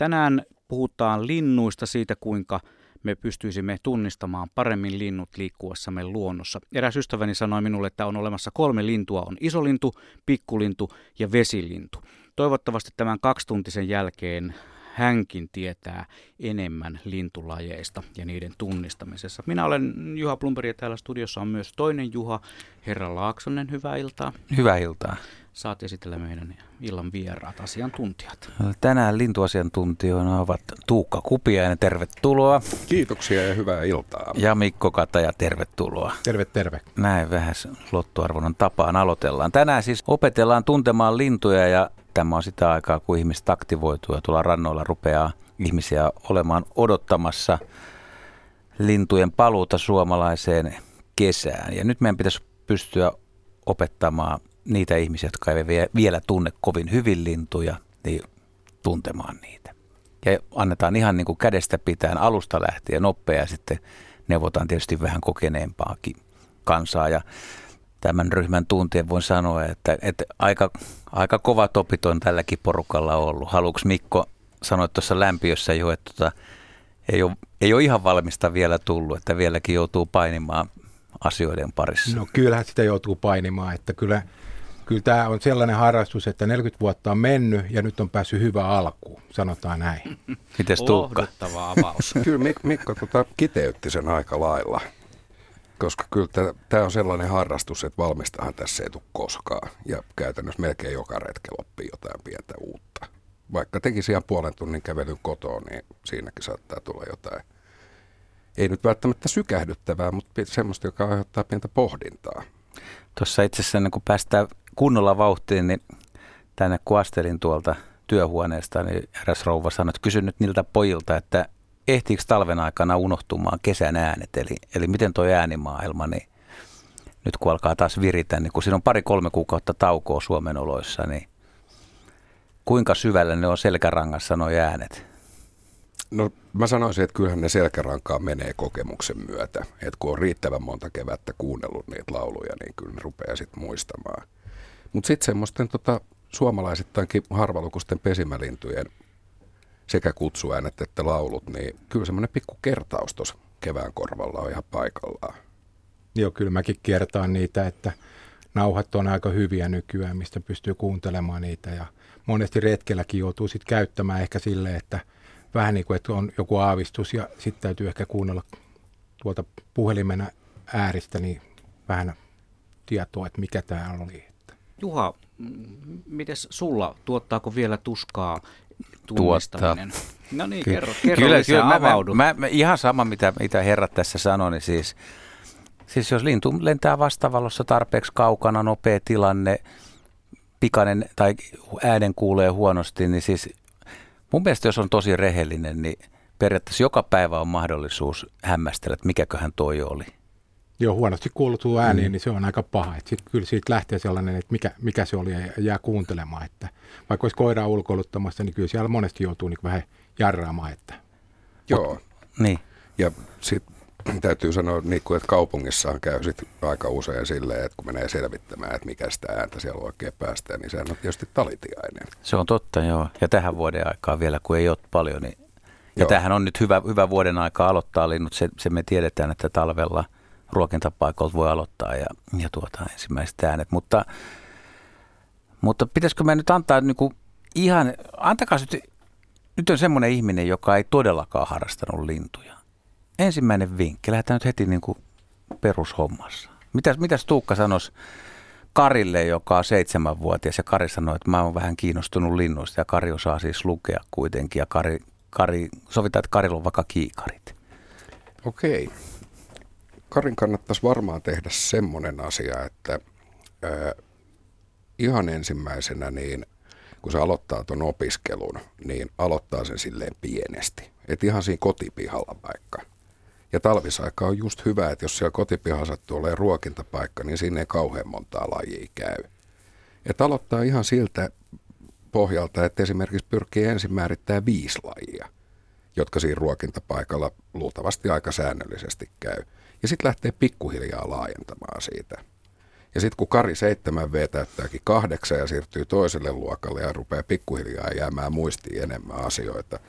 Tänään puhutaan linnuista siitä, kuinka me pystyisimme tunnistamaan paremmin linnut liikkuessamme luonnossa. Eräs ystäväni sanoi minulle, että on olemassa kolme lintua. On isolintu, pikkulintu ja vesilintu. Toivottavasti tämän kaksituntisen jälkeen hänkin tietää enemmän lintulajeista ja niiden tunnistamisessa. Minä olen Juha Plumperi ja täällä studiossa on myös toinen Juha, herra Laaksonen. Hyvää iltaa. Hyvää iltaa. Saat esitellä meidän illan vieraat asiantuntijat. Tänään lintuasiantuntijoina ovat Tuukka Kupiainen, tervetuloa. Kiitoksia ja hyvää iltaa. Ja Mikko Kataja, tervetuloa. Terve, terve. Näin vähän lottoarvonnan tapaan aloitellaan. Tänään siis opetellaan tuntemaan lintuja ja Tämä on sitä aikaa, kun ihmiset aktivoituu ja tuolla rannoilla rupeaa ihmisiä olemaan odottamassa lintujen paluuta suomalaiseen kesään. Ja nyt meidän pitäisi pystyä opettamaan niitä ihmisiä, jotka eivät vielä tunne kovin hyvin lintuja, niin tuntemaan niitä. Ja annetaan ihan niin kuin kädestä pitäen alusta lähtien oppia ja sitten neuvotaan tietysti vähän kokeneempaakin kansaa. Ja tämän ryhmän tuntien voin sanoa, että, että aika, aika kova topit on tälläkin porukalla ollut. Haluatko Mikko sanoa tuossa lämpiössä jo, että tota, ei, ole, ei ole ihan valmista vielä tullut, että vieläkin joutuu painimaan asioiden parissa? No kyllähän sitä joutuu painimaan, että kyllä, kyllä tämä on sellainen harrastus, että 40 vuotta on mennyt ja nyt on päässyt hyvä alku, sanotaan näin. Mites Tuukka? avaus. kyllä Mikko tota, kiteytti sen aika lailla koska kyllä tämä on sellainen harrastus, että valmistahan tässä ei tule koskaan. Ja käytännössä melkein joka retke oppii jotain pientä uutta. Vaikka tekisi ihan puolen tunnin kävelyn kotoa, niin siinäkin saattaa tulla jotain. Ei nyt välttämättä sykähdyttävää, mutta semmoista, joka aiheuttaa pientä pohdintaa. Tuossa itse asiassa kun päästään kunnolla vauhtiin, niin tänne kun astelin tuolta työhuoneesta, niin eräs rouva sanoi, että kysyn nyt niiltä pojilta, että ehtiikö talven aikana unohtumaan kesän äänet, eli, eli miten tuo äänimaailma, niin nyt kun alkaa taas viritä, niin kun siinä on pari-kolme kuukautta taukoa Suomen oloissa, niin kuinka syvällä ne on selkärangassa nuo äänet? No mä sanoisin, että kyllähän ne selkärankaan menee kokemuksen myötä. Että kun on riittävän monta kevättä kuunnellut niitä lauluja, niin kyllä ne rupeaa sitten muistamaan. Mutta sitten semmoisten tota, suomalaisittainkin harvalukusten pesimälintujen sekä kutsuäänet että laulut, niin kyllä semmoinen pikku kertaus tuossa kevään korvalla on ihan paikallaan. Joo, kyllä mäkin kertaan niitä, että nauhat on aika hyviä nykyään, mistä pystyy kuuntelemaan niitä ja monesti retkelläkin joutuu sitten käyttämään ehkä silleen, että vähän niin kuin, että on joku aavistus ja sitten täytyy ehkä kuunnella tuolta puhelimen ääristä niin vähän tietoa, että mikä tämä oli. Juha, miten sulla, tuottaako vielä tuskaa tunnistaminen. Tuottaa. No niin, Ky- kerro, kerro kyllä, lisää, kyllä, avaudu. Mä, mä, mä, ihan sama, mitä, mitä herrat tässä sanoi, niin siis, siis jos lintu lentää vastavalossa tarpeeksi kaukana, nopea tilanne, pikainen tai äänen kuulee huonosti, niin siis mun mielestä jos on tosi rehellinen, niin periaatteessa joka päivä on mahdollisuus hämmästellä, että mikäköhän toi oli. Joo, huonosti kuulutuu ääniin, mm. niin se on aika paha. Et sit, kyllä siitä lähtee sellainen, että mikä, mikä se oli ja jää kuuntelemaan. Että vaikka olisi koiraa ulkoiluttamassa, niin kyllä siellä monesti joutuu niin vähän jarraamaan. Että. Joo. niin. Ja sitten täytyy sanoa, niin kuin, että kaupungissahan käy sit aika usein silleen, että kun menee selvittämään, että mikä sitä ääntä siellä oikein päästään, niin sehän on tietysti talitiainen. Se on totta, joo. Ja tähän vuoden aikaan vielä, kun ei ole paljon, niin ja tämähän on nyt hyvä, hyvä vuoden aika aloittaa linnut. Se, se me tiedetään, että talvella – ruokintapaikolta voi aloittaa ja, ja tuota, ensimmäiset äänet. Mutta, mutta pitäisikö me nyt antaa niin kuin ihan, antakaa nyt, nyt on semmoinen ihminen, joka ei todellakaan harrastanut lintuja. Ensimmäinen vinkki, lähdetään nyt heti niin kuin perushommassa. Mitäs, mitäs Tuukka sanoisi Karille, joka on seitsemänvuotias ja Kari sanoi, että mä oon vähän kiinnostunut linnuista ja Kari osaa siis lukea kuitenkin ja Kari, Kari sovitaan, että Karilla on vaikka kiikarit. Okei. Karin kannattaisi varmaan tehdä semmoinen asia, että ää, ihan ensimmäisenä niin kun se aloittaa tuon opiskelun, niin aloittaa sen silleen pienesti. Että ihan siinä kotipihalla vaikka. Ja talvisaika on just hyvä, että jos siellä kotipihassa tulee ruokintapaikka, niin sinne ei kauhean montaa lajia käy. Että aloittaa ihan siltä pohjalta, että esimerkiksi pyrkii ensin määrittää viisi lajia, jotka siinä ruokintapaikalla luultavasti aika säännöllisesti käy. Ja sitten lähtee pikkuhiljaa laajentamaan siitä. Ja sitten kun Kari 7V täyttääkin kahdeksan ja siirtyy toiselle luokalle ja rupeaa pikkuhiljaa jäämään muistiin enemmän asioita,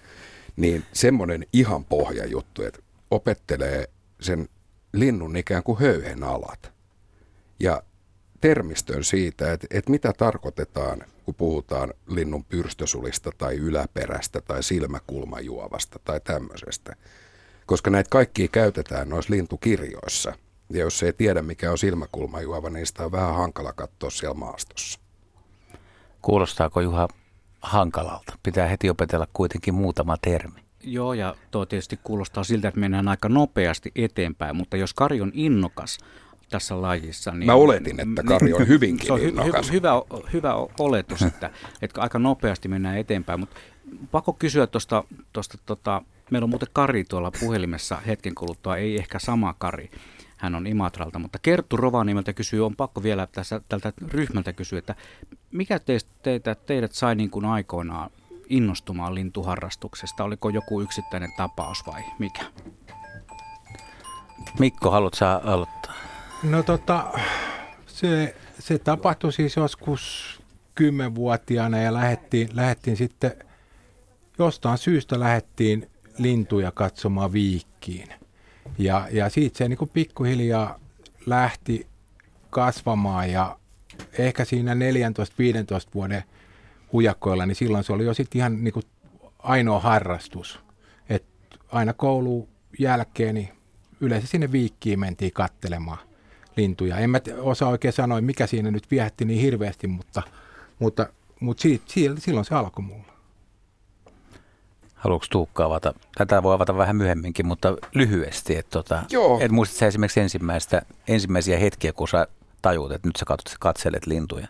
niin semmoinen ihan pohjajuttu, että opettelee sen linnun ikään kuin höyhen alat. Ja termistön siitä, että, että mitä tarkoitetaan, kun puhutaan linnun pyrstösulista tai yläperästä tai silmäkulmajuovasta tai tämmöisestä. Koska näitä kaikkia käytetään noissa lintukirjoissa. Ja jos ei tiedä, mikä on silmäkulmajuova, niin sitä on vähän hankala katsoa siellä maastossa. Kuulostaako Juha hankalalta? Pitää heti opetella kuitenkin muutama termi. Joo, ja tuo tietysti kuulostaa siltä, että mennään aika nopeasti eteenpäin, mutta jos Kari on innokas tässä lajissa. Niin, Mä oletin, että Kari on hyvinkin se on hy, hy, hyvä, hyvä oletus, että, että aika nopeasti mennään eteenpäin, mutta pakko kysyä tuosta, tuosta tota, meillä on muuten Kari tuolla puhelimessa hetken kuluttua, ei ehkä sama Kari, hän on Imatralta, mutta Kerttu Rovaniemeltä kysyy, on pakko vielä tässä, tältä ryhmältä kysyä, että mikä teistä, teitä, teidät sai niin kuin aikoinaan innostumaan lintuharrastuksesta? Oliko joku yksittäinen tapaus vai mikä? Mikko, haluatko aloittaa? No tota, se, se tapahtui siis joskus kymmenvuotiaana ja lähettiin, lähettiin sitten, jostain syystä lähettiin lintuja katsomaan viikkiin. Ja, ja siitä se niin kuin pikkuhiljaa lähti kasvamaan ja ehkä siinä 14-15 vuoden hujakkoilla, niin silloin se oli jo sitten ihan niin kuin ainoa harrastus. Et aina koulun jälkeen niin yleensä sinne viikkiin mentiin kattelemaan lintuja. En mä osaa oikein sanoa, mikä siinä nyt viehätti niin hirveästi, mutta, mutta, mutta siitä, silloin se alkoi mulla. Haluatko Tuukka avata? Tätä voi avata vähän myöhemminkin, mutta lyhyesti. Että tota, Joo. Et muistatko esimerkiksi ensimmäistä, ensimmäisiä hetkiä, kun sä tajuut, että nyt sä katselet lintuja?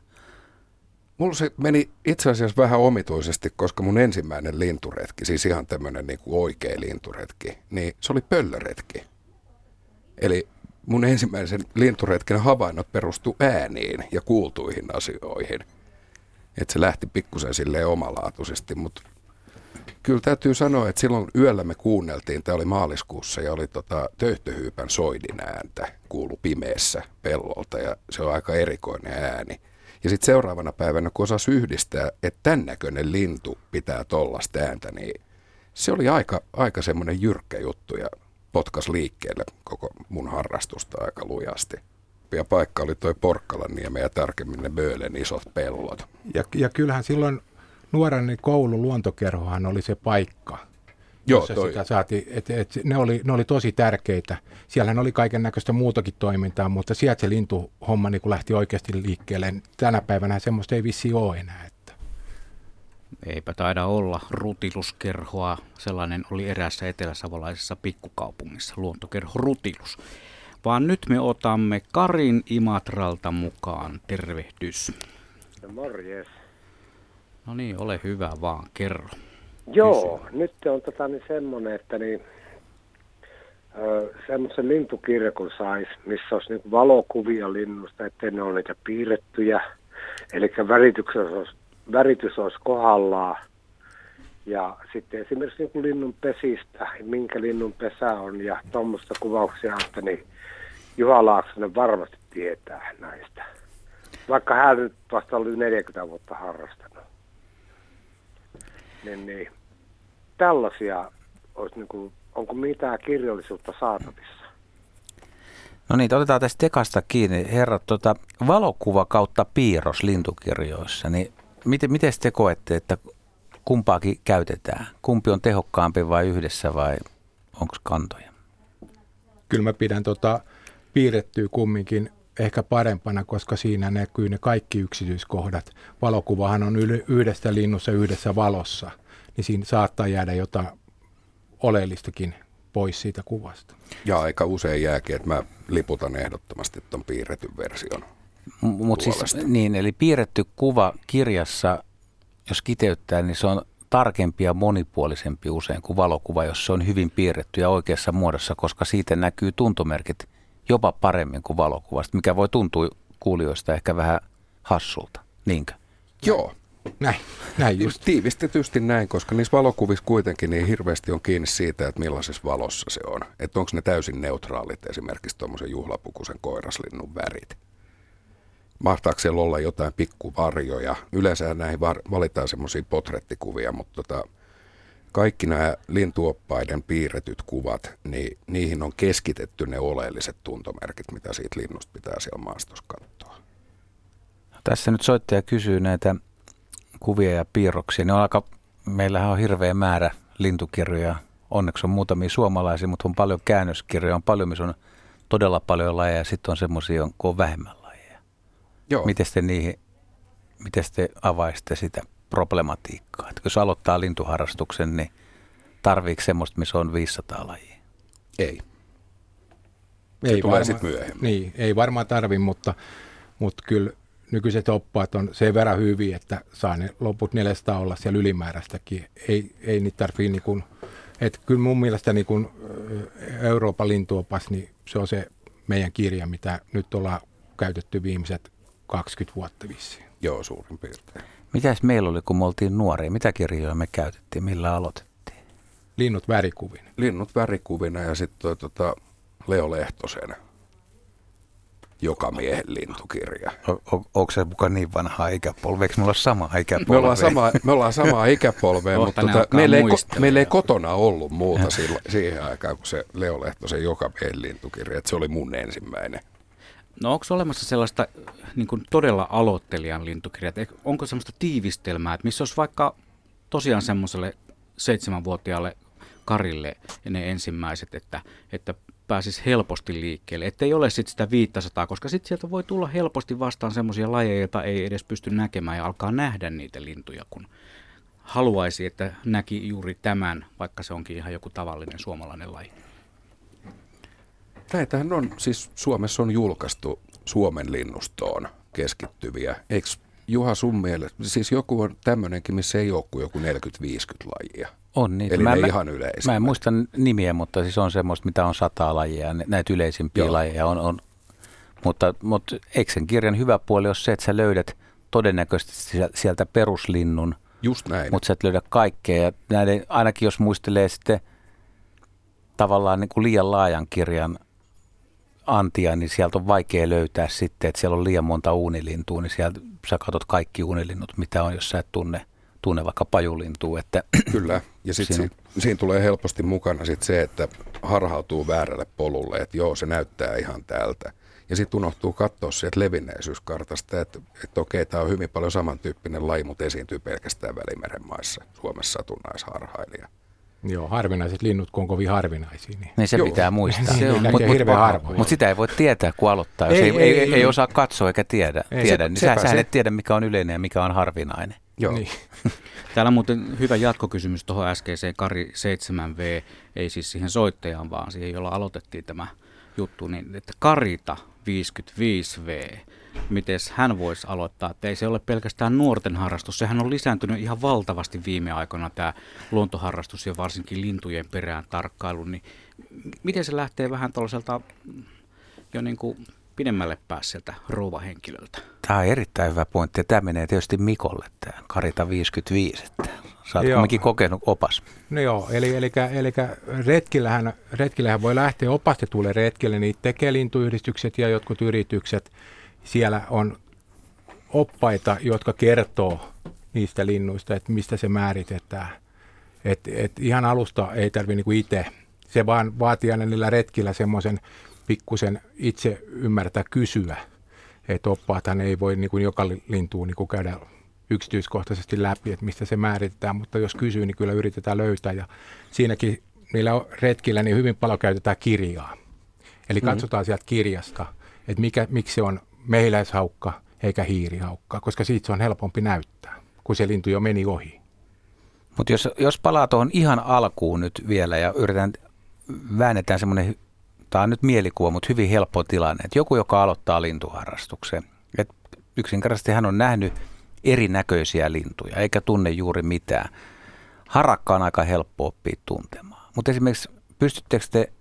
Mulla se meni itse asiassa vähän omituisesti, koska mun ensimmäinen linturetki, siis ihan tämmöinen niin kuin oikea linturetki, niin se oli pöllöretki. Eli mun ensimmäisen linturetken havainnot perustu ääniin ja kuultuihin asioihin. Että se lähti pikkusen silleen omalaatuisesti, mutta kyllä täytyy sanoa, että silloin yöllä me kuunneltiin, tämä oli maaliskuussa ja oli tota, töyhtöhyypän soidin ääntä, kuulu pimeässä pellolta ja se on aika erikoinen ääni. Ja sitten seuraavana päivänä, kun osasi yhdistää, että tämän näköinen lintu pitää tollasta ääntä, niin se oli aika, aika semmoinen jyrkkä juttu ja potkas liikkeelle koko mun harrastusta aika lujasti. Ja paikka oli toi Porkkalanniemi ja tarkemmin ne Böölen isot pellot. Ja, ja kyllähän silloin nuoren koulun luontokerhohan oli se paikka, Joo, toi. sitä saatiin, et, et, ne, oli, ne oli tosi tärkeitä. Siellähän oli kaiken näköistä muutakin toimintaa, mutta sieltä se lintuhomma niin lähti oikeasti liikkeelle. Tänä päivänä semmoista ei vissi ole enää. Että. Eipä taida olla rutiluskerhoa. Sellainen oli eräässä eteläsavolaisessa pikkukaupungissa, luontokerho Rutilus. Vaan nyt me otamme Karin Imatralta mukaan. Tervehdys. Morjes. No niin, ole hyvä vaan, kerro. Joo, kysy. nyt on tota, niin semmoinen, että niin, semmoisen lintukirjakon saisi, missä olisi niin valokuvia linnusta, ettei ne ole niitä piirrettyjä. Eli väritys olisi, väritys olisi kohdallaan. Ja sitten esimerkiksi niin linnun pesistä, minkä linnun pesä on ja tuommoista kuvauksia, että niin Juha Laaksonen varmasti tietää näistä. Vaikka hän nyt vasta oli 40 vuotta harrastanut niin, niin tällaisia olisi niin kuin, onko mitään kirjallisuutta saatavissa? No niin, otetaan tästä tekasta kiinni. Herrat, tuota, valokuva kautta piirros lintukirjoissa, niin miten, miten te koette, että kumpaakin käytetään? Kumpi on tehokkaampi vai yhdessä vai onko kantoja? Kyllä mä pidän tota piirrettyä kumminkin ehkä parempana, koska siinä näkyy ne kaikki yksityiskohdat. Valokuvahan on yhdestä linnussa yhdessä valossa, niin siinä saattaa jäädä jotain oleellistakin pois siitä kuvasta. Ja aika usein jääkin, että mä liputan ehdottomasti tuon piirretyn version. Mutta siis niin, eli piirretty kuva kirjassa, jos kiteyttää, niin se on tarkempi ja monipuolisempi usein kuin valokuva, jos se on hyvin piirretty ja oikeassa muodossa, koska siitä näkyy tuntomerkit jopa paremmin kuin valokuvasta, mikä voi tuntua kuulijoista ehkä vähän hassulta, niinkö? Joo, näin, näin just. Tiivistetysti näin, koska niissä valokuvissa kuitenkin niin hirveästi on kiinni siitä, että millaisessa valossa se on. Että onko ne täysin neutraalit esimerkiksi tuommoisen juhlapukuisen koiraslinnun värit. mahtaako siellä olla jotain pikkuvarjoja. Yleensä näihin var- valitaan semmoisia potrettikuvia, mutta tota, kaikki nämä lintuoppaiden piirretyt kuvat, niin niihin on keskitetty ne oleelliset tuntomerkit, mitä siitä linnusta pitää siellä maastossa katsoa. Tässä nyt soittaja kysyy näitä kuvia ja piirroksia. Ne on aika, meillähän on hirveä määrä lintukirjoja. Onneksi on muutamia suomalaisia, mutta on paljon käännöskirjoja. On paljon, missä on todella paljon lajeja ja sitten on semmoisia, kun on vähemmän lajeja. Joo. Miten te niihin, miten te avaisitte sitä problematiikkaa? Että jos aloittaa lintuharrastuksen, niin tarviiko semmoista, missä on 500 lajia? Ei. Se Ei tulee varma- sit myöhemmin. Niin, ei varmaan tarvi, mutta, mutta kyllä nykyiset oppaat on sen verran hyviä, että saa ne loput 400 olla siellä ylimääräistäkin. Ei, ei niitä tarvii niin kuin, että kyllä mun mielestä niin kuin Euroopan lintuopas, niin se on se meidän kirja, mitä nyt ollaan käytetty viimeiset 20 vuotta vissiin. Joo, suurin piirtein. Mitäs meillä oli, kun me oltiin nuoria? Mitä kirjoja me käytettiin? Millä aloitettiin? Linnut värikuvin. Linnut värikuvina ja sitten tota, Leo Lehtosen joka miehen lintukirja. O, o, onko se mukaan niin vanha ikäpolvi? Eikö mulla ole sama ikäpolvi? Me ollaan, sama, me ollaan samaa ikäpolvea, Kohta mutta tota, meillä, ei, meillä ei kotona ollut muuta sillä, siihen aikaan kuin se Leo Lehtosen joka miehen lintukirja. Et se oli mun ensimmäinen. No onko olemassa sellaista niin kuin todella aloittelijan lintukirjat? Eikö- Onko sellaista tiivistelmää, että missä olisi vaikka tosiaan semmoiselle seitsemänvuotiaalle Karille ne ensimmäiset, että, että pääsisi helposti liikkeelle, ettei ole sitten sitä 500, koska sitten sieltä voi tulla helposti vastaan semmoisia lajeja, joita ei edes pysty näkemään ja alkaa nähdä niitä lintuja, kun haluaisi, että näki juuri tämän, vaikka se onkin ihan joku tavallinen suomalainen laji. Näitähän on, siis Suomessa on julkaistu Suomen linnustoon keskittyviä. Eikö Juha sun mielestä, siis joku on tämmöinenkin, missä ei ole kuin joku 40-50 lajia. On niitä. Eli mä, ne mä, ihan yleisimmät. Mä en muista nimiä, mutta siis on semmoista, mitä on sata lajia. ja Näitä yleisimpiä Joo. lajeja on. on. Mutta, mutta eikö sen kirjan hyvä puoli ole se, että sä löydät todennäköisesti siel- sieltä peruslinnun, Just näin. mutta sä et löydä kaikkea. Ja näiden, ainakin jos muistelee sitten tavallaan niin kuin liian laajan kirjan antia, niin sieltä on vaikea löytää sitten, että siellä on liian monta uunilintua, niin sieltä sä katsot kaikki uunilinnut, mitä on, jos sä et tunne, tunne vaikka pajulintua. Että Kyllä, ja sitten Siinä siinä, siinä tulee helposti mukana sit se, että harhautuu väärälle polulle, että joo, se näyttää ihan tältä. Ja sitten unohtuu katsoa sieltä levinneisyyskartasta, että, että okei, tämä on hyvin paljon samantyyppinen laji, mutta esiintyy pelkästään Välimeren maissa, Suomessa satunnaisharhailija. Joo, harvinaiset linnut, kun on kovin harvinaisia. Niin. Niin se Joo. pitää muistaa. Se on Mut- näkee mut- hirveän mut- harvoin. Mutta sitä ei voi tietää, kun aloittaa. Jos Ei, ei, ei, ei, ei, osaa katsoa eikä tiedä, Ei, tiedä se- niin sepä sä, sä se. et tiedä, mikä on yleinen ja mikä on harvinainen. Joo, Niin. Täällä on muuten hyvä jatkokysymys tuohon äskeiseen Kari 7V, ei siis siihen soittajaan, vaan siihen, jolla aloitettiin tämä juttu, niin että Karita 55V, miten hän voisi aloittaa, että ei se ole pelkästään nuorten harrastus, sehän on lisääntynyt ihan valtavasti viime aikoina tämä luontoharrastus ja varsinkin lintujen perään tarkkailu, niin miten se lähtee vähän tällaiselta mm, jo niin kuin pidemmälle päässeltä rouvahenkilöltä? Tämä on erittäin hyvä pointti ja tämä menee tietysti Mikolle, tämä Karita 55. Että sä oot Joo. kumminkin kokenut opas. No joo, eli, eli, eli retkillähän, retkillähän voi lähteä opastetulle retkelle, niitä tekee lintuyhdistykset ja jotkut yritykset. Siellä on oppaita, jotka kertoo niistä linnuista, että mistä se määritetään. Et, et ihan alusta ei tarvitse niinku itse. Se vaan vaatii aina niillä retkillä semmoisen pikkusen itse ymmärtää kysyä. Että oppaathan ei voi niinku joka li- lintuun niinku käydä yksityiskohtaisesti läpi, että mistä se määritetään, mutta jos kysyy, niin kyllä yritetään löytää. Ja siinäkin niillä retkillä niin hyvin paljon käytetään kirjaa. Eli katsotaan sieltä kirjasta, että mikä, miksi se on mehiläishaukka eikä hiirihaukka, koska siitä se on helpompi näyttää, kun se lintu jo meni ohi. Mutta jos, jos palaa tuohon ihan alkuun nyt vielä ja yritetään, väännetään semmoinen, tämä on nyt mielikuva, mutta hyvin helppo tilanne, että joku, joka aloittaa lintuharrastuksen, että yksinkertaisesti hän on nähnyt erinäköisiä lintuja, eikä tunne juuri mitään. Harakka on aika helppo oppia tuntemaan. Mutta esimerkiksi pystyttekö te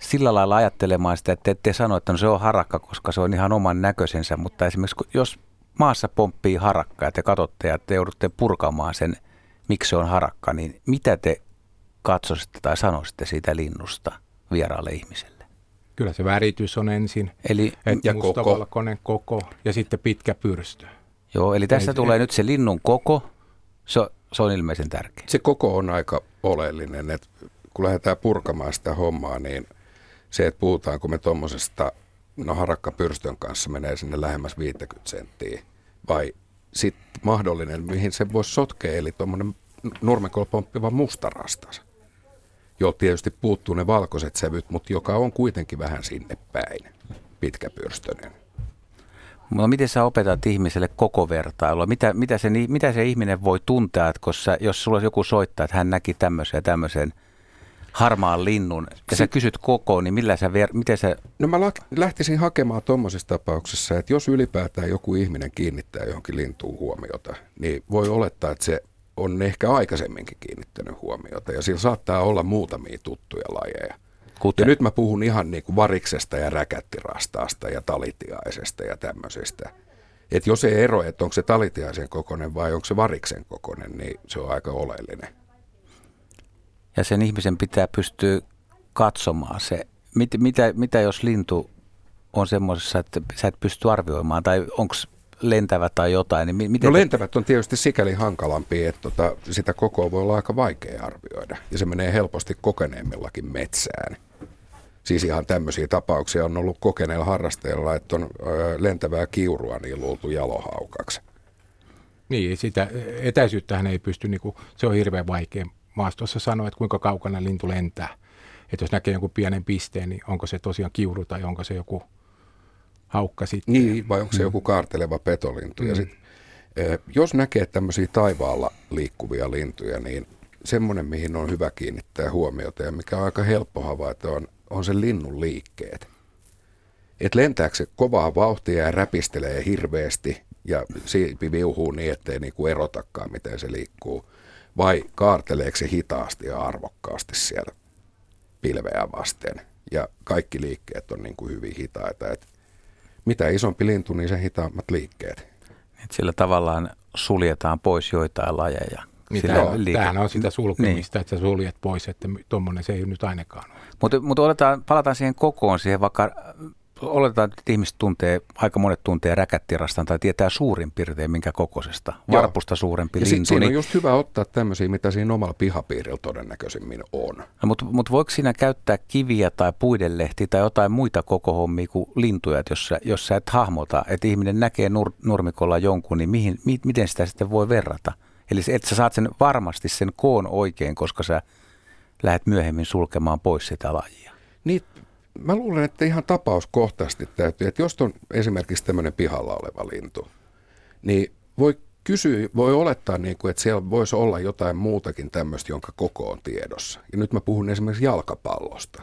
sillä lailla ajattelemaan sitä, että ette sano, että no se on harakka, koska se on ihan oman näköisensä, mutta esimerkiksi jos maassa pomppii harakka ja te katsotte ja te joudutte purkamaan sen, miksi se on harakka, niin mitä te katsoisitte tai sanoisitte siitä linnusta vieraalle ihmiselle? Kyllä se väritys on ensin. Eli, et ja mustavalkoinen koko. koko ja sitten pitkä pyrstö. Joo, eli tässä ei, tulee ei. nyt se linnun koko. Se, se on ilmeisen tärkeä. Se koko on aika oleellinen, että kun lähdetään purkamaan sitä hommaa, niin se, että puhutaanko me tuommoisesta, no harakkapyrstön kanssa menee sinne lähemmäs 50 senttiä, vai sitten mahdollinen, mihin se voisi sotkea, eli tuommoinen nurmekolla pomppiva mustarastas, jo tietysti puuttuu ne valkoiset sävyt, mutta joka on kuitenkin vähän sinne päin, pitkäpyrstöinen. No miten sä opetat ihmiselle koko vertailua? Mitä, mitä, se, mitä se ihminen voi tuntea, että jos sulla joku soittaa, että hän näki tämmöisen ja tämmöisen harmaan linnun, ja sä kysyt koko, niin millä sä, ver, miten sä... No mä lähtisin hakemaan tuommoisessa tapauksessa, että jos ylipäätään joku ihminen kiinnittää johonkin lintuun huomiota, niin voi olettaa, että se on ehkä aikaisemminkin kiinnittänyt huomiota, ja sillä saattaa olla muutamia tuttuja lajeja. Kuten? Ja nyt mä puhun ihan niin kuin variksesta ja räkättirastaasta ja talitiaisesta ja tämmöisestä. Et jos ei ero, että onko se talitiaisen kokonen vai onko se variksen kokonen, niin se on aika oleellinen. Ja sen ihmisen pitää pystyä katsomaan se. Mit, mitä, mitä jos lintu on semmoisessa, että sä et pysty arvioimaan, tai onko lentävä tai jotain. Niin miten no lentävät on tietysti sikäli hankalampi, että tota, sitä kokoa voi olla aika vaikea arvioida. Ja se menee helposti kokeneemmillakin metsään. Siis ihan tämmöisiä tapauksia on ollut kokeneilla harrastajilla, että on ö, lentävää kiurua niin luultu jalohaukaksi. Niin, sitä etäisyyttähän ei pysty, niin kuin, se on hirveän vaikea maastossa sanoa, että kuinka kaukana lintu lentää. Että jos näkee jonkun pienen pisteen, niin onko se tosiaan kiuru tai onko se joku haukka sitten. Niin, vai onko se mm. joku kaarteleva petolintu. Mm. Ja sit, eh, jos näkee tämmöisiä taivaalla liikkuvia lintuja, niin semmoinen, mihin on hyvä kiinnittää huomiota ja mikä on aika helppo havaita, on, on se linnun liikkeet. Että lentääkö se kovaa vauhtia ja räpistelee hirveästi ja siipi viuhuu niin, ettei niinku erotakaan, miten se liikkuu. Vai kaarteleeko se hitaasti ja arvokkaasti siellä pilveä vasten. Ja kaikki liikkeet on niinku hyvin hitaita. Et mitä isompi lintu, niin sen hitaammat liikkeet. Et sillä tavallaan suljetaan pois joitain lajeja. Niin sillä liike... Tämähän on sitä sulkemista, niin. että sä suljet pois, että tuommoinen se ei nyt ainakaan ole. Mutta, mutta oletaan, palataan siihen kokoon, siihen vaikka oletetaan, että ihmiset tuntee, aika monet tuntee räkättirastan tai tietää suurin piirtein minkä kokoisesta. Varpusta suurempi ja lintu. Siinä niin... on just hyvä ottaa tämmöisiä, mitä siinä omalla pihapiirillä todennäköisemmin on. No, mutta, mutta voiko siinä käyttää kiviä tai puidenlehtiä tai jotain muita koko hommia kuin lintuja, että jos sä, jos sä et hahmota, että ihminen näkee nur, nurmikolla jonkun, niin mihin, mi, miten sitä sitten voi verrata? Eli että sä saat sen varmasti sen koon oikein, koska sä lähdet myöhemmin sulkemaan pois sitä lajia. Niin, mä luulen, että ihan tapauskohtaisesti täytyy, että jos on esimerkiksi tämmöinen pihalla oleva lintu, niin voi kysyä, voi olettaa, niin kuin, että siellä voisi olla jotain muutakin tämmöistä, jonka koko on tiedossa. Ja nyt mä puhun esimerkiksi jalkapallosta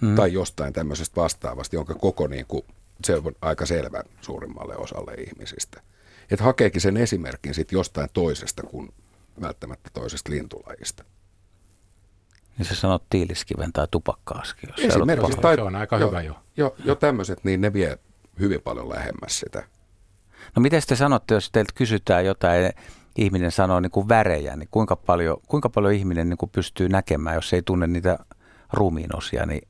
hmm. tai jostain tämmöisestä vastaavasta, jonka koko niin kuin, se on aika selvä suurimmalle osalle ihmisistä. Että hakeekin sen esimerkin sitten jostain toisesta kuin välttämättä toisesta lintulajista. Niin sä sanot tiiliskiven tai tupakkaaskin. Jos Esimerkiksi. Tai, se on aika jo, hyvä jo. Jo, jo tämmöiset, niin ne vie hyvin paljon lähemmäs sitä. No miten te sanotte, jos teiltä kysytään jotain, ihminen sanoo niin kuin värejä, niin kuinka paljon, kuinka paljon ihminen niin kuin pystyy näkemään, jos ei tunne niitä ruumiinosia, niin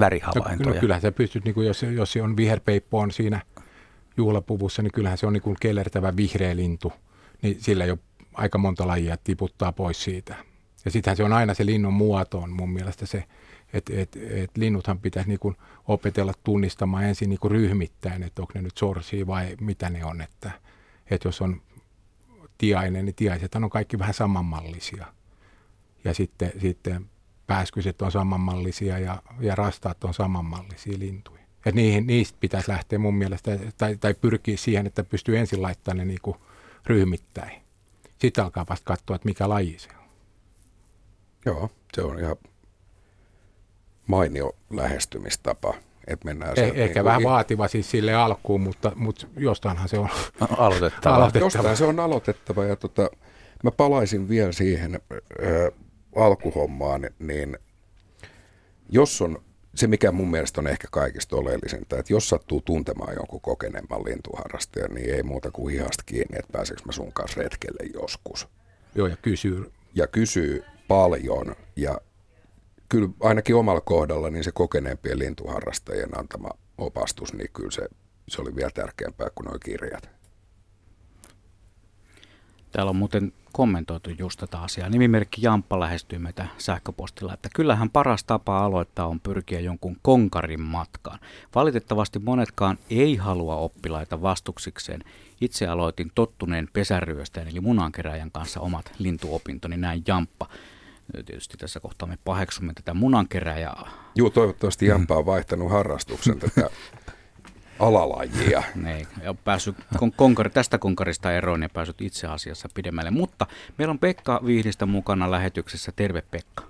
värihavaintoja? No, no kyllähän sä pystyt, niin kuin jos, jos on viherpeippo on siinä juhlapuvussa, niin kyllähän se on niin kuin kellertävä vihreä lintu, niin sillä jo aika monta lajia tiputtaa pois siitä. Ja sittenhän se on aina se linnun muoto on mun mielestä se, että et, et linnuthan pitäisi niin opetella tunnistamaan ensin niin ryhmittäin, että onko ne nyt sorsia vai mitä ne on. Että, että jos on tiainen, niin tiaiset on kaikki vähän samanmallisia. Ja sitten, sitten pääskyset on samanmallisia ja, ja rastaat on samanmallisia lintuja. Et niihin, niistä pitäisi lähteä mun mielestä, tai, tai pyrkiä siihen, että pystyy ensin laittamaan ne niin ryhmittäin. Sitten alkaa vasta katsoa, että mikä laji se on. Joo, se on ihan mainio lähestymistapa. Että mennään eh, ehkä niin vähän vaativa siis sille alkuun, mutta, mutta jostainhan se on aloitettava. aloitettava. Jostain se on aloitettava ja tota, mä palaisin vielä siihen äh, alkuhommaan, niin jos on se, mikä mun mielestä on ehkä kaikista oleellisinta, että jos sattuu tuntemaan jonkun kokeneemman lintuharrastajan, niin ei muuta kuin hihasta kiinni, että pääseekö mä sun kanssa retkelle joskus. Joo, ja kysyy. Ja kysyy paljon ja kyllä ainakin omalla kohdalla niin se kokeneempien lintuharrastajien antama opastus, niin kyllä se, se oli vielä tärkeämpää kuin nuo kirjat. Täällä on muuten kommentoitu just tätä asiaa. Nimimerkki Jamppa lähestyy meitä sähköpostilla, että kyllähän paras tapa aloittaa on pyrkiä jonkun konkarin matkaan. Valitettavasti monetkaan ei halua oppilaita vastuksikseen. Itse aloitin tottuneen pesäryöstäjän eli munankeräjän kanssa omat lintuopintoni, näin Jamppa. Tietysti tässä kohtaa me paheksumme tätä munankeräjää. Joo, toivottavasti Jamppa on vaihtanut harrastuksen tätä alalajia. Niin, ja päässyt kon- konkari, tästä konkarista eroon ja päässyt itse asiassa pidemmälle. Mutta meillä on Pekka Vihdistä mukana lähetyksessä. Terve Pekka.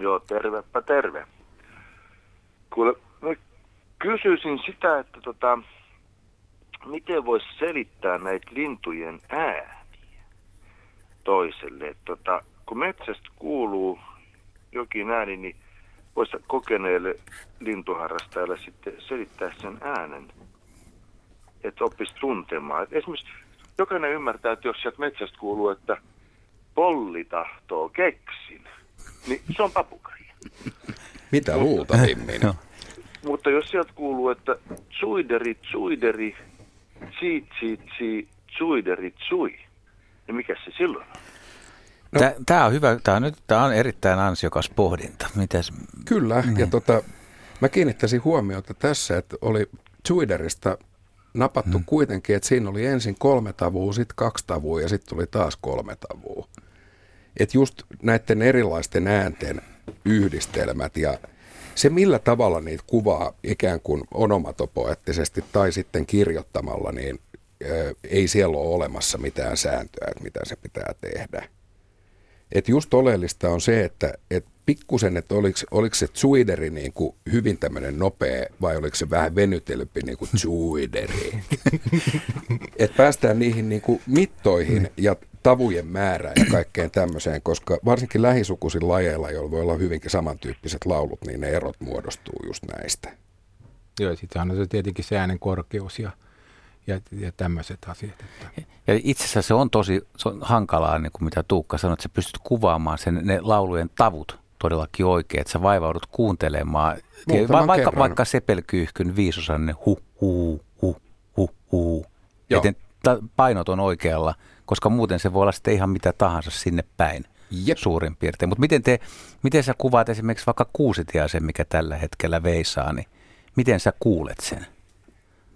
Joo, tervepä terve. Kuule, mä kysyisin sitä, että tota, miten voisi selittää näitä lintujen ääniä toiselle. Et tota, kun metsästä kuuluu jokin ääni, niin voisi kokeneelle lintuharrastajalle sitten selittää sen äänen, että oppisi tuntemaan. Et esimerkiksi jokainen ymmärtää, että jos sieltä metsästä kuuluu, että polli tahtoo keksin, niin se on papukaija. Mitä luultavimmin? Joo. Mutta jos sieltä kuuluu, että tsuideri, tsuideri, tsiit, tsiit, tsiit, tsuideri, tsui, niin mikä se silloin on? No. Tämä on hyvä, tämä on, nyt, tämä on erittäin ansiokas pohdinta. Mitäs, Kyllä, Niin. ja tota, mä kiinnittäisin huomiota tässä, että oli Twiderista napattu Mm. kuitenkin, että siinä oli ensin kolme tavua, sitten kaksi tavua ja sitten tuli taas kolme tavua. Että just näiden erilaisten äänten yhdistelmät ja se millä tavalla niitä kuvaa ikään kuin onomatopoettisesti tai sitten kirjoittamalla, niin ö, ei siellä ole olemassa mitään sääntöä, että mitä se pitää tehdä. Et just oleellista on se, että et pikkusen, että oliko, oliko se Zuideri niin kuin hyvin tämmöinen nopea vai oliko se vähän venytelympi niin kuin Zuideri. että päästään niihin niin kuin mittoihin ja tavujen määrään ja kaikkeen tämmöiseen, koska varsinkin lähisukuisin lajeilla, joilla voi olla hyvinkin samantyyppiset laulut, niin ne erot muodostuu just näistä. Joo, ja sitten on se tietenkin se äänen korkeus ja, ja, ja tämmöiset asiat. Että. ja itse asiassa se on tosi se on hankalaa, niin kuin mitä Tuukka sanoi, että sä pystyt kuvaamaan sen, ne laulujen tavut todellakin oikein, että sä vaivaudut kuuntelemaan. Muutaman vaikka, kerran. vaikka sepelkyyhkyn viisosanne hu, hu, hu, hu, hu. Joten ta- painot on oikealla, koska muuten se voi olla sitten ihan mitä tahansa sinne päin Jep. suurin piirtein. Mutta miten, te, miten sä kuvaat esimerkiksi vaikka kuusitiaisen, mikä tällä hetkellä veisaa, niin miten sä kuulet sen?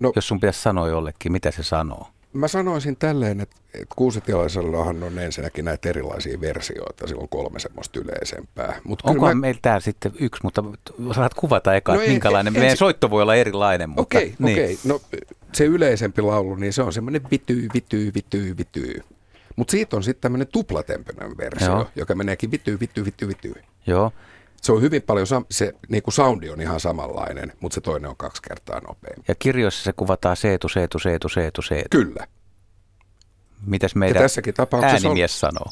No- Jos sun pitäisi sanoa jollekin, mitä se sanoo? Mä sanoisin tälleen, että, että kuusitialaisellahan on ensinnäkin näitä erilaisia versioita, sillä on kolme semmoista yleisempää. Mut Onko mä- meillä täällä sitten yksi, mutta saat kuvata eka, No ei- minkälainen. ei- Meidän ensi- soitto voi olla erilainen, mutta Okei, niin. okei. No se yleisempi laulu, niin se on semmoinen vityy, vityy, vityy, vityy. Mutta siitä on sitten tämmöinen tuplatempinen versio. Joo. joka meneekin vityy, vityy, vityy, vityy. Joo. Se on hyvin paljon, sam- se niin kuin soundi on ihan samanlainen, mutta se toinen on kaksi kertaa nopeampi. Ja kirjoissa se kuvataan seetu, seetu, seetu, seetu, seetu. Kyllä. Mitäs meidän tässäkin tapauksessa on- äänimies sanoo?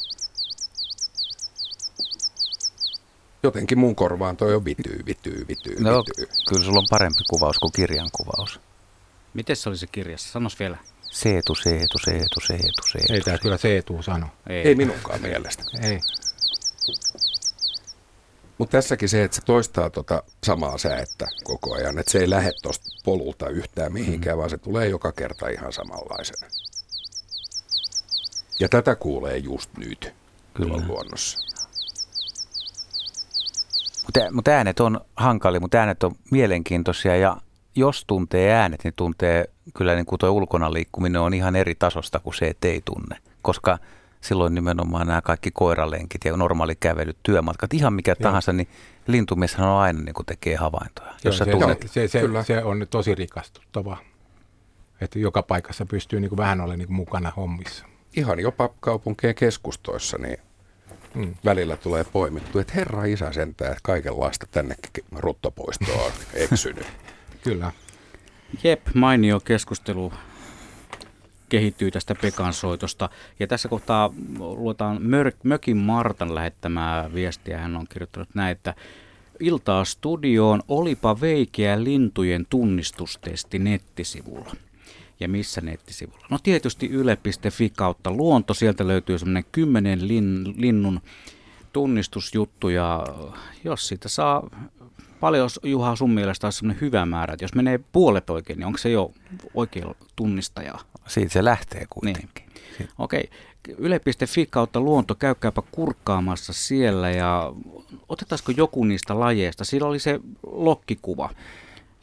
Jotenkin mun korvaan toi on vityy, vityy, vityy, No, vityy. kyllä sulla on parempi kuvaus kuin kirjan kuvaus. Miten se oli se kirjassa? Sanos vielä. Seetu, seetu, seetu, seetu, seetu. Ei tämä kyllä Seetu sano. Ei. Ei minunkaan mielestä. Ei. Mutta tässäkin se, että se toistaa tota samaa säettä koko ajan, että se ei lähde tuosta polulta yhtään mihinkään, mm. vaan se tulee joka kerta ihan samanlaisena. Ja tätä kuulee just nyt Kyllä. luonnossa. Mutta, mutta äänet on hankali, mutta äänet on mielenkiintoisia ja jos tuntee äänet, niin tuntee kyllä niin kuin tuo ulkona liikkuminen on ihan eri tasosta kuin se, että ei tunne. Koska silloin nimenomaan nämä kaikki koiralenkit ja normaali kävelyt, työmatkat, ihan mikä Joo. tahansa, niin lintumieshän on aina niin kuin tekee havaintoja. Jos Joo, sä se, tunnet, se, se, se, Kyllä. se on tosi rikastuttavaa. Että joka paikassa pystyy niin kuin vähän olemaan niin kuin mukana hommissa. Ihan jopa kaupunkien keskustoissa niin Mm. välillä tulee poimittu, että herra isä sentään, että kaikenlaista tännekin ruttopoistoa on eksynyt. Kyllä. Jep, mainio keskustelu kehittyy tästä Pekan soitosta. Ja tässä kohtaa luetaan Mökin Martan lähettämää viestiä. Hän on kirjoittanut näin, että Iltaa studioon, olipa veikeä lintujen tunnistustesti nettisivulla. Ja missä nettisivulla? No tietysti yle.fi kautta luonto. Sieltä löytyy semmoinen kymmenen lin, linnun tunnistusjuttu ja jos siitä saa paljon, Juha, sun mielestä olisi sellainen hyvä määrä, että jos menee puolet oikein, niin onko se jo oikein tunnistaja? Siitä se lähtee kuitenkin. Niin. Okei. Yle.fi kautta luonto, käykääpä kurkkaamassa siellä ja otetaanko joku niistä lajeista? Siinä oli se lokkikuva.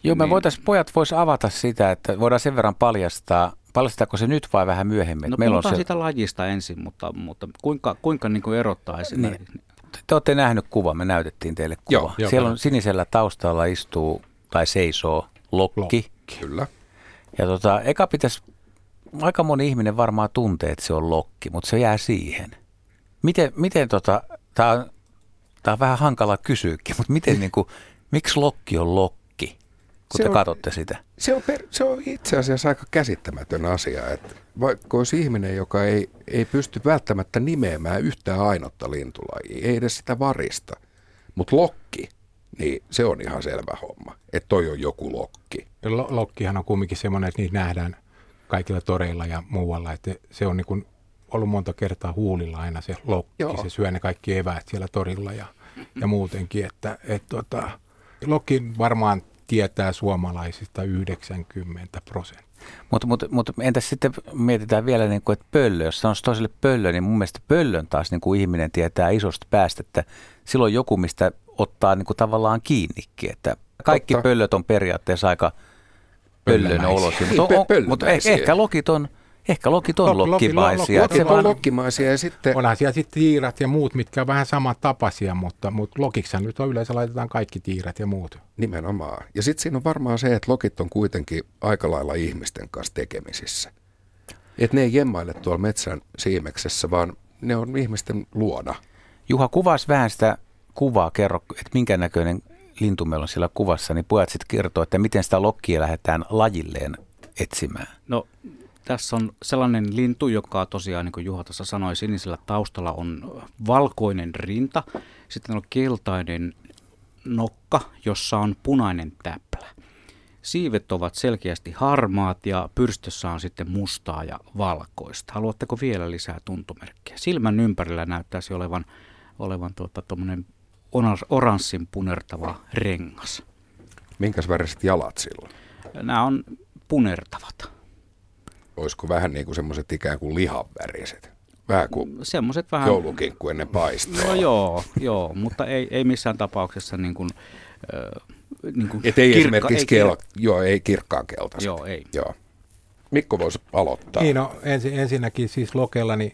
Joo, me Niin. voitaisiin, pojat vois avata sitä, että voidaan sen verran paljastaa, paljastaako se nyt vai vähän myöhemmin? No Meillä on se, siitä lajista ensin, mutta, mutta kuinka, kuinka niin kuin erottaa esimerkiksi? Te olette nähnyt kuva, me näytettiin teille kuva. Joo, joo. Siellä on sinisellä taustalla istuu tai seisoo lokki. Lokki. Kyllä. Ja tota, eka pitäisi, aika moni ihminen varmaan tuntee, että se on lokki, mutta se jää siihen. Miten, miten tota, tämä on, tää on vähän hankala kysyäkin, mutta miten niinku, miksi lokki on lokki, kun Se te on- katsotte sitä? Se on, per, se on itse asiassa aika käsittämätön asia, että vaikka olisi ihminen, joka ei, ei pysty välttämättä nimeämään yhtään ainutta lintulajia, ei edes sitä varista, mutta lokki, niin se on ihan selvä homma, että toi on joku lokki. Lo- Lokkihan on kumminkin semmoinen, että niitä nähdään kaikilla toreilla ja muualla. Että se on niin kuin ollut monta kertaa huulilla aina se lokki. Joo. Se syö ne kaikki eväät siellä torilla ja, ja muutenkin. Että, et tota, lokki varmaan tietää suomalaisista 90 prosenttia. Mutta mut, mut, entäs sitten mietitään vielä, niin kuin, että pöllö, jos sanoisi toiselle pöllö, niin mun mielestä pöllön taas niin kuin ihminen tietää isosta päästä, että silloin joku, mistä ottaa niin kuin tavallaan kiinnikin, että kaikki Totta. pöllöt on periaatteessa aika pöllön olosia, mutta, on, pöllömäisiä. mutta ehkä, ehkä lokit on, ehkä lokit on Lok- lokkimaisia. Lokit on lokkimaisia ja sitten Onhan siellä sitten tiirat ja muut, mitkä on vähän samantapaisia, mutta, mutta lokiksa nyt on yleensä laitetaan kaikki tiirat ja muut. nimenomaan. Ja sitten siinä on varmaan se, että lokit on kuitenkin aika lailla ihmisten kanssa tekemisissä. Että ne ei jemmaile tuolla metsän siimeksessä, vaan ne on ihmisten luona. Juha, kuvas vähän sitä kuvaa, kerro, että minkä näköinen lintu meillä on siellä kuvassa, niin pojat sitten kertoo, että miten sitä lokkia lähdetään lajilleen etsimään. No tässä on sellainen lintu, joka tosiaan, niin kuin Juha tässä sanoi, sinisellä taustalla on valkoinen rinta. Sitten on keltainen nokka, jossa on punainen täplä. Siivet ovat selkeästi harmaat ja pyrstössä on sitten mustaa ja valkoista. Haluatteko vielä lisää tuntomerkkejä? Silmän ympärillä näyttäisi olevan, olevan tuota, oranssin punertava rengas. Minkäs väriset jalat silloin? Nämä on punertavat. Olisiko vähän niin kuin semmoiset ikään kuin lihanväriset? Vähän kuin Semmoiset vähän... joulukinkku ennen paistoa. No joo, joo, mutta ei, ei missään tapauksessa niin kuin, äh, niin kuin Et ei kirkka- esimerkiksi ei kel... joo, ei kirkkaan keltaiset. Joo, ei. Joo. Mikko voisi aloittaa. Niin no, ensi, ensinnäkin siis lokeella, niin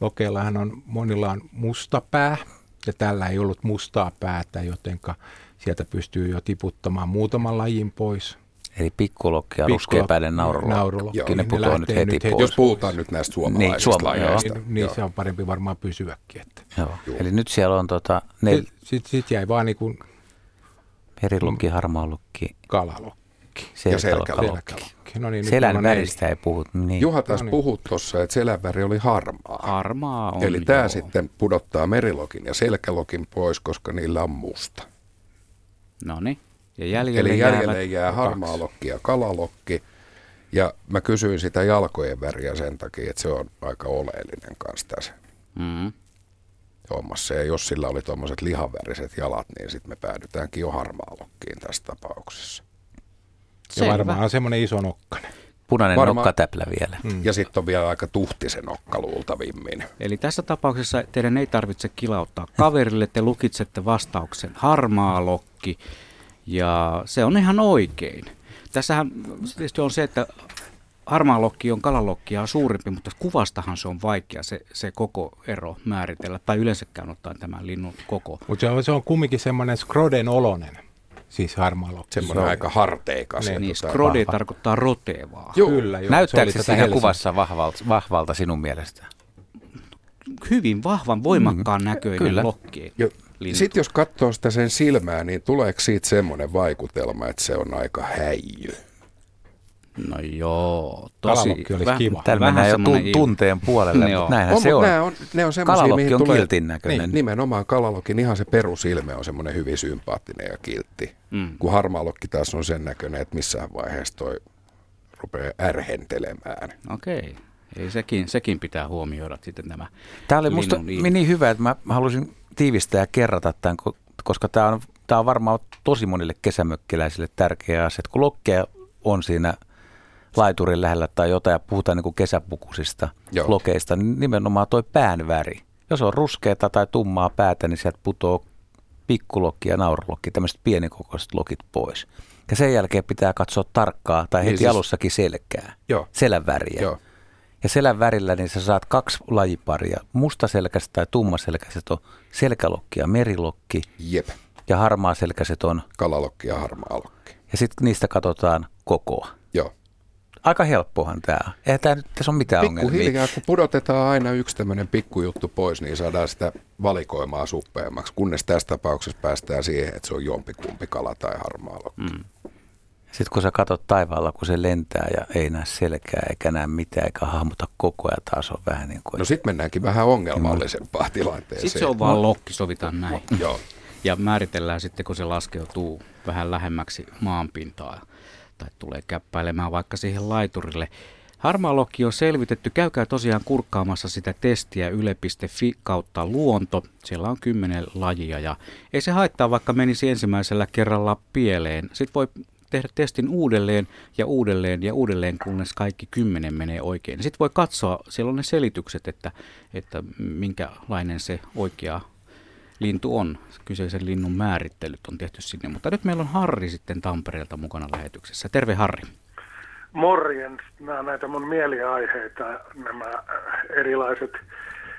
lokeellahan on, monilla on musta pää, ja tällä ei ollut mustaa päätä, jotenka sieltä pystyy jo tiputtamaan muutaman lajin pois. Eli pikkulokki ja ruskeapäinen naurulokki. naurulokki, Joo, niin ne ne putoo nyt heti pois. Jos puhutaan nyt näistä suomalaisista Niin, suoma- lajeista. Niin, niin Joo. se on parempi varmaan pysyäkin. Että. Joo. Eli nyt siellä on tota, ne Sitten sit, sit jäi vaan niin kuin merilukki, harmaalukki, kalalokki. selkälokki. selkälokki. No niin, Selän väristä ei puhut. Niin. Juha taas No niin. puhut tuossa, että selän väri oli harmaa. Harmaa on, Eli tämä joo. sitten pudottaa merilokin ja selkälokin pois, koska niillä on musta. No niin. Ja jäljelle Eli jäljelle jäävät jää harmaa kaksi. lokki ja kalalokki. Ja mä kysyin sitä jalkojen väriä sen takia, että se on aika oleellinen kanssa tässä Mm. hommassa. Ja jos sillä oli tuommoiset lihaväriset jalat, niin sitten me päädytäänkin jo harmaa lokkiin tässä tapauksessa. Ja Selvä. varmaan on semmoinen iso nokkanen. Punainen Varmaan- nokkatäplä vielä. Mm. Ja sitten on vielä aika tuhtisen nokka luultavimmin. Eli tässä tapauksessa teidän ei tarvitse kilauttaa kaverille, te lukitsette vastauksen harmaa lokki ja se on ihan oikein. Tässähän tietysti on se, että harmaa lokki on kalalokkia suurempi, mutta kuvastahan se on vaikea se, se koko ero määritellä, tai yleensäkään ottaen tämän linnun koko. Mutta se on, se on kumminkin semmoinen skroden olonen, siis harmaa lokki. Semmoinen aika harteikas. ja Niin, tota- skrode vahva. tarkoittaa rotevaa. Joo, Kyllä, joo. Näyttääkö se tätä siinä kuvassa vahvalta, vahvalta sinun mielestä? Hyvin vahvan, voimakkaan näköinen kyllä. lokki. Jo, lintu. Sitten jos katsoo sitä sen silmää, niin tuleeko siitä semmoinen vaikutelma, että se on aika häijy? No joo, tosi. Kalalokki olisi kiva. Täällä vähän mennään jo semmoinen tu- il- tunteen puolelle, mutta näinhän On, se on. Nämä on, ne on semmoisia, Kalalokki mihin on tulee... kiltin näköinen. Niin, nimenomaan kalalokin ihan se perusilme on semmoinen hyvin sympaattinen ja kiltti. Mm. Kun harmaalokki taas on sen näköinen, että missään vaiheessa toi rupeaa ärhentelemään. Okei. Ei sekin, sekin pitää huomioida sitten nämä Tämä oli musta ilme. niin hyvä, että mä halusin tiivistää ja kerrata tämän, koska tämä on, tämä on varmaan tosi monille kesämökkiläisille tärkeä asia, että kun lokkeja on siinä laiturin lähellä tai jotain ja puhutaan niin kuin kesäpukusista Joo. lokeista, niin nimenomaan toi pään väri. Jos on ruskeata tai tummaa päätä, niin sieltä putoo pikkulokki ja naurulokki, tämmöiset pienikokoiset lokit pois. Ja sen jälkeen pitää katsoa tarkkaa tai heti niin siis, alussakin selkää, Joo. selän väriä. Joo. Ja selän värillä niin sä saat kaksi lajiparia. Mustaselkäiset tai tummaselkäiset on selkälokki ja merilokki. Jep. Ja harmaaselkäiset on kalalokki ja harmaalokki. Ja sitten niistä katsotaan kokoa. Joo. Aika helppohan tämä on. Eihän tämä nyt tässä ole mitään Pikku ongelmia. hiljaa, kun pudotetaan aina yksi tämmöinen pikkujuttu pois, niin saadaan sitä valikoimaa suppeammaksi, kunnes tässä tapauksessa päästään siihen, että se on jompikumpi kala tai harmaalokki. Mm. Sitten kun sä katsot taivaalla, kun se lentää ja ei näe selkää eikä näe mitään eikä hahmota koko ajan, taas on vähän niin kuin... No sitten mennäänkin vähän ongelmallisempaan mm. tilanteeseen. Sitten se on vaan lokki, sovitaan näin. Joo. Ja määritellään sitten, kun se laskeutuu vähän lähemmäksi maanpintaa tai tulee käppäilemään vaikka siihen laiturille. Harmaa lokki on selvitetty. Käykää tosiaan kurkkaamassa sitä testiä yle.fi kautta luonto. Siellä on kymmenen lajia ja ei se haittaa, vaikka menisi ensimmäisellä kerralla pieleen. Sitten voi tehdä testin uudelleen ja uudelleen ja uudelleen, kunnes kaikki kymmenen menee oikein. Sitten voi katsoa, siellä on ne selitykset, että, että minkälainen se oikea lintu on. Kyseisen linnun määrittelyt on tehty sinne. Mutta nyt meillä on Harri sitten Tampereelta mukana lähetyksessä. Terve Harri. Morjens. Nämä näitä mun mieliaiheita, nämä erilaiset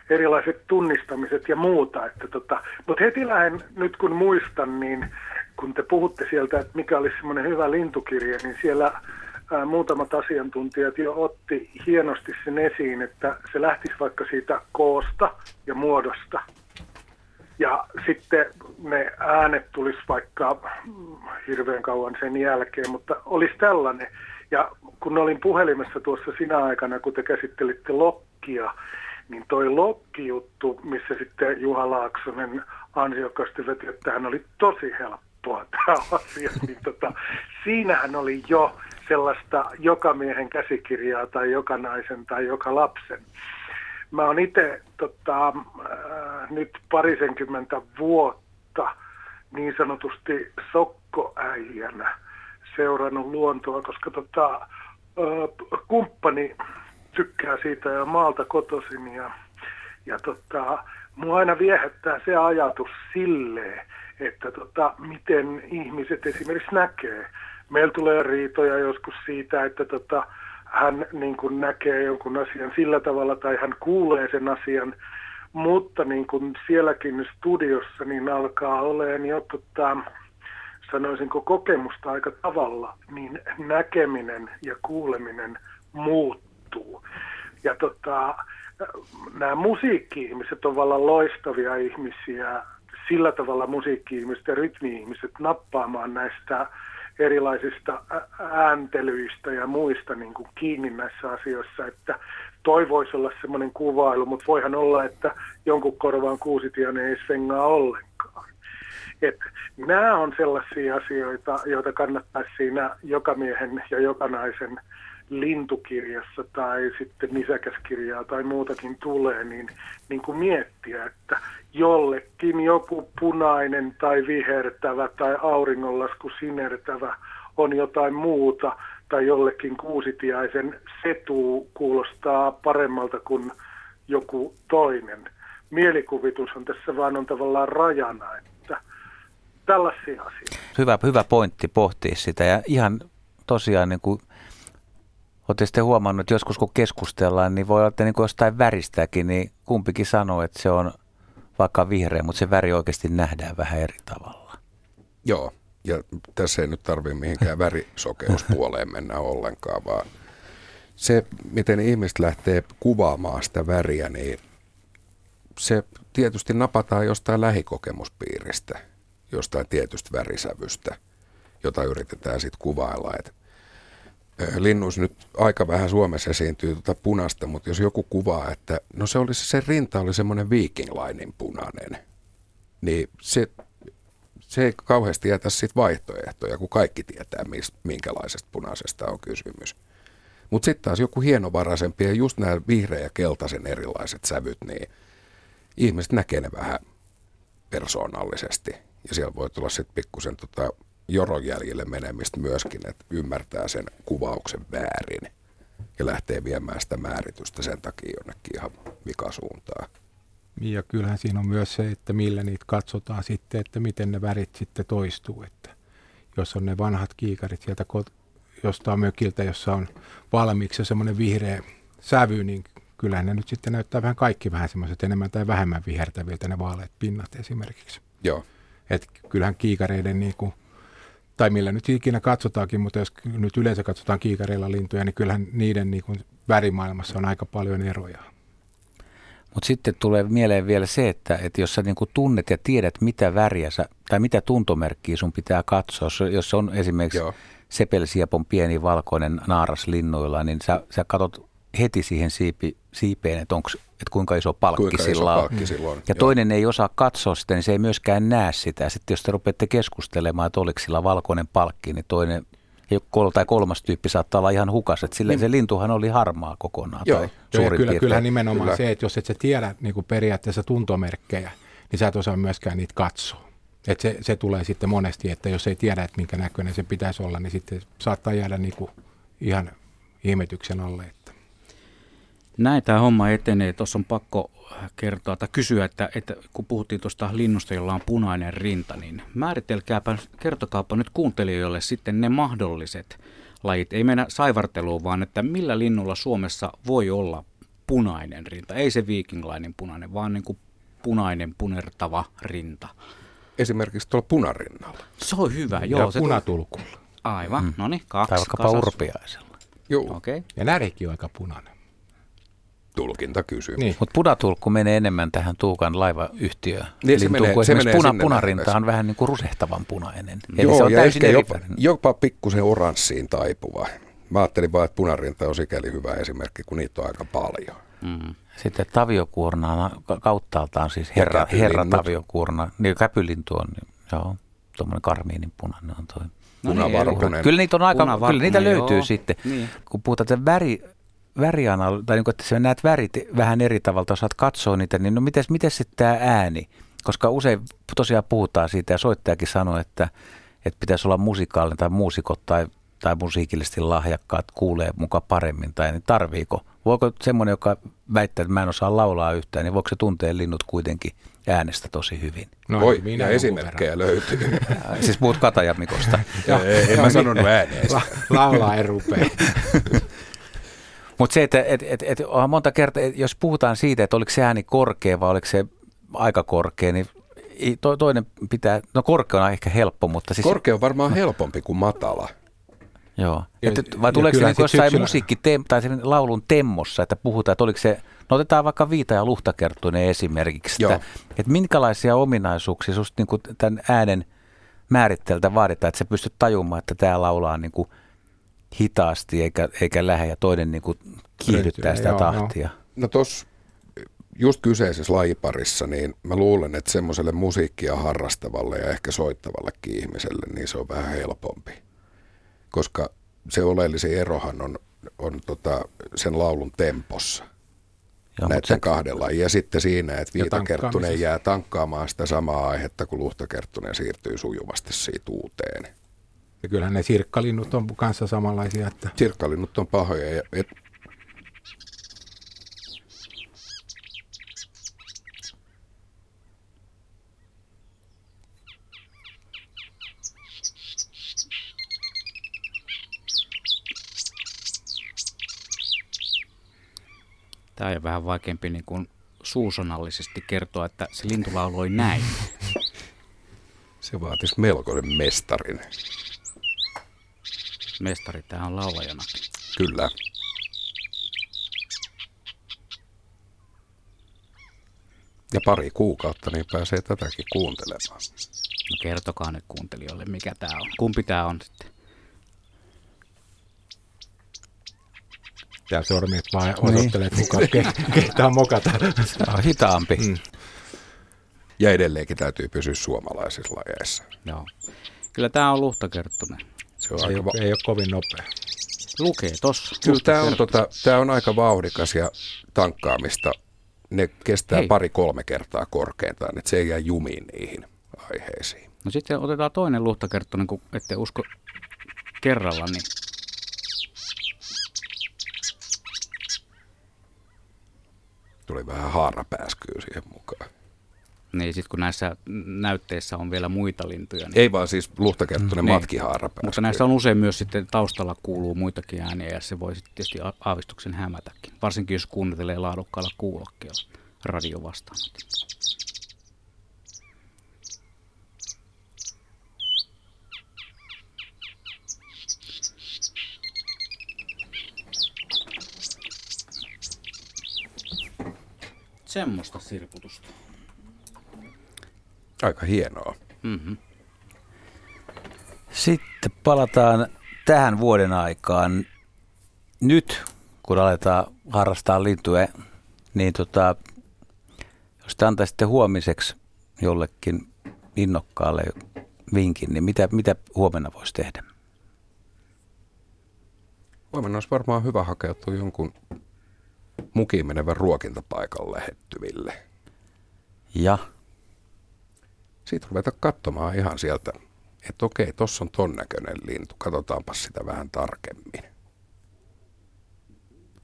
erilaiset tunnistamiset ja muuta. Että tota, Mutta heti lähden, nyt kun muistan, niin kun te puhutte sieltä, että mikä olisi semmoinen hyvä lintukirja, niin siellä ää, muutamat asiantuntijat jo otti hienosti sen esiin, että se lähtisi vaikka siitä koosta ja muodosta. Ja sitten ne äänet tulisi vaikka hirveän kauan sen jälkeen, mutta olisi tällainen. Ja kun olin puhelimessa tuossa sinä aikana, kun te käsittelitte lokkia, niin toi lokkijuttu, missä sitten Juha Laaksonen ansiokkaasti veti, että hän oli tosi helppo helppoa tämä asia, niin tota, siinähän oli jo sellaista joka miehen käsikirjaa tai joka naisen tai joka lapsen. Mä oon itse tota, äh, nyt parisenkymmentä vuotta niin sanotusti sokkoäijänä seurannut luontoa, koska tota, äh, kumppani tykkää siitä ja maalta kotoisin ja, ja tota, mua aina viehättää se ajatus silleen, että tota, miten ihmiset esimerkiksi näkee. Meillä tulee riitoja joskus siitä, että tota, hän niin kuin näkee jonkun asian sillä tavalla tai hän kuulee sen asian, mutta niin kuin sielläkin studiossa niin alkaa olemaan jo tota, sanoisinko kokemusta aika tavalla, niin näkeminen ja kuuleminen muuttuu. Ja tota, nämä musiikki-ihmiset ovat vallan loistavia ihmisiä sillä tavalla musiikki-ihmiset ja rytmi-ihmiset nappaamaan näistä erilaisista ääntelyistä ja muista niin kuin kiinni näissä asioissa, että toi voisi olla semmoinen kuvailu, mutta voihan olla, että jonkun korvaan kuusitiainen ei svengaa ollenkaan. Et nämä on sellaisia asioita, joita kannattaisi siinä joka miehen ja joka naisen lintukirjassa tai sitten nisäkäskirjaa tai muutakin tulee, niin, niin kuin miettiä, että jollekin joku punainen tai vihertävä tai auringonlasku sinertävä on jotain muuta tai jollekin kuusitiaisen setu kuulostaa paremmalta kuin joku toinen. Mielikuvitus on tässä vaan on tavallaan rajana, että tällaisia asioita. Hyvä, hyvä pointti pohtia sitä ja ihan tosiaan niin kuin Olette sitten huomannut, että joskus kun keskustellaan, niin voi olla, että niin jostain väristäkin, niin kumpikin sanoo, että se on vaikka vihreä, mutta se väri oikeasti nähdään vähän eri tavalla. Joo, ja tässä ei nyt tarvitse mihinkään värisokeuspuoleen mennä ollenkaan, vaan se, miten ihmiset lähtee kuvaamaan sitä väriä, niin se tietysti napataan jostain lähikokemuspiiristä, jostain tietystä värisävystä, jota yritetään sitten kuvailla. Että linnus nyt aika vähän Suomessa esiintyy tuota punasta, mutta jos joku kuvaa, että no se olisi se rinta oli semmoinen viikinglainen punainen, niin se, se ei kauheasti jätä sitten vaihtoehtoja, kun kaikki tietää, minkälaisesta punaisesta on kysymys. Mutta sitten taas joku hienovaraisempi ja just nämä vihreä ja keltaisen erilaiset sävyt, niin ihmiset näkee ne vähän persoonallisesti. Ja siellä voi tulla sitten pikkusen tota joronjäljelle menemistä myöskin, että ymmärtää sen kuvauksen väärin ja lähtee viemään sitä määritystä sen takia jonnekin ihan vikasuuntaan. Ja kyllähän siinä on myös se, että millä niitä katsotaan sitten, että miten ne värit sitten toistuu. Että jos on ne vanhat kiikarit sieltä jostain mökiltä, jossa on valmiiksi semmoinen vihreä sävy, niin kyllähän ne nyt sitten näyttää vähän kaikki vähän semmoiset enemmän tai vähemmän vihertäviltä ne vaaleat pinnat esimerkiksi. Joo. Et kyllähän kiikareiden niin kuin, tai millä nyt ikinä katsotaankin, mutta jos nyt yleensä katsotaan kiikareilla lintuja, niin kyllähän niiden niin kuin värimaailmassa on aika paljon eroja. Mutta sitten tulee mieleen vielä se, että, että jos sä niin tunnet ja tiedät, mitä väriä sä, tai mitä tuntomerkkiä sun pitää katsoa, jos on esimerkiksi Joo. sepelsiepon pieni valkoinen naaras linnuilla, niin sä, sä katot heti siihen siipi, siipeen, että, onks, että kuinka iso palkki kuinka sillä on. Palkki sillä on. Ja Joo. toinen ei osaa katsoa sitä, niin se ei myöskään näe sitä. Sitten jos te rupeatte keskustelemaan, että oliko sillä valkoinen palkki, niin toinen tai kolmas tyyppi saattaa olla ihan hukas, että sillä niin. se lintuhan oli harmaa kokonaan. Joo, tai Joo kyllä, kyllähän nimenomaan kyllä. se, että jos et sä tiedä niin kuin periaatteessa tuntomerkkejä, niin sä et osaa myöskään niitä katsoa. Et se, se tulee sitten monesti, että jos ei tiedä, että minkä näköinen se pitäisi olla, niin sitten saattaa jäädä niin kuin ihan ihmetyksen alle. Että. Näin tämä homma etenee. Tuossa on pakko kertoa tai kysyä, että, että kun puhuttiin tuosta linnusta, jolla on punainen rinta, niin määritelkääpä, kertokaapa nyt kuuntelijoille sitten ne mahdolliset lajit. Ei mennä saivarteluun, vaan että millä linnulla Suomessa voi olla punainen rinta. Ei se viikinglainen punainen, vaan niin kuin punainen punertava rinta. Esimerkiksi tuolla punarinnalla. Se on hyvä, joo. Ja se punatulkulla. Aivan, mm. no niin, kaksi Tai vaikkapa urpiaisella. Joo. Okay. Ja närikin on aika punainen tulkintakysymys. Niin. Mutta punatulkku menee enemmän tähän Tuukan laivayhtiöön. Niin, se menee, se menee puna, punarinta on vähän niin kuin rusehtavan punainen. Eli Joo, se on ja täysin ehkä jopa, jopa pikkusen oranssiin taipuva. Mä ajattelin vaan, että punarinta on sikäli hyvä esimerkki, kun niitä on aika paljon. Mm. Sitten taviokuorna kauttaaltaan siis herra, herra taviokuorna. Niin käpylintu on, niin, joo, tuommoinen karmiinin punainen on toi. No niin, kyllä niitä on aika, kyllä niitä löytyy joo. sitten. Niin. Kun puhutaan väri, värianal, tai niin kuin, että sä näet värit vähän eri tavalla, saat katsoa niitä, niin no miten, miten sitten tämä ääni? Koska usein tosiaan puhutaan siitä ja soittajakin sanoo, että, että pitäisi olla musikaalinen tai muusikot tai, tai musiikillisesti lahjakkaat kuulee muka paremmin tai niin tarviiko? Voiko semmoinen, joka väittää, että mä en osaa laulaa yhtään, niin voiko se tuntea linnut kuitenkin äänestä tosi hyvin? No, Voi, minä esimerkkejä löytyy. siis puhut Katajamikosta. en mä sanonut ääneen. La, laulaa ei rupea. Mutta se, että et, et, et, on monta kertaa, jos puhutaan siitä, että oliko se ääni korkea vai oliko se aika korkea, niin to, toinen pitää, no korkea on ehkä helppo, mutta siis... Korkea on varmaan helpompi kuin matala. Joo. Ja, että, vai tuleeko se niin jossain musiikki tai sen laulun temmossa, että puhutaan, että oliko se, no otetaan vaikka Viita ja Luhtakerttuinen esimerkiksi, että, että minkälaisia ominaisuuksia susta niin kuin tämän äänen määritteltä vaaditaan, että sä pystyt tajumaan, että tämä laulaa niin kuin hitaasti eikä, eikä lähde ja toinen niin kuin kiihdyttää sitä joo, tahtia. No, no tuossa just kyseisessä lajiparissa, niin mä luulen, että semmoiselle musiikkia harrastavalle ja ehkä soittavallekin ihmiselle, niin se on vähän helpompi. Koska se oleellisin erohan on, on tota sen laulun tempossa. Joo, näiden se... kahdella. Ja sitten siinä, että Viitakerttunen jää tankkaamaan sitä samaa aihetta, kun Luhtakerttunen siirtyy sujuvasti siitä uuteen. Ja kyllähän ne sirkkalinnut on kanssa samanlaisia. Että... Sirkkalinnut on pahoja. Ja et... Tämä on vähän vaikeampi niin kuin suusonallisesti kertoa, että se lintu lauloi näin. Se vaatisi melkoinen mestarin. Mestari, tämä on laulajana. Kyllä. Ja pari kuukautta, niin pääsee tätäkin kuuntelemaan. No kertokaa nyt kuuntelijoille, mikä tämä on. Kumpi tämä on sitten? Ja sormet vaan odottelee, että kuka ke- kehtaa mokata. Se on hitaampi. Mm. Ja edelleenkin täytyy pysyä suomalaisissa lajeissa. Joo. Kyllä tämä on luhtakerttunen. Se on ei, aika va- ei ole kovin nopea. Lukee tossa. Kyllä tämä on, tota, tämä on aika vauhdikas ja tankkaamista ne kestää Hei. pari-kolme kertaa korkeintaan, että se ei jää jumiin niihin aiheisiin. No sitten otetaan toinen luhtakerttonen, kun ette usko kerralla, niin Tuli vähän haarapääskyä siihen mukaan. Niin sitten kun näissä näytteissä on vielä muita lintuja. Niin, Ei vaan siis luhtakerttunen Niin. matkihaarapääsky. mutta näissä on usein myös sitten taustalla kuuluu muitakin ääniä ja se voi sitten tietysti aavistuksen hämätäkin. Varsinkin jos kuuntelee laadukkaalla kuulokkeella radiovastaanotin. Semmoista sirkutusta. Aika hienoa. Mm-hmm. Sitten palataan tähän vuoden aikaan. Nyt, kun aletaan harrastaa lintuja, niin tota, jos te antaisitte huomiseksi jollekin innokkaalle vinkin, niin mitä, mitä huomenna voisi tehdä? Huomenna olisi varmaan hyvä hakeutua jonkun mukiin menevän ruokintapaikan lähettyville. Ja Siitä ruveta katsomaan ihan sieltä, että okei, tossa on ton näköinen lintu, katsotaanpas sitä vähän tarkemmin.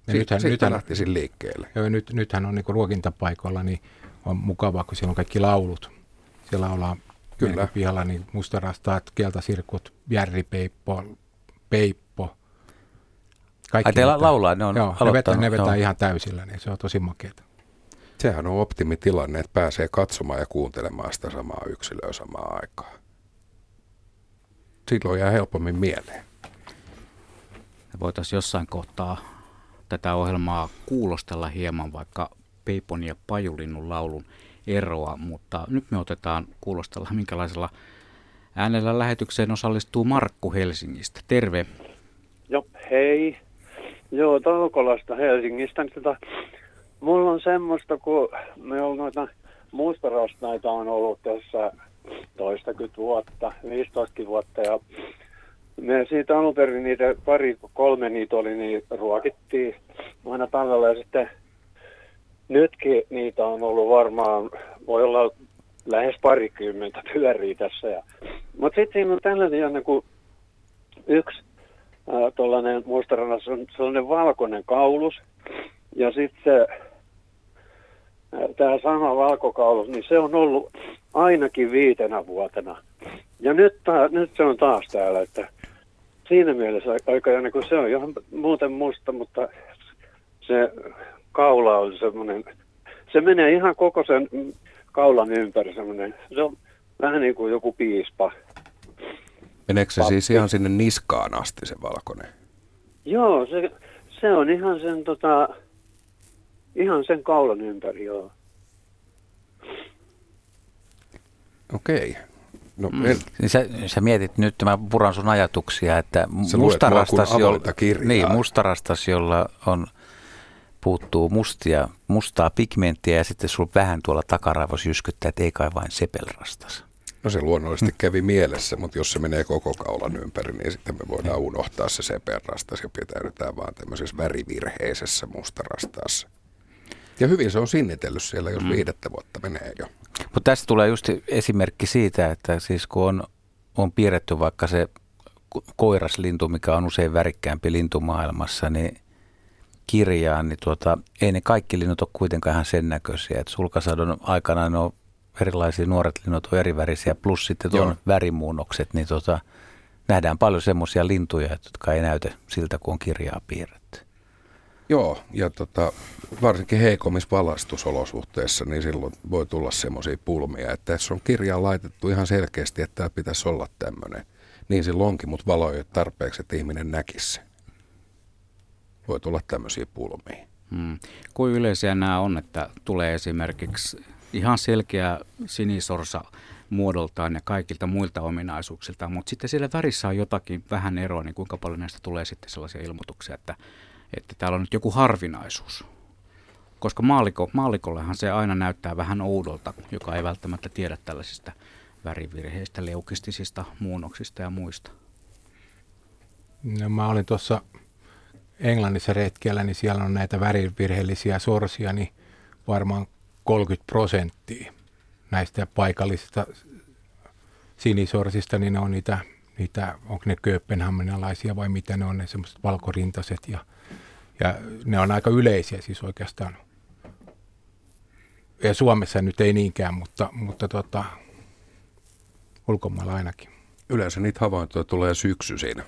Ja Siitä, nythän, siitä nythän, lähtisin liikkeelle. joo, nyt, nythän on niin ruokintapaikoilla, niin on mukavaa, kun siellä on kaikki laulut. Siellä ollaan Kyllä. pihalla niin mustarastaat, keltasirkut, järripeippo, peippo. Kaikki Ai teillä laulaa, ne on Joo, ne vetää, ne vetää joo. ihan täysillä, niin se on tosi makeata. Sehän on optimitilanne, että pääsee katsomaan ja kuuntelemaan sitä samaa yksilöä samaan aikaan. Silloin jää helpommin mieleen. Me voitaisiin jossain kohtaa tätä ohjelmaa kuulostella hieman vaikka Peipon ja Pajulinnun laulun eroa, mutta nyt me otetaan kuulostella, minkälaisella äänellä lähetykseen osallistuu Markku Helsingistä. Terve. Joo, hei. Joo, Taukolasta Helsingistä. Niin Tota, mulla on semmoista, kun me on noita mustarasnaita on ollut tässä toistakymmentä vuotta, 15 vuotta ja me siitä alun perin niitä pari, kolme niitä oli, niin ruokittiin aina talvella ja sitten nytkin niitä on ollut varmaan, voi olla lähes parikymmentä pyörii tässä. Ja, mutta sitten siinä on tällainen jännä, kun yksi tuollainen mustarannas on sellainen valkoinen kaulus. Ja sitten se, tämä sama valkokaulus, niin se on ollut ainakin viitenä vuotena. Ja nyt, ta, nyt se on taas täällä, että siinä mielessä aika jännä, kun se on ihan muuten musta, mutta se kaula on semmoinen, se menee ihan koko sen kaulan ympäri semmoinen, se on vähän niin kuin joku piispa. Meneekö se siis ihan sinne niskaan asti se valkoinen? Joo, se, se on ihan sen, tota, ihan sen kaulan ympäri, joo. Okei. No, Mm. en, Niin sä, sä mietit nyt, mä puran sun ajatuksia, että mustarastas, jolla, niin, mustarastas, jolla on, puuttuu mustia, mustaa pigmenttiä ja sitten sulla vähän tuolla takaraivossa jyskyttää, että ei kai vain sepelrastas. no se luonnollisesti kävi mielessä, mutta jos se menee koko kaulan ympäri, niin sitten me voidaan unohtaa se seperrastas ja pitäydytään vaan tämmöisessä värivirheisessä mustarastaassa. Ja hyvin se on sinnitellyt siellä, jos viidettä vuotta menee jo. Mutta tästä tulee just esimerkki siitä, että siis kun on, on piirretty vaikka se ko- koiraslintu, mikä on usein värikkäämpi lintu maailmassa, niin kirjaan, niin tuota, ei ne kaikki linnut ole kuitenkaan ihan sen näköisiä. Et sulkasadon aikana ne on erilaisia, nuoret linnut on erivärisiä, plus sitten Joo. tuon värimuunnokset, niin tuota, nähdään paljon semmoisia lintuja, jotka ei näytä siltä, kun on kirjaa piirretty. Joo, ja tota, varsinkin heikommissa valaistusolosuhteissa, niin silloin voi tulla semmoisia pulmia, että jos on kirjaan laitettu ihan selkeästi, että tämä pitäisi olla tämmöinen, niin silloin onkin, mutta valo ei ole tarpeeksi, että ihminen näkisi sen. Voi tulla tämmöisiä pulmia. Hmm. Kuin yleisiä nämä on, että tulee esimerkiksi ihan selkeä sinisorsa muodoltaan ja kaikilta muilta ominaisuuksilta, mutta sitten siellä värissä on jotakin vähän eroa, niin kuinka paljon näistä tulee sitten sellaisia ilmoituksia, että, että täällä on nyt joku harvinaisuus. Koska maaliko, maalikollehan se aina näyttää vähän oudolta, joka ei välttämättä tiedä tällaisista värivirheistä, leukistisista muunnoksista ja muista. No, mä olin tuossa Englannissa retkellä, niin siellä on näitä värivirheellisiä sorsia, niin varmaan 30 prosenttia näistä paikallisista sinisorsista, niin ne on niitä, niitä onko ne kööpenhaminalaisia vai mitä ne on, ne semmoiset valkorintaiset ja, ja ne on aika yleisiä siis oikeastaan. Ja Suomessa nyt ei niinkään, mutta, mutta tota, ulkomailla ainakin. Yleensä niitä havaintoja tulee syksyisin,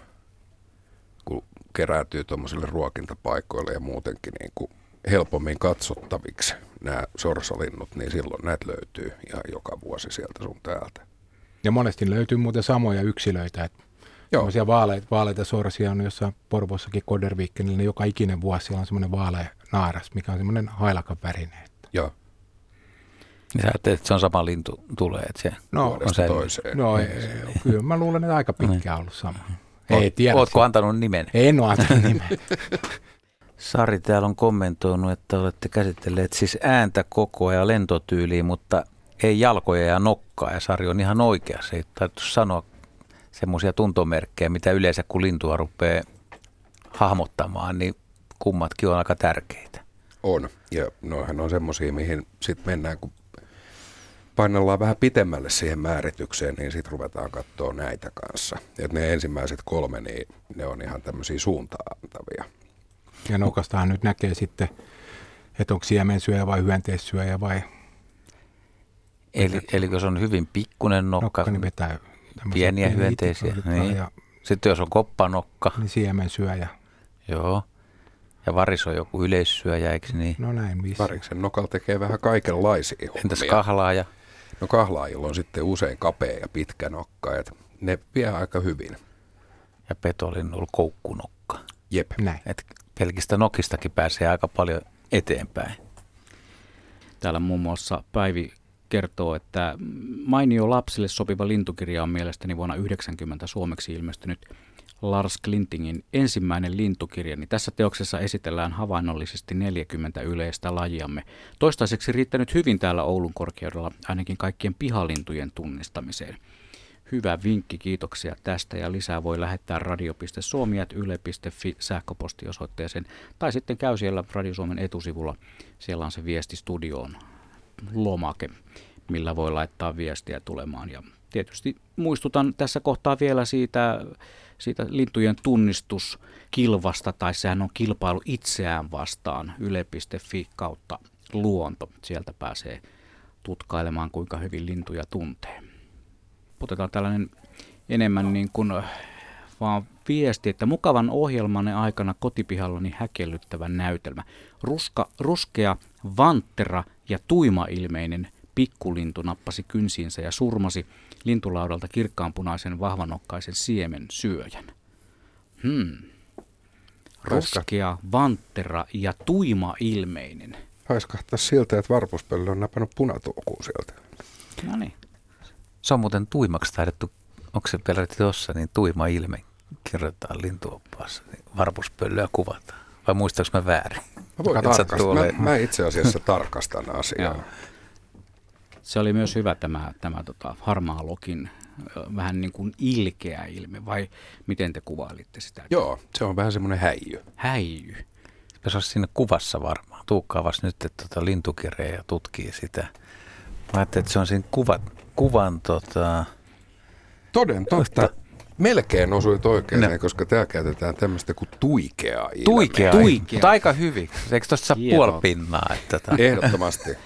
kun kerääntyy tuommoisille ruokintapaikoille ja muutenkin niin kuin helpommin katsottaviksi nämä sorsalinnut, niin silloin näitä löytyy ihan joka vuosi sieltä sun täältä. Ja monesti löytyy muuten samoja yksilöitä, että Joo. vaaleita, vaaleita sorsia on jossain Porvossakin Koderviikkenillä, niin joka ikinen vuosi siellä on semmoinen vaalea naaras, mikä on semmoinen hailakan värinen. Joo. Niin sä ajattelet, että se on sama lintu tulee, että se no, on se toiseen. No ei, kyllä mä luulen, että aika pitkään ollut sama. Ei tiedä. Ootko antanut nimen? En ole antanut nimen. Sari täällä on kommentoinut, että olette käsitelleet siis ääntä, kokoa ja lentotyyliä, mutta ei jalkoja ja nokkaa. Ja Sari on ihan oikea. Se ei täytyy sanoa semmoisia tuntomerkkejä, mitä yleensä kun lintua rupeaa hahmottamaan, niin kummatkin on aika tärkeitä. On. Ja noihän on semmoisia, mihin sitten mennään, kun painellaan vähän pitemmälle siihen määritykseen, niin sitten ruvetaan katsoa näitä kanssa. Et ne ensimmäiset kolme, niin ne on ihan tämmöisiä suuntaantavia. Ja nokastahan nyt näkee sitten, että onko siemensyöjä vai hyönteissyöjä vai... Eli, eli jos on hyvin pikkunen nokka, nokka niin vetää pieniä hyönteisiä. Niin. Ja sitten jos on koppanokka. Niin siemensyöjä. Joo. Ja varis on joku yleissyöjä, eikö niin? No näin, missä. Variksen nokal tekee vähän kaikenlaisia hommia. Entäs kahlaaja? No kahlaajilla on sitten usein kapea ja pitkä nokka, että ne vie aika hyvin. Ja petolinnulla koukkunokka. Jep. Näin. Et pelkistä nokistakin pääsee aika paljon eteenpäin. Täällä muun muassa Päivi kertoo, että mainio lapsille sopiva lintukirja on mielestäni vuonna 90 suomeksi ilmestynyt Lars Klintingin ensimmäinen lintukirja, niin tässä teoksessa esitellään havainnollisesti 40 yleistä lajiamme. Toistaiseksi riittänyt hyvin täällä Oulun korkeudella ainakin kaikkien pihalintujen tunnistamiseen. Hyvä vinkki, kiitoksia tästä ja lisää voi lähettää radio.suomi.yle.fi sähköpostiosoitteeseen tai sitten käy siellä Radio Suomen etusivulla. Siellä on se viesti studioon lomake, millä voi laittaa viestiä tulemaan. Ja tietysti muistutan tässä kohtaa vielä siitä, siitä lintujen tunnistuskilvasta, tai sehän on kilpailu itseään vastaan yle.fi kautta luonto. Sieltä pääsee tutkailemaan, kuinka hyvin lintuja tuntee otetaan tällainen enemmän niin kuin vaan viesti, että mukavan ohjelmanne aikana kotipihallani häkellyttävä näytelmä. Ruska, ruskea, vanttera ja tuimailmeinen pikkulintu nappasi kynsiinsä ja surmasi lintulaudalta kirkkaanpunaisen vahvanokkaisen siemen syöjän. Hmm. Ruskea, vanttera ja tuimailmeinen. Haiskahtaa siltä, että varpuspöllö on napannut punatuokuu sieltä. No niin. Se on muuten tuimaksi taidettu, onko se peräti tuossa, niin tuima ilme kirjoitetaan lintuoppaassa, niin varpuspöllöä kuvataan. Vai muistaaks mä väärin? Mä, voin mä, mä itse asiassa tarkastan asiaa. Se oli myös hyvä tämä, tämä tota, harmaa lokin vähän niin kuin ilkeä ilme, vai miten te kuvailitte sitä? Joo, se on vähän semmoinen häijy. Häijy. Se olisi siinä kuvassa varmaan. Tuukkaavas nyt että tota lintukirja ja tutkii sitä. Mä ajattelin, että se on siinä kuvat, kuvan tota... Toden totta. Melkein osuit oikein, no. koska täällä käytetään tämmöistä kuin tuikea ilme. Tuikea, tuikea. mutta aika hyvin. Eikö tuosta saa puolipinnaa? Että tota... Ehdottomasti.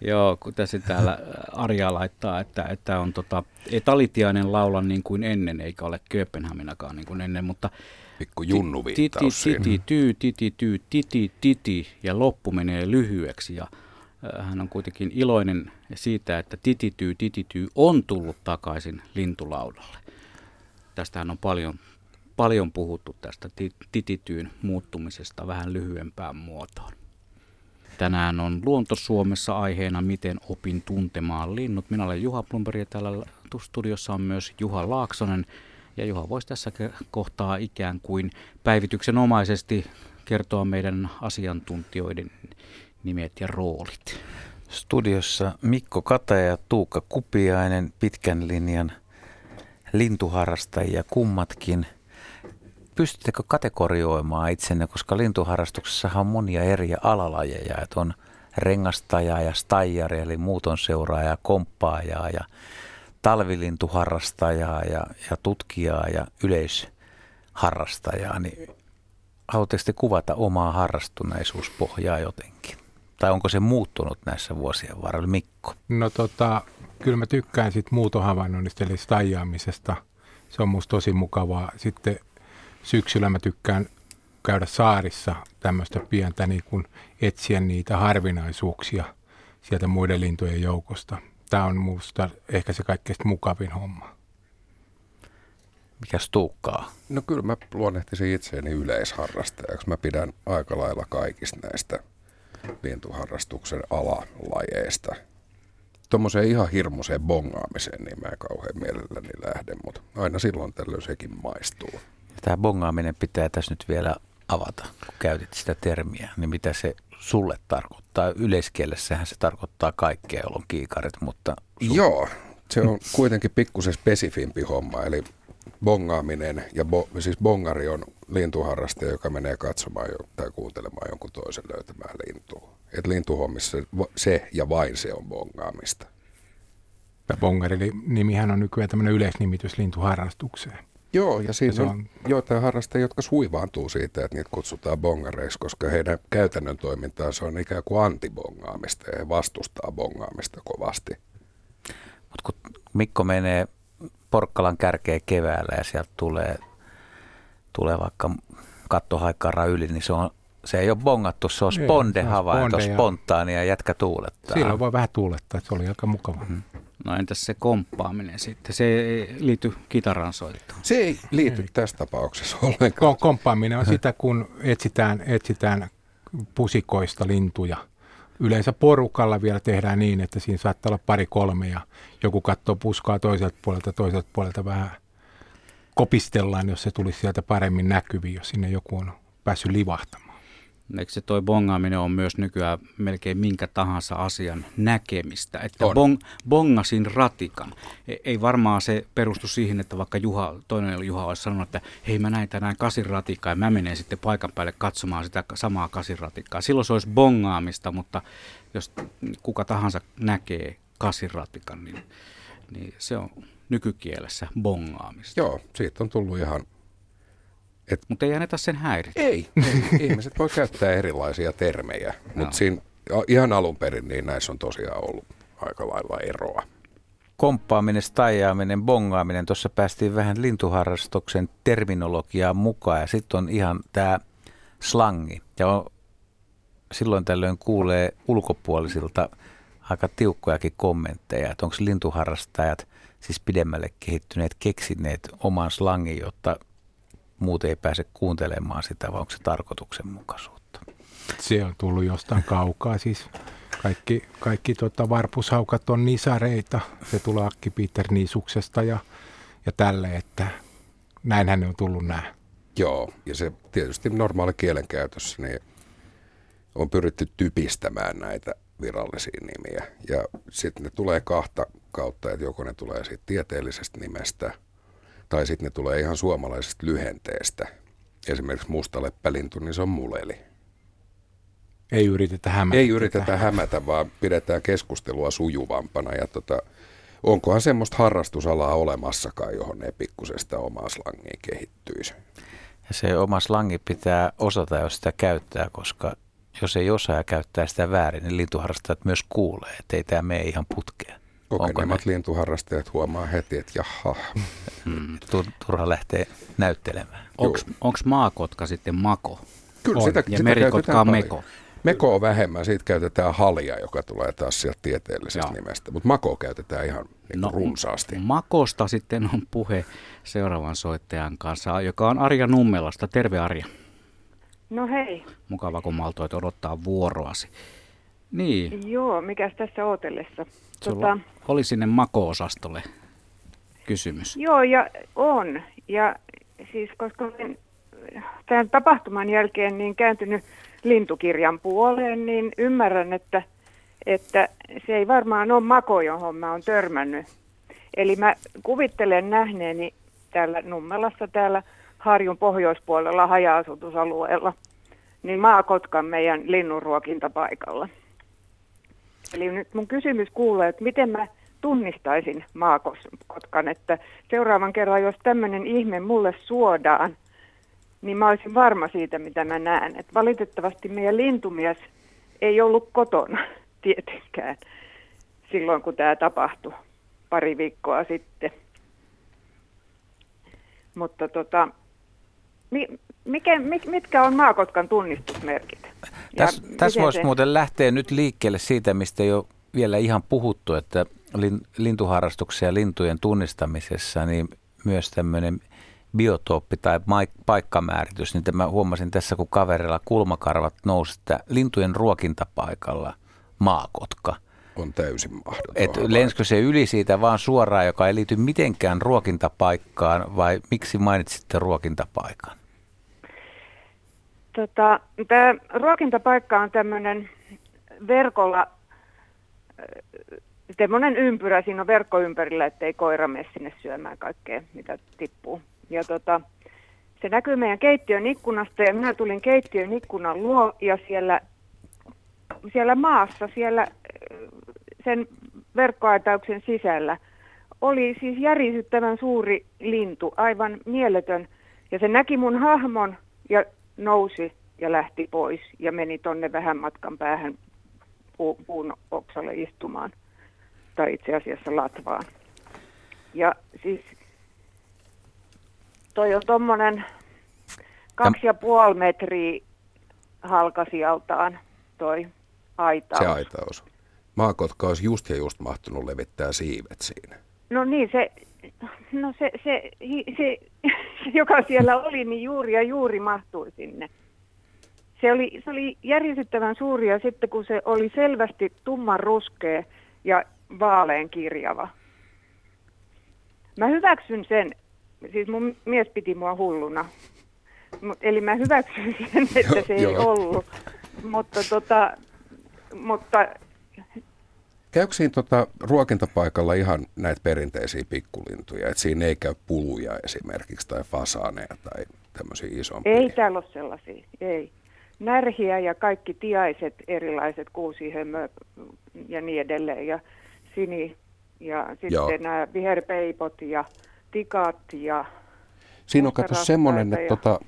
Joo, kun tässä täällä Arja laittaa, että, että on tota, ei talitiainen laula niin kuin ennen, eikä ole Kööpenhaminakaan niin kuin ennen, mutta Pikku junnu titi, titi, tyy, titi, tyy, titi, titi, ja loppu menee lyhyeksi, ja hän on kuitenkin iloinen siitä, että titityy, titityy on tullut takaisin lintulaudalle. Tästähän on paljon, paljon puhuttu tästä titityyn muuttumisesta vähän lyhyempään muotoon. Tänään on Luonto Suomessa aiheena Miten opin tuntemaan linnut. Minä olen Juha Plumberi ja täällä studiossa on myös Juha Laaksonen. Ja Juha voisi tässä kohtaa ikään kuin päivityksenomaisesti kertoa meidän asiantuntijoiden nimet ja roolit. Studiossa Mikko Kata ja Tuukka Kupiainen, pitkän linjan lintuharrastajia kummatkin. Pystyttekö kategorioimaan itsenne, koska lintuharrastuksessa on monia eri alalajeja, että on rengastajaa ja staijari, eli muuton seuraajaa, komppaajaa ja talvilintuharrastajaa ja, ja tutkijaa ja yleisharrastajaa, niin haluatteko te kuvata omaa harrastuneisuuspohjaa jotenkin? Tai onko se muuttunut näissä vuosien varrella, Mikko? No tota, kyllä mä tykkään sitten muutohavainnoinnista eli staijaamisesta. Se on musta tosi mukavaa. Sitten syksyllä mä tykkään käydä saarissa tämmöistä pientä niin kuin etsiä niitä harvinaisuuksia sieltä muiden lintujen joukosta. Tämä on musta ehkä se kaikkein mukavin homma. Mikäs tuukkaa? No kyllä mä luonnehtisin itseäni yleisharrastajaksi. Mä pidän aika lailla kaikista näistä lintuharrastuksen alalajeista. Tuommoiseen ihan hirmuiseen bongaamiseen niin mä en kauhean mielelläni lähde, mutta aina silloin tällöin sekin maistuu. Tämä bongaaminen pitää tässä nyt vielä avata, kun käytit sitä termiä, niin mitä se sulle tarkoittaa? Yleiskielessähän se tarkoittaa kaikkea, jolloin kiikarit, mutta... Sun... Joo, se on kuitenkin pikkusen spesifimpi homma, eli bongaaminen, ja bo, siis bongari on lintuharrastaja, joka menee katsomaan jo, tai kuuntelemaan jonkun toisen löytämään lintua. Et lintuhommissa se ja vain se on bongaamista. Bongari nimihän on nykyään tämmöinen yleisnimitys lintuharrastukseen. Joo, ja siinä on, on joitain harrastajia, jotka suivaantuu siitä, että niitä kutsutaan bongareiksi, koska heidän käytännön toimintaansa on ikään kuin antibongaamista ja he vastustaa bongaamista kovasti. Mutta kun Mikko menee Porkkalan kärkeen keväällä ja sieltä tulee, tulee vaikka kattohaikkara yli, niin se, on, se ei ole bongattu, se on sponde-havainto, spontaania ja jätkä tuulettaa. Silloin voi vähän tuulettaa, että se oli aika mukava. Mm-hmm. No entäs se komppaaminen sitten? Se ei liity kitaran soittoon. Se ei liity ei. tässä tapauksessa ollenkaan. Komppaaminen on sitä, kun etsitään, etsitään pusikoista lintuja. Yleensä porukalla vielä tehdään niin, että siinä saattaa olla pari kolme ja joku katsoo puskaa toiselta puolelta, toiselta puolelta vähän kopistellaan, jos se tulisi sieltä paremmin näkyviin, jos sinne joku on päässyt livahtamaan. Eikö se toi bongaaminen on myös nykyään melkein minkä tahansa asian näkemistä? Että bong, bongasin ratikan. E, ei varmaan se perustu siihen, että vaikka Juha, toinen Juha olisi sanonut, että hei mä näin tänään kasiratikkaa ja mä menen sitten paikan päälle katsomaan sitä samaa kasiratikkaa. Silloin se olisi bongaamista, mutta jos kuka tahansa näkee kasiratikan, niin, niin se on nykykielessä bongaamista. Joo, siitä on tullut ihan et, mutta ei anneta sen häiritä. Ei, ei. ihmiset voi käyttää erilaisia termejä, no. mutta siinä ihan alun perin niin näissä on tosiaan ollut aika lailla eroa. Komppaaminen, staijaaminen, bongaaminen, tuossa päästiin vähän lintuharrastuksen terminologiaa mukaan ja sitten on ihan tämä slangi. Ja on, silloin tällöin kuulee ulkopuolisilta aika tiukkojakin kommentteja, että onko lintuharrastajat siis pidemmälle kehittyneet keksineet oman slangin, jotta muut ei pääse kuuntelemaan sitä, vai onko se tarkoituksenmukaisuutta? Se on tullut jostain kaukaa, siis kaikki, kaikki tota varpushaukat on nisareita, se tulee Akki Peter Niisuksesta ja, ja tälle, että näinhän ne on tullut nämä. Joo, ja se tietysti normaali kielenkäytössä niin on pyritty typistämään näitä virallisia nimiä. Ja sitten ne tulee kahta kautta, että joko ne tulee siitä tieteellisestä nimestä – tai sitten ne tulee ihan suomalaisesta lyhenteestä. Esimerkiksi mustaleppälintu, niin se on muleli. Ei yritetä hämätä. Ei yritetä hämätä, vaan pidetään keskustelua sujuvampana. Ja tota, onkohan semmoista harrastusalaa olemassakaan, johon ne pikkusesta omaa slangiin kehittyisi. Ja se oma slangi pitää osata, jos sitä käyttää, koska jos ei osaa ja käyttää sitä väärin, niin lintuharrastajat myös kuulee, että ei tämä mene ihan putkeen. Kokeneemmat lintuharrastajat huomaa heti, että jaha. Hmm, turha lähtee näyttelemään. Onko maakotka sitten mako? Kyllä, on. sitä, ja sitä merikotka on meko. Meko on vähemmän, siitä käytetään halia, joka tulee taas sieltä tieteellisestä Joo. nimestä, mutta mako käytetään ihan niin no, runsaasti. Makosta sitten on puhe seuraavan soittajan kanssa, joka on Arja Nummelasta. Terve Arja. No hei. Mukava, kun maltoit odottaa vuoroasi. Niin. Joo, mikäs tässä ootellessa? Sulla tota, oli sinne mako-osastolle kysymys. Joo, ja on. Ja siis koska olen tämän tapahtuman jälkeen niin kääntynyt lintukirjan puoleen, niin ymmärrän, että, että se ei varmaan ole mako, johon mä oon törmännyt. Eli mä kuvittelen nähneeni täällä Nummelassa, täällä Harjun pohjoispuolella haja-asutusalueella, niin maakotkan meidän linnunruokintapaikalla. Eli nyt mun kysymys kuuluu, että miten mä tunnistaisin maakotkan, että seuraavan kerran, jos tämmöinen ihme mulle suodaan, niin mä olisin varma siitä, mitä mä näen. Et valitettavasti meidän lintumies ei ollut kotona tietenkään silloin, kun tämä tapahtui pari viikkoa sitten. Mutta tota, mikä, mitkä on maakotkan tunnistusmerkit? Tässä täs voisi se... muuten lähteä nyt liikkeelle siitä, mistä jo vielä ihan puhuttu, että lintuharrastuksia ja lintujen tunnistamisessa, niin myös tämmöinen biotooppi tai paikkamääritys, niin mä huomasin tässä, kun kaverilla kulmakarvat nousi, että lintujen ruokintapaikalla maakotka. On täysin mahdotonta. Et lenskö se yli siitä vaan suoraan, joka ei liity mitenkään ruokintapaikkaan, vai miksi mainitsitte ruokintapaikan? Tota, Tämä ruokintapaikka on tämmöinen verkolla, semmoinen ympyrä, siinä on verkko ympärillä, ettei koira mene sinne syömään kaikkea, mitä tippuu. Ja tota, se näkyy meidän keittiön ikkunasta ja minä tulin keittiön ikkunan luo ja siellä, siellä maassa, siellä sen verkkoaitauksen sisällä oli siis järisyttävän suuri lintu, aivan mieletön. Ja se näki mun hahmon ja nousi ja lähti pois ja meni tonne vähän matkan päähän puun oksalle istumaan. Tai itse asiassa latvaan. Ja siis toi on tuommoinen kaksi ja puoli metriä halkasijaltaan toi aitaus. Se aitaus. Maakotka olisi just ja just mahtunut levittää siivet siinä. No niin, se, no se, se, se, se, joka siellä oli, niin juuri ja juuri mahtui sinne. Se oli, se oli järjestettävän suuri ja sitten kun se oli selvästi tumman ruskea ja vaalean kirjava. Mä hyväksyn sen, siis mun mies piti mua hulluna. Mut, eli mä hyväksyn sen, että se ei ollut. Mutta, tota, mutta Käykö siinä tota, ruokintapaikalla ihan näitä perinteisiä pikkulintuja, että siinä ei käy puluja esimerkiksi tai fasaaneja tai tämmöisiä isompia? Ei täällä ole sellaisia, ei. Närhiä ja kaikki tiaiset erilaiset, kuusihömö ja niin edelleen ja sini ja sitten Joo. nämä viherpeipot ja tikat ja Siinä on kato semmoinen, että ja... tota,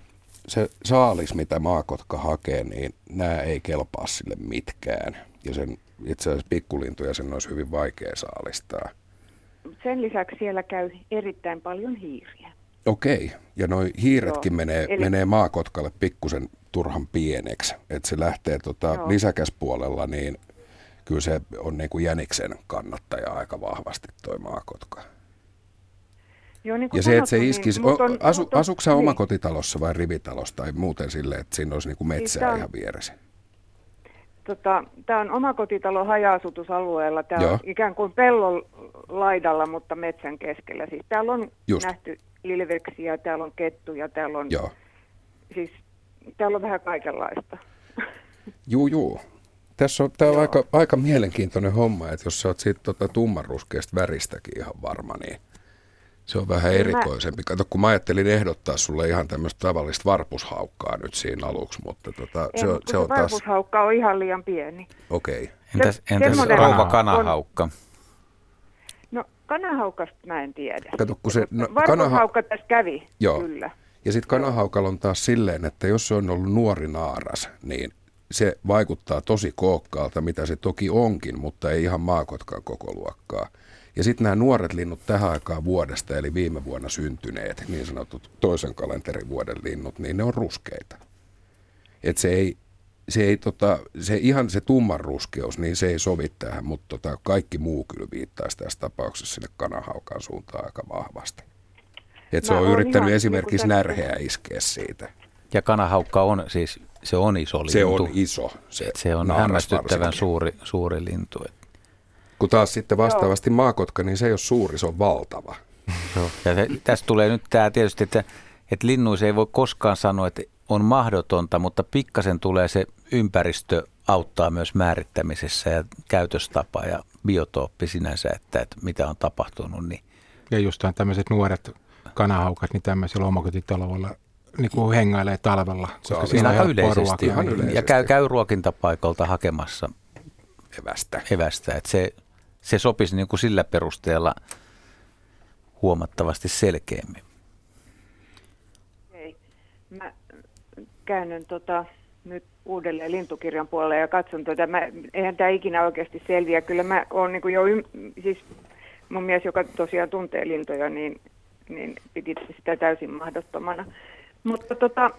se saalis, mitä maakotka hakee, niin nämä ei kelpaa sille mitkään. Ja sen itse asiassa pikkulintuja sen olisi hyvin vaikea saalistaa. Sen lisäksi siellä käy erittäin paljon hiiriä. Okei, ja noi hiiretkin Joo. menee, Eli... menee maakotkalle pikkusen turhan pieneksi. Että se lähtee tota lisäkäspuolella, niin kyllä se on niin kuin jäniksen kannattaja aika vahvasti toi maakotka. Joo, niin ja se, että se niin iskisi, niin, on, asu, asuuko niin. omakotitalossa vai rivitalossa tai muuten silleen, että siinä olisi niin kuin metsää niin, ihan vieressä? Tota, tämä on omakotitalo haja-asutusalueella. Tämä on ikään kuin pellon laidalla, mutta metsän keskellä. Siis täällä on Just. nähty ilveksiä, täällä on kettuja, täällä on, Joo. Siis, täällä on vähän kaikenlaista. Juu, juu. Tässä on, tämä on aika, aika mielenkiintoinen homma, että jos sä oot siitä tota, tummanruskeasta väristäkin ihan varma, niin se on vähän erikoisempi. Kato, kun mä ajattelin ehdottaa sulle ihan tämmöistä tavallista varpushaukkaa nyt siinä aluksi, mutta tota, se, on, se on taas... Varpushaukka on ihan liian pieni. Okei. Okay. Entäs, entäs rouva kanahaukka? On... No kanahaukasta mä en tiedä. Kato, kun se, no, Varpushaukka kanaha... tässä kävi, Joo. kyllä. Ja sitten kanahaukalla on taas silleen, että jos se on ollut nuori naaras, niin se vaikuttaa tosi kookkaalta, mitä se toki onkin, mutta ei ihan maakotkan koko luokkaa. Ja sitten nämä nuoret linnut tähän aikaan vuodesta, eli viime vuonna syntyneet, niin sanotut toisen kalenterivuoden linnut, niin ne on ruskeita. Et se ei, se ei tota, se ihan se tumman ruskeus, niin se ei sovi tähän, mutta tota, kaikki muu kyllä viittaisi tässä tapauksessa sinne kanahaukan suuntaan aika vahvasti. Et se on yrittänyt esimerkiksi niin närheä iskeä siitä. Ja kanahaukka on siis, se on iso lintu. Se on iso. Se, se on hämmästyttävän suuri, suuri lintu. Kun taas sitten vastaavasti Joo. maakotka, niin se ei ole suuri, se on valtava. Joo. Ja se, tästä tulee nyt tämä tietysti, että, että linnuissa ei voi koskaan sanoa, että on mahdotonta, mutta pikkasen tulee se ympäristö auttaa myös määrittämisessä ja käytöstapa ja biotooppi sinänsä, että, että mitä on tapahtunut. Niin. Ja just tämmöiset nuoret kanahaukat, niin tämmöisellä omakotitalolla niin kuin hengailee talvella. Koska siinä on aika yleisesti. Ja käy, käy ruokintapaikalta hakemassa evästä. evästä. Että se, se sopisi niin kuin sillä perusteella huomattavasti selkeämmin. Ei. Mä käännyn tota, nyt uudelleen lintukirjan puolelle ja katson tuota. Mä, eihän tämä ikinä oikeasti selviä. Kyllä mä oon niin jo, ym, siis mun mies, joka tosiaan tuntee lintoja, niin, niin piti sitä täysin mahdottomana. Mutta tota,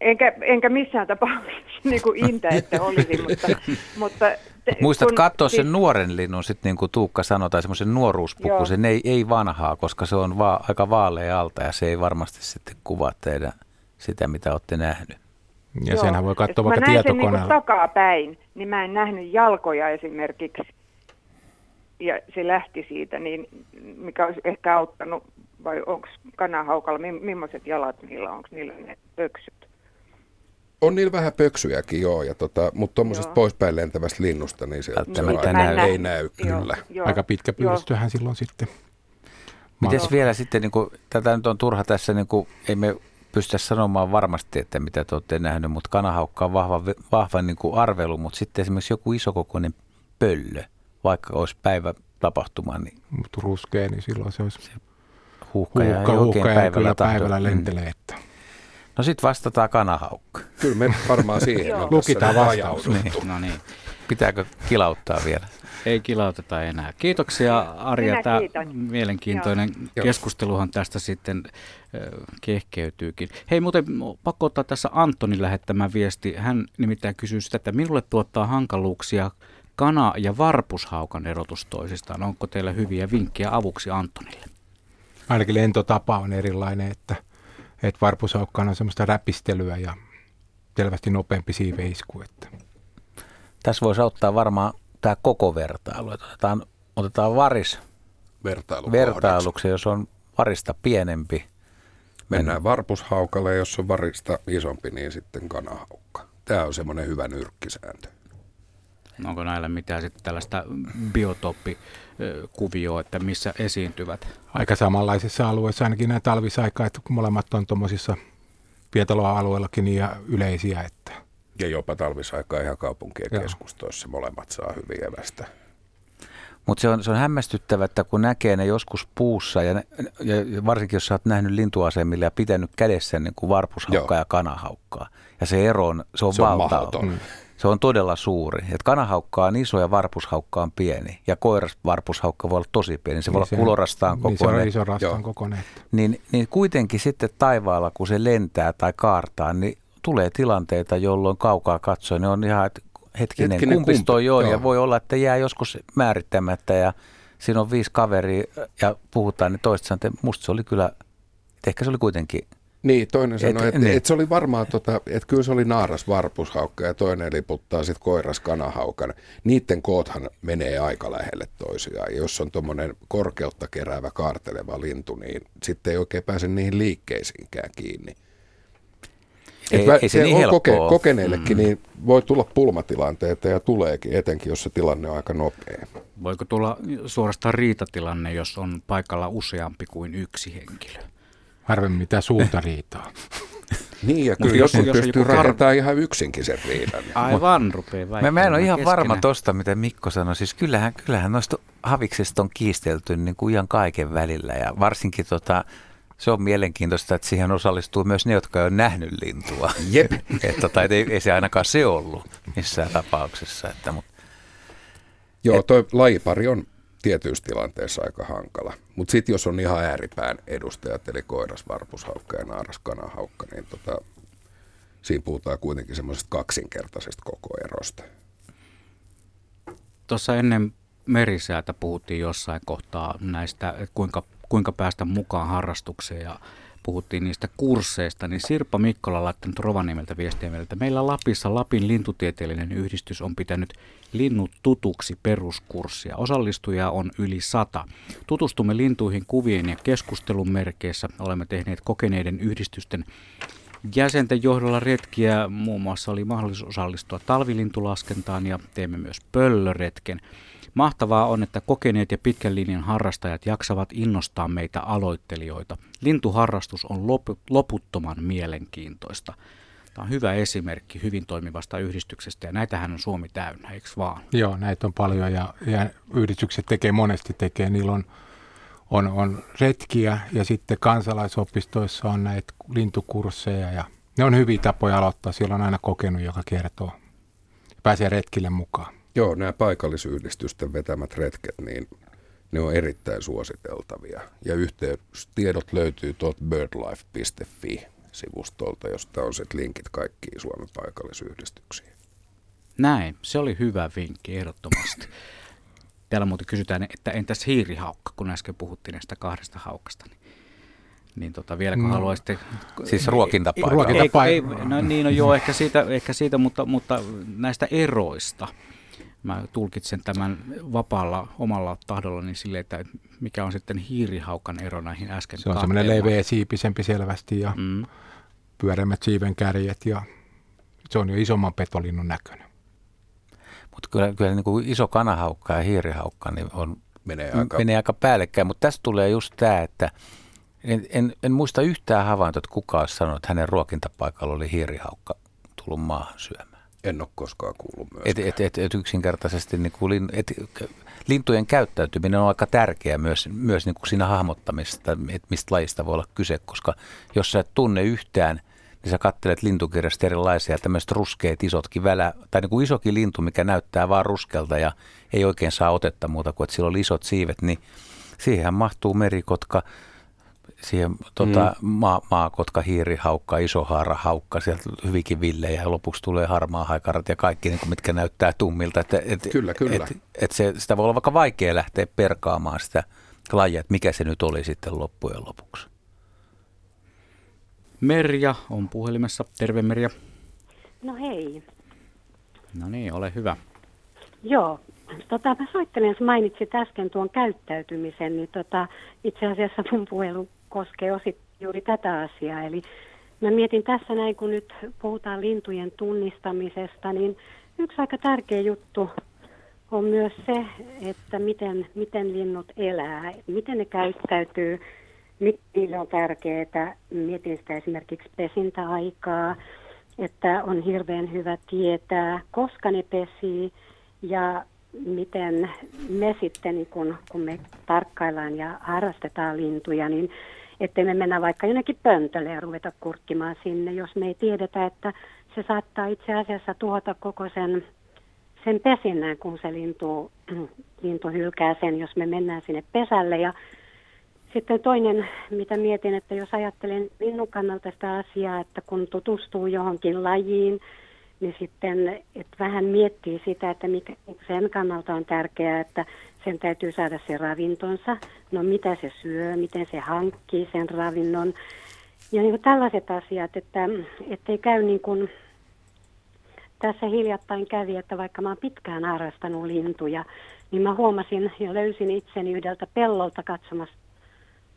enkä, enkä missään tapauksessa niin kuin intä, että olisi, mutta... mutta te, Muistat katsoa siis, sen nuoren linnun, sitten niin kuin Tuukka sanoi, tai semmoisen nuoruuspukusen, ei, ei vanhaa, koska se on va, aika vaalea alta ja se ei varmasti sitten kuvaa teidän sitä, mitä olette nähnyt. Ja Joo. senhän voi katsoa vaikka tietokoneella. Mä näin sen niin takapäin, niin mä en nähnyt jalkoja esimerkiksi. Ja se lähti siitä, niin mikä olisi ehkä auttanut, vai onko kanahaukalla, millaiset jalat niillä, onko niillä ne pöksyt? On niillä vähän pöksyjäkin, joo, ja tota, mutta tuommoisesta poispäin lentävästä linnusta, niin se, se on, näy. ei näy joo, kyllä. Joo, Aika pitkä pyydystöhän silloin sitten. Miten vielä sitten, niin kuin, tätä nyt on turha tässä, niin kuin, ei me pystytä sanomaan varmasti, että mitä te olette nähneet, mutta kanahaukka on vahva, vahva niin kuin arvelu, mutta sitten esimerkiksi joku isokokoinen pöllö, vaikka olisi päivä tapahtuma. Niin mutta ruskea, niin silloin se olisi se huuhka, ja, huuhka, huuhka ja päivällä, kyllä päivällä lentelee. Että. No sitten vastataan kanahaukka. Kyllä me varmaan siihen Lukitaan vastaus. Niin. No niin. Pitääkö kilauttaa vielä? Ei kilauteta enää. Kiitoksia Arja. Tämä mielenkiintoinen Joo. keskusteluhan tästä sitten kehkeytyykin. Hei muuten pakko ottaa tässä Antonin lähettämä viesti. Hän nimittäin kysyy sitä, että minulle tuottaa hankaluuksia kana- ja varpushaukan erotus toisistaan. Onko teillä hyviä vinkkejä avuksi Antonille? Ainakin lentotapa on erilainen, että, että varpushaukkaan on semmoista räpistelyä ja selvästi nopeampi siiveisku. Että. Tässä voisi auttaa varmaan tämä koko vertailu. Otetaan, otetaan varis Vertailu vertailuksi, jos on varista pienempi. Mennään varpushaukalle, jos on varista isompi, niin sitten kanahaukka. Tämä on semmoinen hyvä nyrkkisääntö. Onko näillä mitään sitten tällaista biotooppikuvioa, että missä esiintyvät? Aika samanlaisissa alueissa, ainakin nämä talvisaikaa, että molemmat on tuommoisissa pietaloa-alueillakin niin yleisiä. Että. Ja jopa talvisaikaa ihan kaupunkien Joo. keskustoissa molemmat saa hyvin evästä. Mutta se on, se on hämmästyttävä, että kun näkee ne joskus puussa, ja, ne, ja varsinkin jos sä oot nähnyt lintuasemilla ja pitänyt kädessä niin kuin varpushaukkaa Joo. ja kanahaukkaa, ja se ero on, se on, se on valtava. Mm. Se on todella suuri. Et kanahaukka on iso ja varpushaukka on pieni. Ja koirasvarpushaukka voi olla tosi pieni. Se niin voi se, olla kulorastaan kokoinen. Niin se on iso rastaan kokoinen. Niin, niin kuitenkin sitten taivaalla, kun se lentää tai kaartaa, niin tulee tilanteita, jolloin kaukaa katsoen ne on ihan, että hetkinen, hetkinen kumpis toi on. Joo. Ja voi olla, että jää joskus määrittämättä ja siinä on viisi kaveria ja puhutaan, niin toista sanoo, että musta se oli kyllä, ehkä se oli kuitenkin niin, toinen sanoi, että niin. et se oli varmaan, tota, että kyllä se oli naaras varpushaukka ja toinen liputtaa sitten koiras kanahaukan. Niiden koothan menee aika lähelle toisiaan. Jos on tuommoinen korkeutta keräävä kaarteleva lintu, niin sitten ei oikein pääse niihin liikkeisiinkään kiinni. Ei, Et ei se, se niin on koke, kokeneillekin, mm. niin voi tulla pulmatilanteita ja tuleekin, etenkin jos se tilanne on aika nopea. Voiko tulla suorastaan riitatilanne, jos on paikalla useampi kuin yksi henkilö? Harvemmin mitään suurta riitaa. Niin, ja kyllä jos, jos pystyy rakentamaan ihan yksinkin sen riidan. Niin. Aivan, rupeaa Mä, mä en ole ihan keskenään. varma tosta, mitä Mikko sanoi. Siis kyllähän, kyllähän noista haviksista on kiistelty niin kuin ihan kaiken välillä. Ja varsinkin tota, se on mielenkiintoista, että siihen osallistuu myös ne, jotka on nähnyt lintua. Jep. että, tota, ei, ei, se ainakaan se ollut missään tapauksessa. Että, mutta, Joo, toi lajipari on tietyissä tilanteissa aika hankala. Mutta sitten jos on ihan ääripään edustajat, eli koiras, varpushaukka ja naaras, kanahaukka, niin tota, siinä puhutaan kuitenkin semmoisesta kaksinkertaisesta koko erosta. Tuossa ennen merisäätä puhuttiin jossain kohtaa näistä, kuinka, kuinka päästä mukaan harrastukseen ja puhuttiin niistä kursseista, niin Sirpa Mikkola laittanut Rovaniemeltä viestiä meille, että meillä Lapissa Lapin lintutieteellinen yhdistys on pitänyt linnut tutuksi peruskurssia. Osallistujia on yli sata. Tutustumme lintuihin kuvien ja keskustelun merkeissä. Olemme tehneet kokeneiden yhdistysten jäsenten johdolla retkiä. Muun muassa oli mahdollisuus osallistua talvilintulaskentaan ja teemme myös pöllöretken. Mahtavaa on, että kokeneet ja pitkän linjan harrastajat jaksavat innostaa meitä aloittelijoita. Lintuharrastus on loputtoman mielenkiintoista. Tämä on hyvä esimerkki hyvin toimivasta yhdistyksestä ja näitähän on Suomi täynnä, eikö vaan? Joo, näitä on paljon ja, ja yhdistykset tekee monesti tekee. Niillä on, on, on retkiä ja sitten kansalaisopistoissa on näitä lintukursseja ja ne on hyviä tapoja aloittaa. Siellä on aina kokenut, joka kertoo. Pääsee retkille mukaan. Joo, nämä paikallisyhdistysten vetämät retket, niin ne on erittäin suositeltavia. Ja yhteystiedot löytyy tuolta birdlife.fi sivustolta, josta on sitten linkit kaikkiin Suomen paikallisyhdistyksiin. Näin, se oli hyvä vinkki ehdottomasti. Täällä muuten kysytään, että entäs hiirihaukka, kun äsken puhuttiin näistä kahdesta haukasta. Niin, niin tota, vieläkö no. haluaisitte... Siis ruokintapaikka. Ruokintapaikka. Ei, ei, no niin, no joo, ehkä siitä, ehkä siitä mutta, mutta näistä eroista. Mä tulkitsen tämän vapaalla omalla tahdollani silleen, että mikä on sitten hiirihaukan ero näihin äsken Se on semmoinen leveä siipisempi selvästi ja mm. pyöreämmät siiven kärjet ja se on jo isomman petolinnun näköinen. Mutta kyllä, kyllä niin kuin iso kanahaukka ja hiirihaukka niin on, menee, aika... menee aika päällekkäin, mutta tässä tulee just tämä, että en, en, en muista yhtään havaintoa, että kuka olisi sanonut, että hänen ruokintapaikalla oli hiirihaukka tullut maahan syömään. En ole koskaan kuullut myös. Et, et, et, et yksinkertaisesti niin kuin, et, lintujen käyttäytyminen on aika tärkeä myös, myös niin kuin siinä hahmottamisesta, että mistä lajista voi olla kyse, koska jos sä et tunne yhtään, niin sä kattelet lintukirjasta erilaisia tämmöiset ruskeat isotkin välä, tai niin kuin isokin lintu, mikä näyttää vaan ruskelta ja ei oikein saa otetta muuta kuin, että sillä on isot siivet, niin siihen mahtuu merikotka, siihen tota, mm. maa, maakotka, haukka, isohaara, haukka, sieltä hyvinkin villejä ja lopuksi tulee harmaa haikarat ja kaikki, niin kuin, mitkä näyttää tummilta. Että, et, kyllä, kyllä. Et, et se, sitä voi olla vaikka vaikea lähteä perkaamaan sitä lajia, että mikä se nyt oli sitten loppujen lopuksi. Merja on puhelimessa. Terve Merja. No hei. No niin, ole hyvä. Joo, tota, mä soittelen, jos mainitsit äsken tuon käyttäytymisen, niin tota, itse asiassa mun puhelu koskee osit juuri tätä asiaa. Eli mä mietin tässä näin, kun nyt puhutaan lintujen tunnistamisesta, niin yksi aika tärkeä juttu on myös se, että miten, miten linnut elää, miten ne käyttäytyy, niille on tärkeää. Mietin sitä esimerkiksi pesintäaikaa, että on hirveän hyvä tietää, koska ne pesii ja miten me sitten, niin kun, kun me tarkkaillaan ja harrastetaan lintuja, niin ettei me mennä vaikka jonnekin pöntölle ja ruveta kurkkimaan sinne, jos me ei tiedetä, että se saattaa itse asiassa tuhota koko sen, sen pesinnän, kun se lintu, lintu hylkää sen, jos me mennään sinne pesälle. Ja sitten toinen, mitä mietin, että jos ajattelen linnun kannalta sitä asiaa, että kun tutustuu johonkin lajiin, niin sitten että vähän miettii sitä, että mikä sen kannalta on tärkeää, että sen täytyy saada se ravintonsa, no mitä se syö, miten se hankkii sen ravinnon. Ja niin kuin tällaiset asiat, että ei käy niin kuin tässä hiljattain kävi, että vaikka mä oon pitkään harrastanut lintuja, niin mä huomasin ja löysin itseni yhdeltä pellolta katsomassa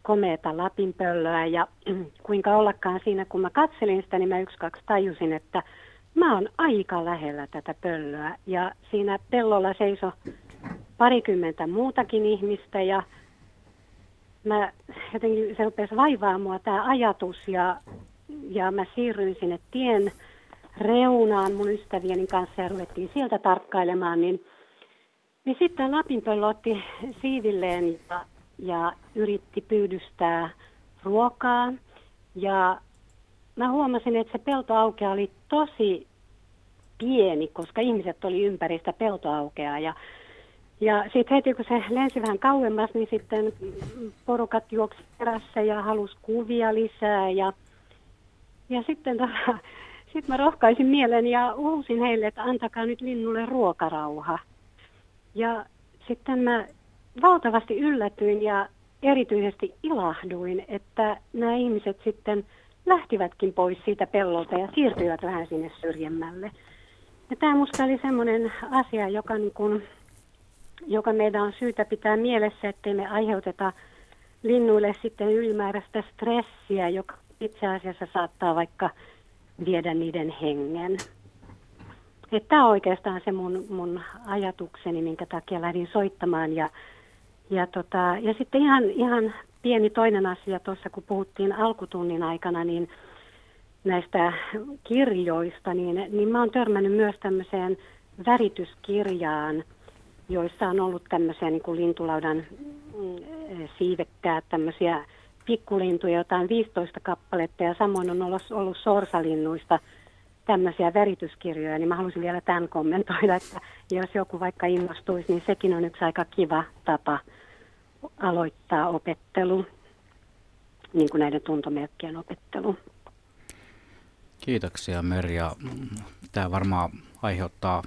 komeeta lapinpöllöä ja kuinka ollakaan siinä, kun mä katselin sitä, niin mä yksi kaksi tajusin, että mä oon aika lähellä tätä pöllöä. Ja siinä pellolla seiso parikymmentä muutakin ihmistä ja mä jotenkin se rupesi vaivaa mua tämä ajatus ja, ja mä siirryin sinne tien reunaan mun ystävieni kanssa ja ruvettiin sieltä tarkkailemaan, niin, niin sitten lapinpöllö otti siivilleen ja, ja yritti pyydystää ruokaa. Ja mä huomasin, että se peltoaukea oli tosi pieni, koska ihmiset oli ympäri sitä peltoaukea ja ja sitten heti kun se lensi vähän kauemmas, niin sitten porukat juoksi perässä ja halusi kuvia lisää. Ja, ja sitten tota, sit mä rohkaisin mielen ja uusin heille, että antakaa nyt linnulle ruokarauha. Ja sitten mä valtavasti yllätyin ja erityisesti ilahduin, että nämä ihmiset sitten lähtivätkin pois siitä pellolta ja siirtyivät vähän sinne syrjemmälle. Ja tämä musta oli semmoinen asia, joka niin kuin joka meidän on syytä pitää mielessä, ettei me aiheuteta linnuille sitten ylimääräistä stressiä, joka itse asiassa saattaa vaikka viedä niiden hengen. Tämä on oikeastaan se mun, mun ajatukseni, minkä takia lähdin soittamaan. Ja, ja, tota, ja sitten ihan, ihan pieni toinen asia tuossa, kun puhuttiin alkutunnin aikana, niin näistä kirjoista, niin, niin mä oon törmännyt myös tämmöiseen värityskirjaan, joissa on ollut tämmöisiä niin kuin lintulaudan mm, siivekkäät, tämmöisiä pikkulintuja, jotain 15 kappaletta ja samoin on ollut, ollut sorsalinnuista tämmöisiä värityskirjoja, niin mä haluaisin vielä tämän kommentoida, että jos joku vaikka innostuisi, niin sekin on yksi aika kiva tapa aloittaa opettelu, niin kuin näiden tuntomerkkien opettelu. Kiitoksia Merja. Tämä varmaan aiheuttaa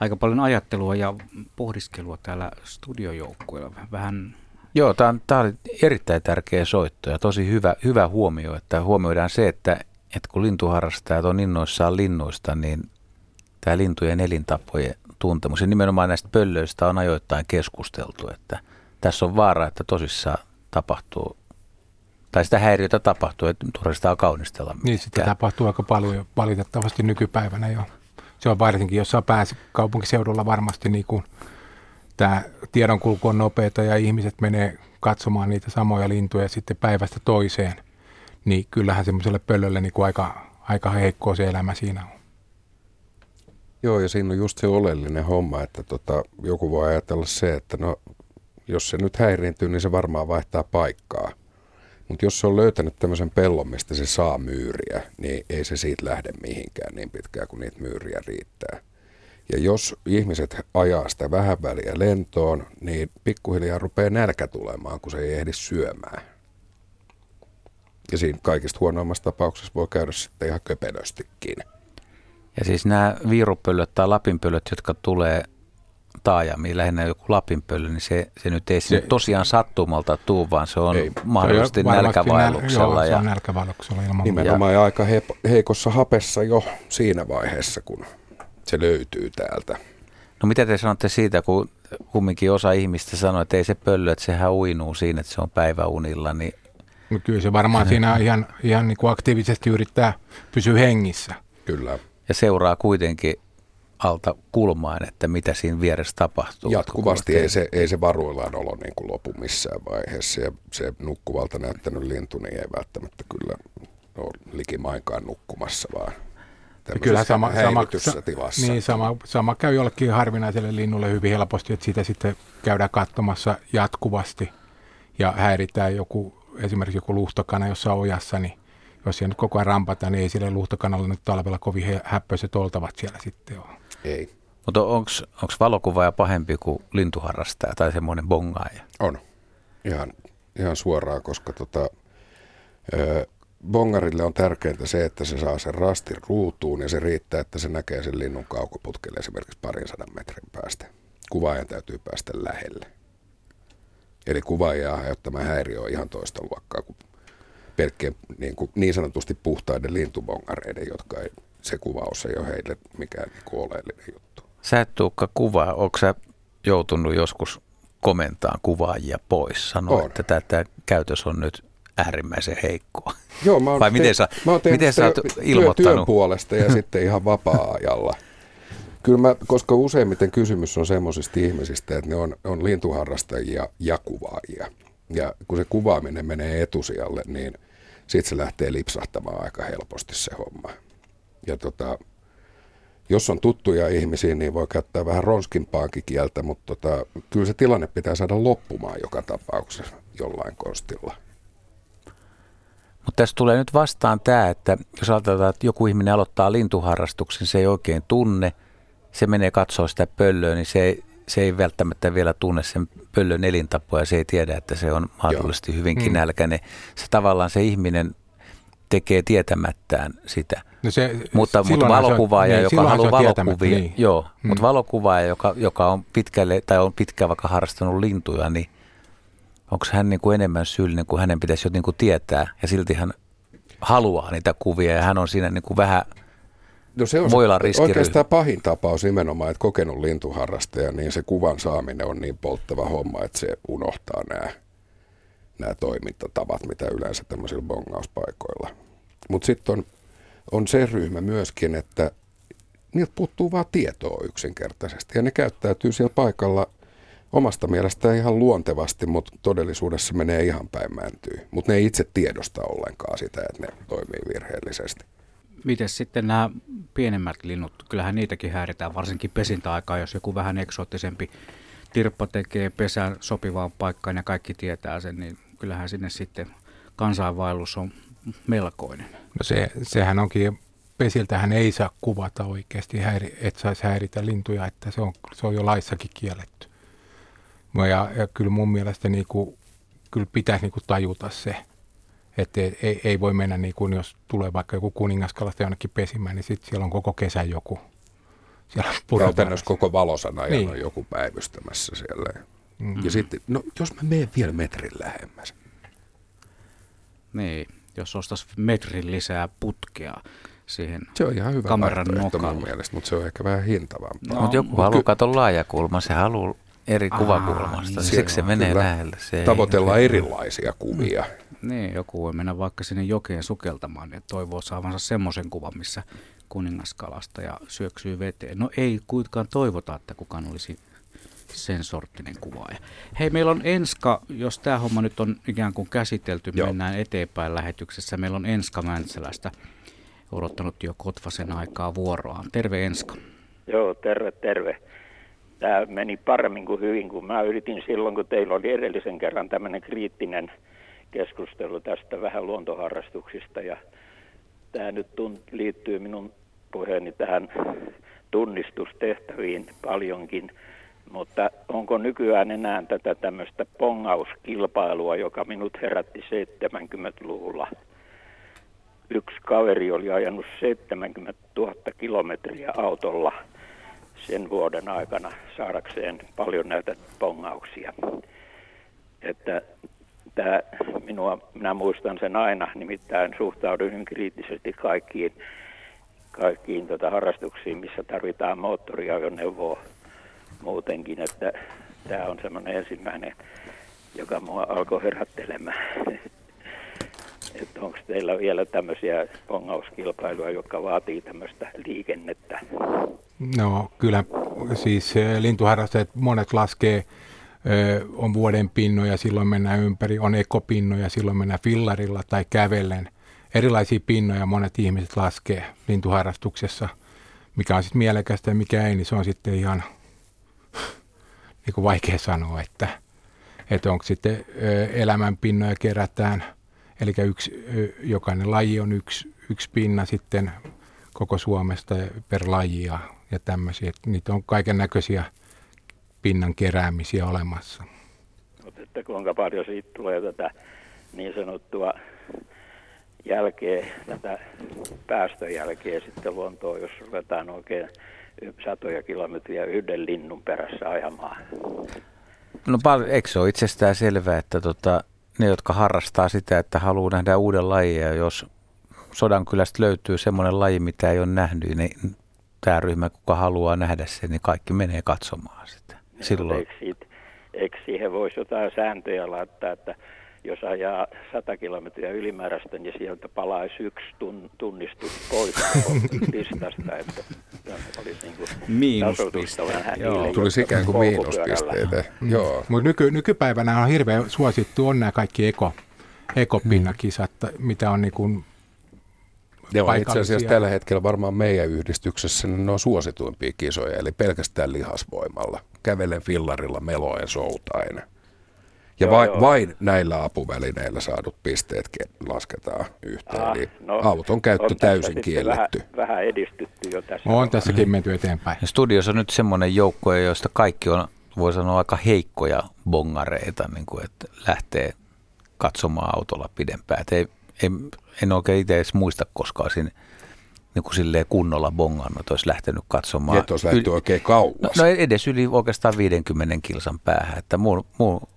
aika paljon ajattelua ja pohdiskelua täällä studiojoukkueella. Vähän Joo, tämä on, tämä oli erittäin tärkeä soitto ja tosi hyvä, hyvä huomio, että huomioidaan se, että, että kun lintuharrastajat on innoissaan linnuista, niin tämä lintujen elintapojen tuntemus ja nimenomaan näistä pöllöistä on ajoittain keskusteltu, että tässä on vaara, että tosissaan tapahtuu tai sitä häiriötä tapahtuu, että turvallista on kaunistella. Niin, sitä tapahtuu aika paljon valitettavasti nykypäivänä jo. Se on varsinkin jossain pääkaupunkiseudulla varmasti niin kuin tämä tiedonkulku on nopeata ja ihmiset menee katsomaan niitä samoja lintuja sitten päivästä toiseen, niin kyllähän semmoiselle pöllölle niin kuin aika, aika heikkoa se elämä siinä on. Joo, ja siinä on just se oleellinen homma, että tota, joku voi ajatella se, että no, jos se nyt häiriintyy, niin se varmaan vaihtaa paikkaa. Mutta jos se on löytänyt tämmöisen pellon, mistä se saa myyriä, niin ei se siitä lähde mihinkään niin pitkään kuin niitä myyriä riittää. Ja jos ihmiset ajaa sitä vähän väliä lentoon, niin pikkuhiljaa rupeaa nälkä tulemaan, kun se ei ehdi syömään. Ja siinä kaikista huonoimmassa tapauksessa voi käydä sitten ihan köpelöstikin. Ja siis nämä viirupöllöt tai lapinpöllöt, jotka tulee taajamiin, lähinnä joku lapinpöllö, niin se, se nyt ei se, tosiaan sattumalta tuu, vaan se on ei, mahdollisesti nälkävaelluksella. Joo, se on nälkävaelluksella ilman Nimenomaan ja, aika he, heikossa hapessa jo siinä vaiheessa, kun se löytyy täältä. No mitä te sanotte siitä, kun kumminkin osa ihmistä sanoo, että ei se pöllö, että sehän uinuu siinä, että se on päiväunilla, niin No kyllä se varmaan siinä ihan, ihan niin kuin aktiivisesti yrittää pysyä hengissä. Kyllä. Ja seuraa kuitenkin alta kulmaan, että mitä siinä vieressä tapahtuu. Jatkuvasti ei se, ei se varuillaan olo niin kuin lopu missään vaiheessa. Ja se nukkuvalta näyttänyt lintu niin ei välttämättä kyllä ole likimainkaan nukkumassa, vaan kyllä sama, sama, tilassa. Niin, sama, sama käy jollekin harvinaiselle linnulle hyvin helposti, että sitä sitten käydään katsomassa jatkuvasti ja häiritään joku, esimerkiksi joku luhtokana jossain ojassa, niin jos siellä nyt koko ajan rampata, niin ei sille luhtokanalle nyt talvella kovin häppöiset oltavat siellä sitten ole. Ei. Mutta onko valokuvaaja pahempi kuin lintuharrastaja tai semmoinen bongaaja? On. Ihan, ihan suoraan, koska tota, ö, bongarille on tärkeintä se, että se saa sen rastin ruutuun ja se riittää, että se näkee sen linnun kaukoputkelle esimerkiksi parin sadan metrin päästä. Kuvaajan täytyy päästä lähelle. Eli kuvaajaa aiheuttama häiriö on ihan toista luokkaa kuin pelkkien niin, kuin niin sanotusti puhtaiden lintubongareiden, jotka ei, se kuvaus ei ole heille mikään niin oleellinen juttu. Sä et Tuukka kuvaa, onko sä joutunut joskus komentamaan kuvaajia pois? Sanoa, että tämä käytös on nyt äärimmäisen heikkoa. Joo, mä oon Vai miten sä, mä oon miten sä oot ilmoittanut? Työn puolesta ja sitten ihan vapaa-ajalla. Kyllä mä, koska useimmiten kysymys on semmoisista ihmisistä, että ne on, on lintuharrastajia ja kuvaajia. Ja kun se kuvaaminen menee etusijalle, niin sitten se lähtee lipsahtamaan aika helposti se homma. Ja tota, jos on tuttuja ihmisiä, niin voi käyttää vähän ronskimpaakin kieltä, mutta tota, kyllä se tilanne pitää saada loppumaan joka tapauksessa jollain konstilla. Mutta tässä tulee nyt vastaan tämä, että jos ajatellaan, että joku ihminen aloittaa lintuharrastuksen, se ei oikein tunne, se menee katsoa sitä pöllöä, niin se ei, se ei välttämättä vielä tunne sen pöllön elintapoja, se ei tiedä, että se on mahdollisesti Joo. hyvinkin hmm. nälkäinen. Se tavallaan se ihminen tekee tietämättään sitä. No se, mutta, mutta valokuvaaja, niin, joka haluaa valokuvia, niin. joo, hmm. mutta valokuvaaja, joka, joka on pitkälle tai on pitkään vaikka harrastanut lintuja, niin onko hän niin kuin enemmän syyllinen kuin hänen pitäisi jo niin kuin tietää ja silti hän haluaa niitä kuvia ja hän on siinä niin kuin vähän No se on oikeastaan pahin tapaus nimenomaan, että kokenut lintuharrastaja, niin se kuvan saaminen on niin polttava homma, että se unohtaa nämä, nämä toimintatavat, mitä yleensä tämmöisillä bongauspaikoilla. Mutta sitten on, on se ryhmä myöskin, että niiltä puuttuu vaan tietoa yksinkertaisesti ja ne käyttäytyy siellä paikalla omasta mielestään ihan luontevasti, mutta todellisuudessa menee ihan päin mäntyy. Mutta ne ei itse tiedosta ollenkaan sitä, että ne toimii virheellisesti. Miten sitten nämä pienemmät linnut, kyllähän niitäkin häiritään, varsinkin pesintäaikaa, jos joku vähän eksoottisempi tirppa tekee pesään sopivaan paikkaan ja kaikki tietää sen, niin kyllähän sinne sitten kansainvaellus on melkoinen. No se, sehän onkin, pesiltähän ei saa kuvata oikeasti, häiri, että saisi häiritä lintuja, että se on, se on jo laissakin kielletty. Ja, ja kyllä mun mielestä niin kuin, kyllä pitäisi niin kuin tajuta se, että ei, ei voi mennä niin kuin, jos tulee vaikka joku kuningaskalasta jonnekin pesimään, niin sitten siellä on koko kesä joku. Siellä Käytännössä koko valosan ajan niin. on joku päivystämässä siellä. Mm. Ja sitten, no jos mä menen vielä metrin lähemmäs. Niin, jos ostas metrin lisää putkea siihen Se on ihan hyvä kameran mun mielestä, mutta se on ehkä vähän hintavampaa. No, mutta joku haluaa ky- katsoa laajakulma, se haluaa eri Aa, kuvakulmasta. Niin, Siksi se menee lähelle. Se Tavoitellaan erilaisia kuvia. Niin, joku voi mennä vaikka sinne jokeen sukeltamaan ja toivoo saavansa semmoisen kuvan, missä kuningaskalasta ja syöksyy veteen. No ei kuitenkaan toivota, että kukaan olisi sen sorttinen kuvaaja. Hei, meillä on Enska, jos tämä homma nyt on ikään kuin käsitelty, Joo. mennään eteenpäin lähetyksessä. Meillä on Enska Mäntsälästä odottanut jo Kotvasen aikaa vuoroaan. Terve Enska. Joo, terve, terve. Tämä meni paremmin kuin hyvin, kun mä yritin silloin, kun teillä oli edellisen kerran tämmöinen kriittinen keskustelu tästä vähän luontoharrastuksista. Ja tämä nyt tunt, liittyy minun puheeni tähän tunnistustehtäviin paljonkin. Mutta onko nykyään enää tätä tämmöistä pongauskilpailua, joka minut herätti 70-luvulla? Yksi kaveri oli ajanut 70 000 kilometriä autolla sen vuoden aikana saadakseen paljon näitä pongauksia. Että tämä minua, minä muistan sen aina, nimittäin suhtaudun kriittisesti kaikkiin, kaikkiin tota harrastuksiin, missä tarvitaan moottoriajoneuvoa muutenkin, että tämä on semmoinen ensimmäinen, joka mua alkoi herättelemään. että onko teillä vielä tämmöisiä pongauskilpailuja, jotka vaatii tämmöistä liikennettä? No kyllä, siis eh, lintuharrastajat monet laskee, eh, on vuoden pinnoja, silloin mennään ympäri, on ekopinnoja, silloin mennään fillarilla tai kävellen. Erilaisia pinnoja monet ihmiset laskee lintuharrastuksessa, mikä on sitten mielekästä ja mikä ei, niin se on sitten ihan niin kuin vaikea sanoa, että, että onko sitten elämänpinnoja kerätään, eli yksi, jokainen laji on yksi, yksi pinna sitten koko Suomesta per laji ja, tämmöisiä. Että niitä on kaiken näköisiä pinnan keräämisiä olemassa. Mutta että kuinka paljon siitä tulee tätä niin sanottua jälkeen, tätä päästöjälkeä sitten luontoon, jos ruvetaan oikein satoja kilometriä yhden linnun perässä ajamaan. No eikö se ole itsestään selvää, että tota, ne, jotka harrastaa sitä, että haluaa nähdä uuden lajin, ja jos Sodankylästä löytyy semmoinen laji, mitä ei ole nähnyt, niin tämä ryhmä, kuka haluaa nähdä sen, niin kaikki menee katsomaan sitä. Silloin... Eikö, siitä, eikö siihen voisi jotain sääntöjä laittaa, että jos ajaa 100 kilometriä ylimääräistä, niin sieltä palaisi yksi tun, tunnistus pois listasta, että olisi niin kuin miinuspiste. Joo. Tulisi ikään kuin miinuspisteitä. Mm. Joo. Mutta nyky, nykypäivänä on hirveän suosittu on nämä kaikki eko, ekopinnakisat, mm. mitä on niin kuin Joo, itse asiassa tällä hetkellä varmaan meidän yhdistyksessä niin ne on suosituimpia kisoja, eli pelkästään lihasvoimalla. Kävelen fillarilla meloen soutainen. Ja joo, vain, joo. vain näillä apuvälineillä saadut pisteet lasketaan yhteen. Ah, niin no, auton käyttö täysin kielletty. Vähän, vähän edistytty jo tässä. On tässäkin menty eteenpäin. Ja studiossa on nyt semmoinen joukko, joista kaikki on, voi sanoa, aika heikkoja bongareita, niin kuin, että lähtee katsomaan autolla pidempään. ei, ei, en oikein itse edes muista koskaan siinä niin kuin silleen kunnolla bongannut, olisi lähtenyt katsomaan. Et olisi lähtenyt oikein kauas. No, no edes yli oikeastaan 50 kilsan päähän. Että muu, muu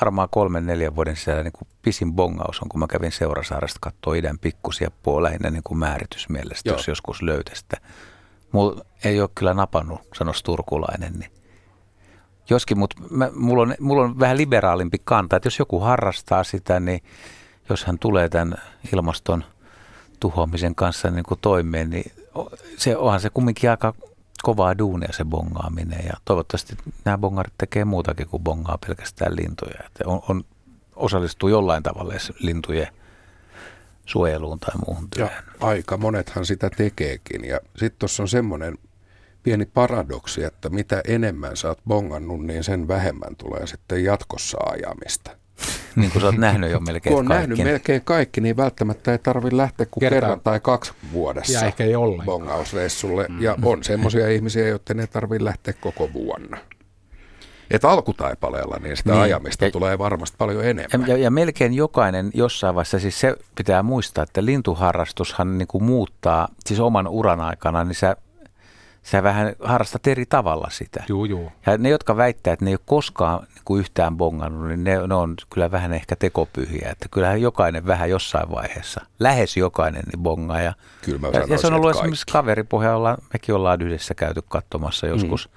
varmaan kolmen neljän vuoden sisällä niin kuin pisin bongaus on, kun mä kävin Seurasaaresta katsoa idän pikkusia puolella lähinnä niin kuin määritysmielestä, Joo. jos joskus löytäisi sitä. Mulla ei ole kyllä napannut, sanoisi turkulainen, niin Joskin, mutta mä, mulla, on, mulla on vähän liberaalimpi kanta, että jos joku harrastaa sitä, niin jos hän tulee tämän ilmaston tuhoamisen kanssa niin kuin toimeen, niin se, onhan se kumminkin aika kovaa duunia se bongaaminen ja toivottavasti nämä bongarit tekee muutakin kuin bongaa pelkästään lintuja. Että on, on, osallistuu jollain tavalla lintujen suojeluun tai muuhun työhön. Ja aika monethan sitä tekeekin. Ja sitten tuossa on semmoinen pieni paradoksi, että mitä enemmän sä oot bongannut, niin sen vähemmän tulee sitten jatkossa ajamista. niin kuin sä oot nähnyt jo melkein Kun on kaikki. nähnyt melkein kaikki, niin välttämättä ei tarvi lähteä kuin Kertaan. kerran tai kaksi vuodessa Ja ehkä ei ollenkaan. bongausreissulle. Mm. Ja on semmoisia ihmisiä, joiden ei tarvitse lähteä koko vuonna. Et alkutaipaleella niin sitä Niin. ajamista Ja- tulee varmasti paljon enemmän. Ja, ja, ja melkein jokainen jossain vaiheessa, siis se pitää muistaa, että lintuharrastushan niin kuin muuttaa, siis oman uran aikana, niin sä, sä vähän harrastat eri tavalla sitä. Juu, juu. Ja ne, jotka väittää, että ne ei ole koskaan niin kuin yhtään bongannut, niin ne, ne on kyllä vähän ehkä tekopyhiä. Että kyllähän jokainen vähän jossain vaiheessa, lähes jokainen, niin bongaa. Ja, Kyllä mä ja, ja se sanoisin, on ollut esimerkiksi kaveripohja, ollaan, mekin ollaan yhdessä käyty katsomassa joskus mm.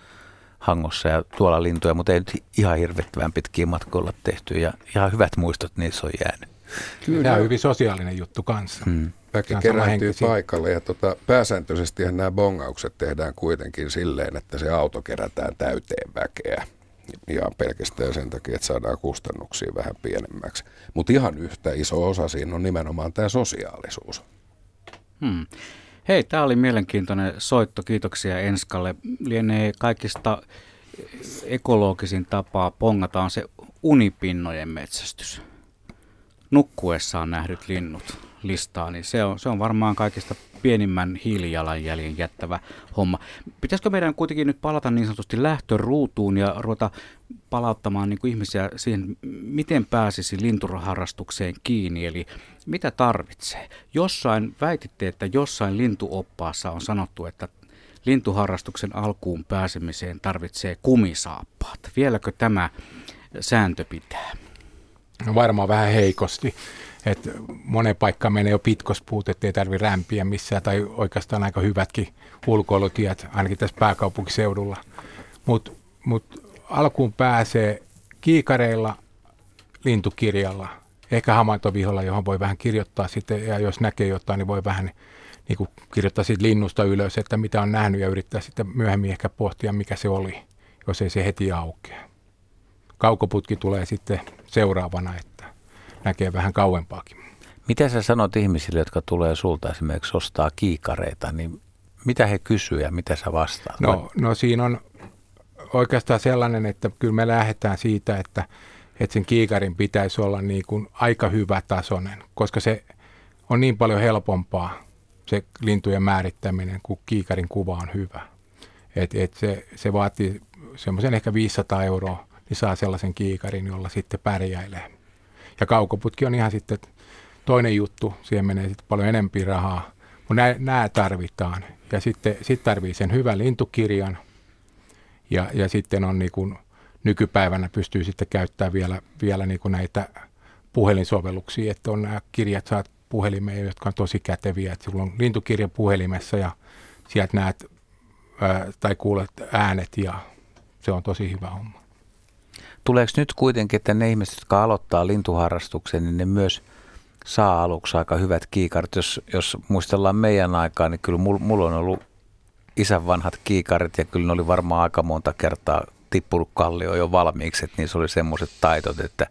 Hangossa ja tuolla lintuja, mutta ei nyt ihan hirvittävän pitkiä matkoilla tehty. Ja ihan hyvät muistot niissä on jäänyt. Kyllä. Tämä on hyvin sosiaalinen juttu kanssa. Mm. Väki kerääntyy paikalle ja tota, pääsääntöisesti nämä bongaukset tehdään kuitenkin silleen, että se auto kerätään täyteen väkeä. Ihan pelkästään sen takia, että saadaan kustannuksia vähän pienemmäksi. Mutta ihan yhtä iso osa siinä on nimenomaan tämä sosiaalisuus. Hmm. Hei, tämä oli mielenkiintoinen soitto. Kiitoksia Enskalle. Lienee kaikista ekologisin tapa pongata on se unipinnojen metsästys. Nukkuessaan nähdyt linnut listaa, niin se on, se on varmaan kaikista pienimmän hiilijalanjäljen jättävä homma. Pitäisikö meidän kuitenkin nyt palata niin sanotusti lähtöruutuun ja ruveta palauttamaan niin kuin ihmisiä siihen, miten pääsisi linturaharrastukseen kiinni, eli mitä tarvitsee? Jossain, väititte, että jossain lintuoppaassa on sanottu, että lintuharrastuksen alkuun pääsemiseen tarvitsee kumisaappaat. Vieläkö tämä sääntö pitää? No varmaan vähän heikosti. Et monen paikkaan menee jo pitkospuut, ettei tarvi rämpiä missään, tai oikeastaan aika hyvätkin ulkoilutiet, ainakin tässä pääkaupunkiseudulla. Mutta mut alkuun pääsee kiikareilla, lintukirjalla, ehkä havaintoviholla, johon voi vähän kirjoittaa sitten, ja jos näkee jotain, niin voi vähän niin kuin kirjoittaa siitä linnusta ylös, että mitä on nähnyt, ja yrittää sitten myöhemmin ehkä pohtia, mikä se oli, jos ei se heti aukea. Kaukoputki tulee sitten seuraavana, että näkee vähän kauempaakin. Mitä sä sanot ihmisille, jotka tulee sulta esimerkiksi ostaa kiikareita, niin mitä he kysyy ja mitä sä vastaat? No, no siinä on oikeastaan sellainen, että kyllä me lähdetään siitä, että, että sen kiikarin pitäisi olla niin kuin aika hyvä tasoinen, koska se on niin paljon helpompaa se lintujen määrittäminen, kun kiikarin kuva on hyvä. Et, et se, se vaatii semmoisen ehkä 500 euroa, niin saa sellaisen kiikarin, jolla sitten pärjäilee. Ja kaukoputki on ihan sitten toinen juttu, siihen menee sitten paljon enempi rahaa, mutta nämä tarvitaan. Ja sitten sit tarvii sen hyvän lintukirjan, ja, ja sitten on niin kuin nykypäivänä pystyy sitten käyttämään vielä, vielä niin kuin näitä puhelinsovelluksia, että on nämä kirjat saat puhelimeen, jotka on tosi käteviä, että sulla on lintukirja puhelimessa ja sieltä näet ää, tai kuulet äänet ja se on tosi hyvä homma. Tuleeko nyt kuitenkin, että ne ihmiset, jotka aloittaa lintuharrastuksen, niin ne myös saa aluksi aika hyvät kiikarit. Jos, jos muistellaan meidän aikaa, niin kyllä mulla mul on ollut isän vanhat kiikarit ja kyllä ne oli varmaan aika monta kertaa tippunut kallio jo valmiiksi, että niissä oli semmoiset taitot, että,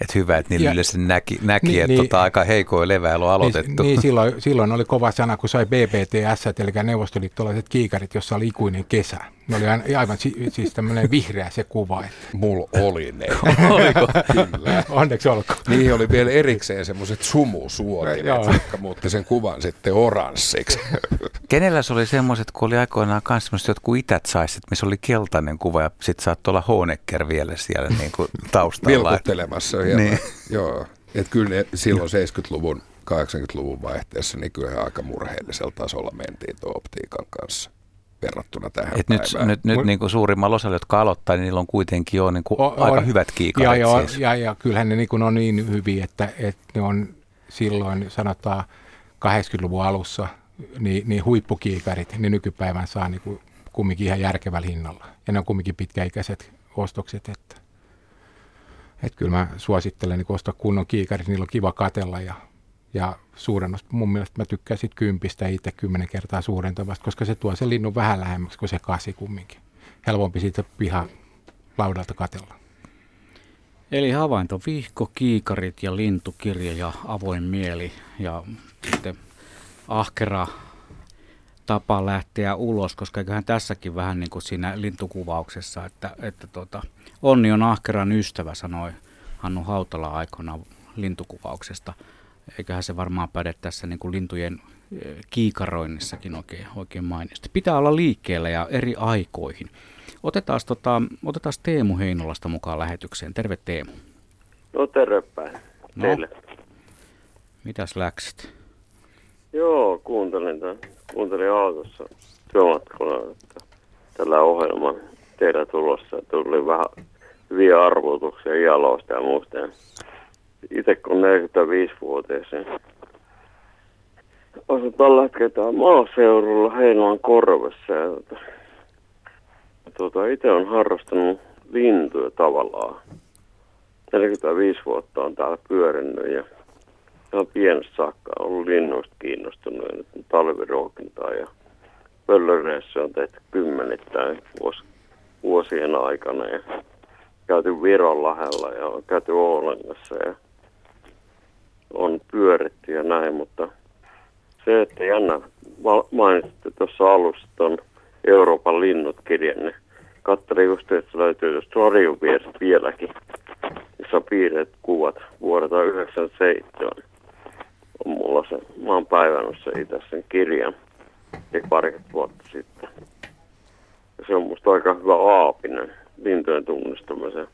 että hyvä, että niillä yleensä näki, näki Niin, että niin. tota, aika heikoin leväily on aloitettu. Niin, niin silloin, silloin oli kova sana, kun sai BBTS, eli neuvostoliittolaiset kiikarit, jossa oli ikuinen kesä. Ne oli aivan, aivan si, siis tämmöinen vihreä se kuva. Että Mulla oli ne. Oliko? Kyllä. onneksi olkoon. Niihin oli vielä erikseen semmoiset sumusuotimet, jotka muutti sen kuvan sitten oranssiksi. Kenellä se oli semmoiset, kun oli aikoinaan myös semmoiset jotkut ität saiset, missä oli keltainen kuva ja sitten saattoi olla Honecker vielä siellä niin kuin taustalla. Vilkuttelemassa hieman. Niin. Joo. Et kyllä ne silloin 70-luvun, 80-luvun vaihteessa, niin kyllä aika murheellisella tasolla mentiin tuon optiikan kanssa verrattuna tähän Et nyt, päivään. nyt, nyt niin kuin suurimmalla osalla, jotka aloittaa, niin niillä on kuitenkin jo niin kuin O- aika on. hyvät kiikarit ja, ja, siis. ja, ja kyllähän ne niin kuin on niin hyviä, että, että ne on silloin sanotaan 80-luvun alussa niin, niin huippukiikarit, niin nykypäivän saa niin kuin kumminkin ihan järkevällä hinnalla. Ja ne on kumminkin pitkäikäiset ostokset, että, että kyllä mä suosittelen niin ostaa kunnon kiikarit, niillä on kiva katella ja, ja suurennus, mun mielestä mä tykkään sit kympistä itse kymmenen kertaa suurentavasta, koska se tuo sen linnun vähän lähemmäksi kuin se kasi kumminkin. Helpompi siitä piha laudalta katella. Eli havainto, vihko, kiikarit ja lintukirja ja avoin mieli ja sitten ahkera tapa lähteä ulos, koska eiköhän tässäkin vähän niin kuin siinä lintukuvauksessa, että, että tota, onni on ahkeran ystävä, sanoi Hannu Hautala aikoinaan lintukuvauksesta. Eiköhän se varmaan päde tässä niin kuin lintujen eh, kiikaroinnissakin oikein, oikein mainiosti. Pitää olla liikkeellä ja eri aikoihin. Otetaan, tota, otetaan Teemu Heinolasta mukaan lähetykseen. Terve Teemu. No tervepäin no. teille. Mitäs läksit? Joo, kuuntelin, tämän, kuuntelin autossa työmatkalla, tällä ohjelman teidän tulossa tuli vähän hyviä arvotuksia jaloista ja muusta. Itse kun 45-vuotias, niin asun tällä hetkellä maaseudulla Heinolan korvessa. Tuota, tuota, itse on harrastanut lintuja tavallaan. 45 vuotta on täällä pyörinyt ja ihan pienestä saakka ollut linnuista kiinnostunut ja nyt talviruokintaa ja pöllöreissä on tehty kymmenittäin vuos, vuosien aikana ja käyty Viron lähellä ja on käyty Oulangassa ja on pyöritty ja näin, mutta se, että Janna mainitsitte tuossa alussa tuon Euroopan linnut kirjan, niin katselin just, että se löytyy tuosta vieläkin, missä on piirreet kuvat vuodelta 1997 on mulla se, mä oon päivännyt se itse sen kirjan parikymmentä vuotta sitten. Ja se on musta aika hyvä aapinen lintujen tunnistamisen.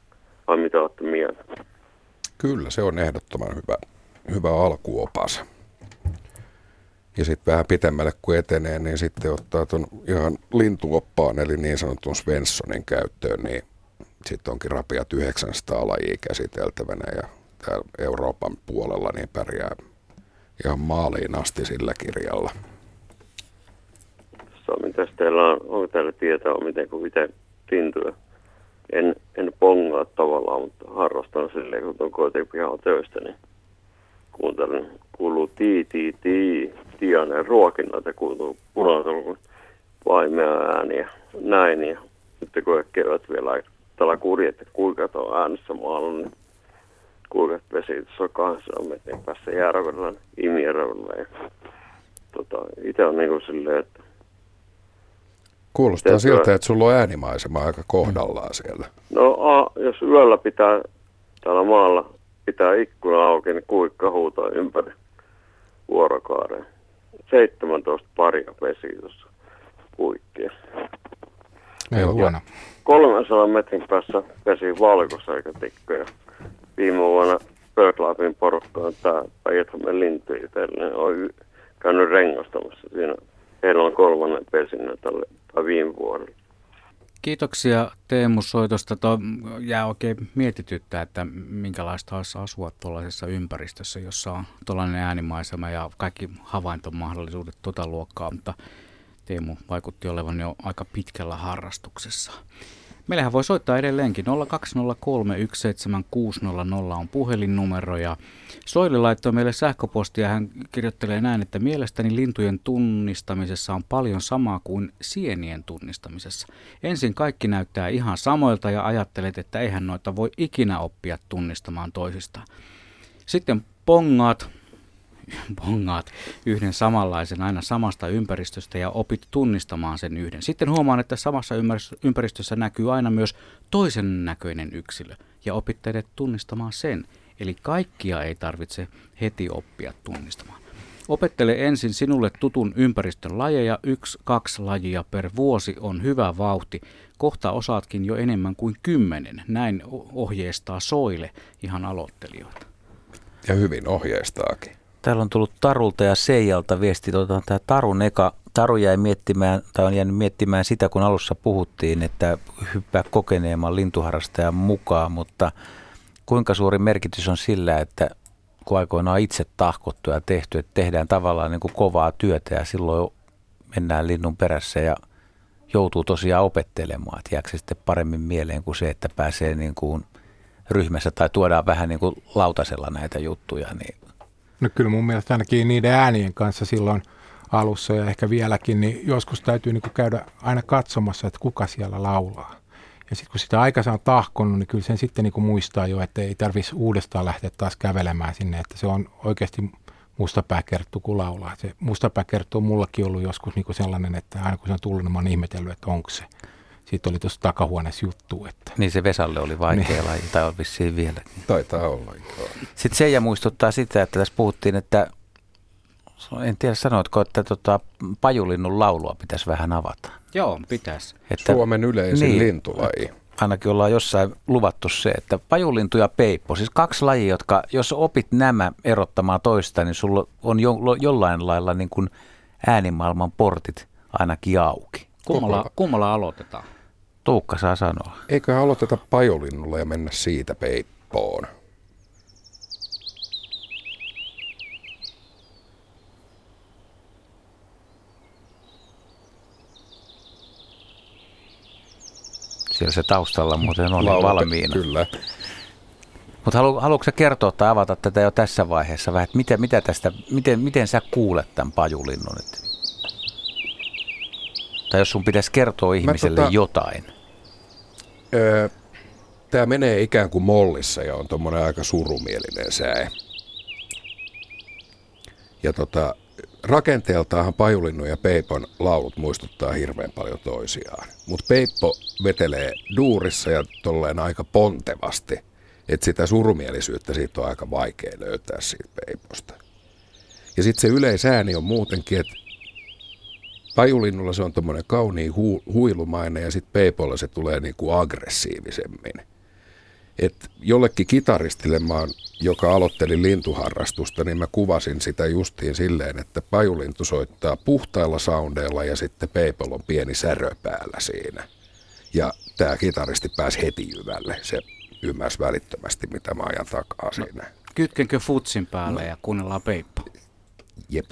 Vai mitä olette mieltä? Kyllä, se on ehdottoman hyvä, hyvä alkuopas. Ja sitten vähän pitemmälle kun etenee, niin sitten ottaa tuon ihan lintuoppaan, eli niin sanotun Svenssonin käyttöön, niin sitten onkin rapiat 900 lajia käsiteltävänä ja täällä Euroopan puolella niin pärjää ihan maaliin asti sillä kirjalla. So, mitäs teillä on, onko teillä tietoa, miten kuin miten lintuja? En, en pongaa tavallaan, mutta harrastan silleen, kun on kotipihan töistä, niin kuuntelen, kuuluu tii, tii, tii, tianen ruokinnat ja kuuluu punaisen vaimea ääniä, näin. Ja sitten kun kevät vielä tällä kurjet, että kuinka tuo äänessä maalla, niin kuivat vesi tuossa 200 metrin päässä järvellä, Imijärvellä. Ja, tota, itse on niin kuin silleen, että Kuulostaa siltä, että sulla on äänimaisema aika kohdallaan siellä. No a, jos yöllä pitää täällä maalla pitää ikkuna auki, niin kuikka huutaa ympäri vuorokauden. 17 paria vesi tuossa kuikkia. Ei huono. 300 metrin päässä vesi valkoisa eikä tikkoja viime vuonna BirdLabin porukkaan tämä Päijät-Hämeen on käynyt rengastamassa siinä. Heillä on kolmannen pesinnän tälle tai viime vuodelle. Kiitoksia Teemu soitosta. Tuo jää oikein mietityttää, että minkälaista olisi asua tuollaisessa ympäristössä, jossa on tuollainen äänimaisema ja kaikki havaintomahdollisuudet tuota luokkaa, mutta Teemu vaikutti olevan jo aika pitkällä harrastuksessa. Meillähän voi soittaa edelleenkin 020317600 on puhelinnumero ja Soili laittoi meille sähköpostia. Hän kirjoittelee näin, että mielestäni lintujen tunnistamisessa on paljon samaa kuin sienien tunnistamisessa. Ensin kaikki näyttää ihan samoilta ja ajattelet, että eihän noita voi ikinä oppia tunnistamaan toisistaan. Sitten pongaat, bongaat yhden samanlaisen aina samasta ympäristöstä ja opit tunnistamaan sen yhden. Sitten huomaan, että samassa ympäristössä näkyy aina myös toisen näköinen yksilö ja opit teidät tunnistamaan sen. Eli kaikkia ei tarvitse heti oppia tunnistamaan. Opettele ensin sinulle tutun ympäristön lajeja, yksi, kaksi lajia per vuosi on hyvä vauhti. Kohta osaatkin jo enemmän kuin kymmenen. Näin ohjeistaa Soile ihan aloittelijoita. Ja hyvin ohjeistaakin. Täällä on tullut Tarulta ja Seijalta viesti. Tuota, tämä Tarun eka, Taru jäi miettimään, tai on jäänyt miettimään sitä, kun alussa puhuttiin, että hyppää kokeneemman lintuharrastajan mukaan, mutta kuinka suuri merkitys on sillä, että kun aikoinaan itse tahkottu ja tehty, että tehdään tavallaan niin kuin kovaa työtä ja silloin mennään linnun perässä ja joutuu tosiaan opettelemaan, että jääkö se sitten paremmin mieleen kuin se, että pääsee niin kuin ryhmässä tai tuodaan vähän niin kuin lautasella näitä juttuja, niin No kyllä mun mielestä ainakin niiden äänien kanssa silloin alussa ja ehkä vieläkin, niin joskus täytyy niin käydä aina katsomassa, että kuka siellä laulaa. Ja sitten kun sitä aikansa on tahkonut, niin kyllä sen sitten niin muistaa jo, että ei tarvitsisi uudestaan lähteä taas kävelemään sinne, että se on oikeasti mustapääkerttu kun laulaa. Se mustapääkerttu on mullakin ollut joskus niin sellainen, että aina kun se on tullut, niin mä oon ihmetellyt, että onko se. Siitä oli tuossa takahuoneessa juttu. Että. Niin se Vesalle oli vaikea niin. laji, tai on vissiin vielä. Taitaa olla. Sitten Seija muistuttaa sitä, että tässä puhuttiin, että en tiedä sanoitko, että tota, pajulinnun laulua pitäisi vähän avata. Joo, pitäisi. Että, Suomen yleisin niin, lintulaji. Ainakin ollaan jossain luvattu se, että pajulintu ja peippo, siis kaksi lajia, jotka jos opit nämä erottamaan toista, niin sulla on jo, jollain lailla niin kuin äänimaailman portit ainakin auki. Kummalla, kummalla aloitetaan? Tuukka saa sanoa. Eikö aloiteta pajulinnulla ja mennä siitä peippoon? Siellä se taustalla muuten oli Laulate, valmiina. Kyllä. Mutta halu, haluatko kertoa tai avata tätä jo tässä vaiheessa vähän, että mitä, mitä tästä, miten, miten sä kuulet tämän pajulinnun? Tai jos sun pitäisi kertoa ihmiselle tota, jotain. Tämä menee ikään kuin mollissa ja on tuommoinen aika surumielinen sää. Ja tota, rakenteeltaan Pajulinnun ja Peipon laulut muistuttaa hirveän paljon toisiaan. Mutta Peippo vetelee duurissa ja tolleen aika pontevasti. Että sitä surumielisyyttä siitä on aika vaikea löytää siitä Peiposta. Ja sitten se yleisääni on muutenkin, että Pajulinnulla se on tuommoinen kauniin hu- huilumainen ja sitten Peipolla se tulee niinku aggressiivisemmin. Et jollekin kitaristille mä oon, joka aloitteli lintuharrastusta, niin mä kuvasin sitä justiin silleen, että pajulintu soittaa puhtailla soundeilla ja sitten Peipol on pieni särö päällä siinä. Ja tämä kitaristi pääsi heti jyvälle. Se ymmärsi välittömästi, mitä mä ajan takaa no, siinä. Kytkenkö futsin päälle no. ja kuunnellaan Peippo? Jep.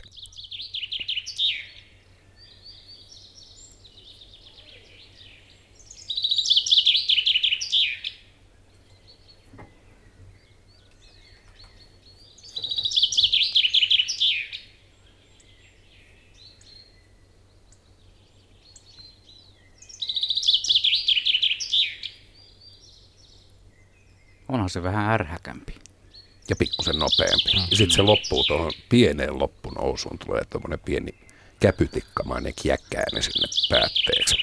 Onhan se vähän ärhäkämpi. Ja pikkusen nopeampi. Mm. Ja sitten se loppuu tuohon pieneen loppunousuun. Tulee tuommoinen pieni käpytikkamainen kiäkkääne sinne päätteeksi.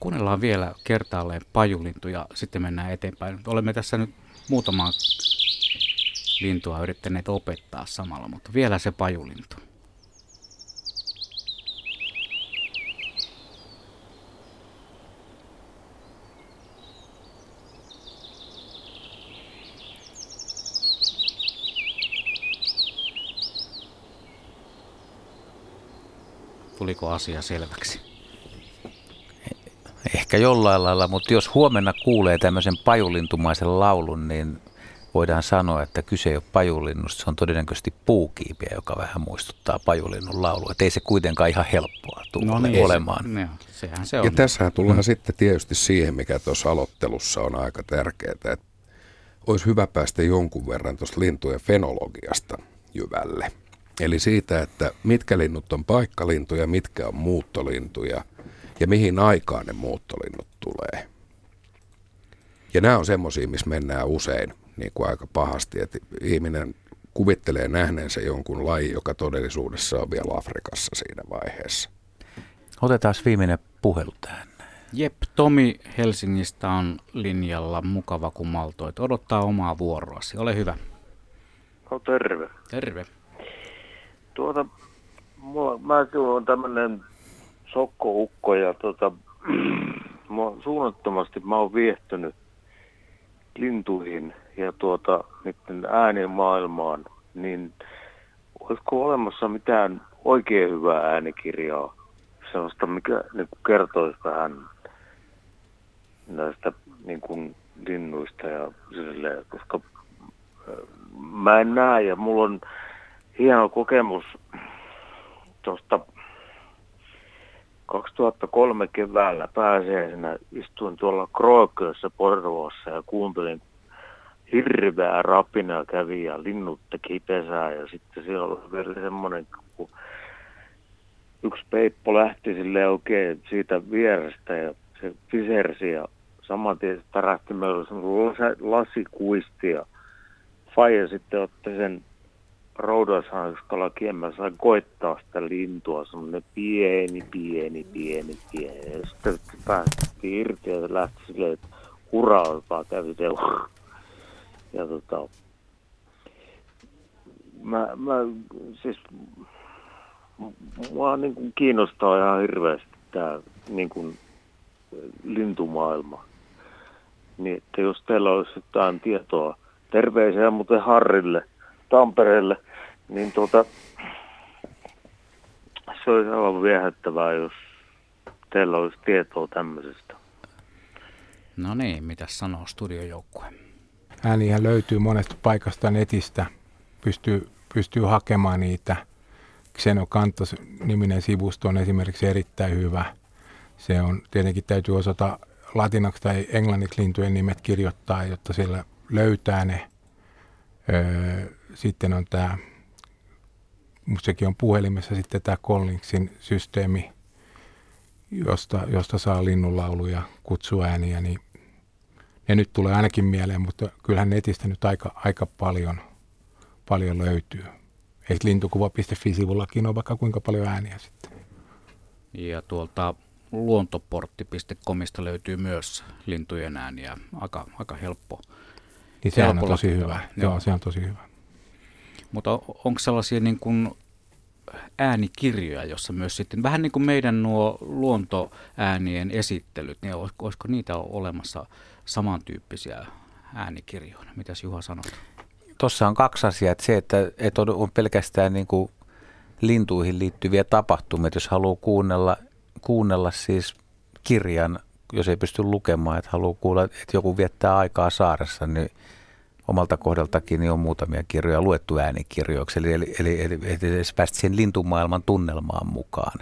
Kuunnellaan vielä kertaalleen pajulintu ja sitten mennään eteenpäin. Olemme tässä nyt muutama lintua yrittäneet opettaa samalla, mutta vielä se pajulintu. Tuliko asia selväksi? Ehkä jollain lailla, mutta jos huomenna kuulee tämmöisen pajulintumaisen laulun, niin voidaan sanoa, että kyse ei ole pajulinnusta, se on todennäköisesti puukiipiä, joka vähän muistuttaa pajulinnun laulua. Että ei se kuitenkaan ihan helppoa tule no niin, olemaan. Se, sehän se on. Ja tässähän tullaan mm. sitten tietysti siihen, mikä tuossa aloittelussa on aika tärkeää, että olisi hyvä päästä jonkun verran tuosta lintujen fenologiasta jyvälle. Eli siitä, että mitkä linnut on paikkalintuja, mitkä on muuttolintuja ja mihin aikaan ne muuttolinnut tulee. Ja nämä on semmoisia, missä mennään usein niin kuin aika pahasti, että ihminen kuvittelee nähneensä jonkun laji, joka todellisuudessa on vielä Afrikassa siinä vaiheessa. Otetaan viimeinen puhelu tähän. Jep, Tomi Helsingistä on linjalla mukava kun maltoit. Odottaa omaa vuoroasi. Ole hyvä. No, terve. Terve. Tuota, mulla, mäkin olen tämmöinen sokkoukko ja tuota, mua suunnattomasti mä oon viehtynyt lintuihin ja tuota, niiden äänien maailmaan, niin olisiko olemassa mitään oikein hyvää äänikirjaa, sellaista, mikä niin kertoisi vähän näistä niin kuin linnuista ja silleen, koska mä en näe ja mulla on hieno kokemus tuosta 2003 keväällä pääsiäisenä istuin tuolla Kroakössä Porvoossa ja kuuntelin hirveää rapinaa kävi ja linnut teki pesää ja sitten siellä oli vielä semmoinen, kun yksi peippo lähti sille oikein siitä vierestä ja se fisersi ja saman tien tärähti, meillä semmoinen lasikuisti ja Faija sitten otti sen roudashanskalla kiemmä, sai koittaa sitä lintua, semmoinen pieni, pieni, pieni, pieni. Ja sitten päästiin irti ja se lähti silleen, että hurraa, kävi Ja tota, mä, mä siis, mua niin kuin kiinnostaa ihan hirveästi tämä niin kuin, lintumaailma. Niin, että jos teillä olisi jotain tietoa, terveisiä muuten Harrille, Tampereelle, niin tuota, se olisi aivan viehättävää, jos teillä olisi tietoa tämmöisestä. No niin, mitä sanoo studiojoukkue? Ääniä löytyy monesta paikasta netistä. Pystyy, pystyy hakemaan niitä. Xenokantos niminen sivusto on esimerkiksi erittäin hyvä. Se on, tietenkin täytyy osata latinaksi tai englanniksi lintujen nimet kirjoittaa, jotta sillä löytää ne. Öö, sitten on tämä, sekin on puhelimessa sitten tämä Collinsin systeemi, josta, josta saa linnunlauluja, kutsuääniä, niin ne nyt tulee ainakin mieleen, mutta kyllähän netistä nyt aika, aika paljon, paljon löytyy. Ei lintukuva.fi-sivullakin ole vaikka kuinka paljon ääniä sitten. Ja tuolta luontoportti.comista löytyy myös lintujen ääniä. Aika, aika helppo. Niin se on tosi hyvä. Joo. Joo, se on tosi hyvä. Mutta onko sellaisia niin kuin äänikirjoja, jossa myös sitten, vähän niin kuin meidän nuo luontoäänien esittelyt, niin olisiko niitä olemassa samantyyppisiä äänikirjoja? Mitäs Juha sanoo? Tuossa on kaksi asiaa. Se, että, että on pelkästään niin kuin lintuihin liittyviä tapahtumia, että jos haluaa kuunnella, kuunnella siis kirjan, jos ei pysty lukemaan, että haluaa kuulla, että joku viettää aikaa saaressa, niin omalta kohdaltakin niin on muutamia kirjoja luettu äänikirjoiksi, eli, eli, eli, eli, eli päästä siihen lintumaailman tunnelmaan mukaan.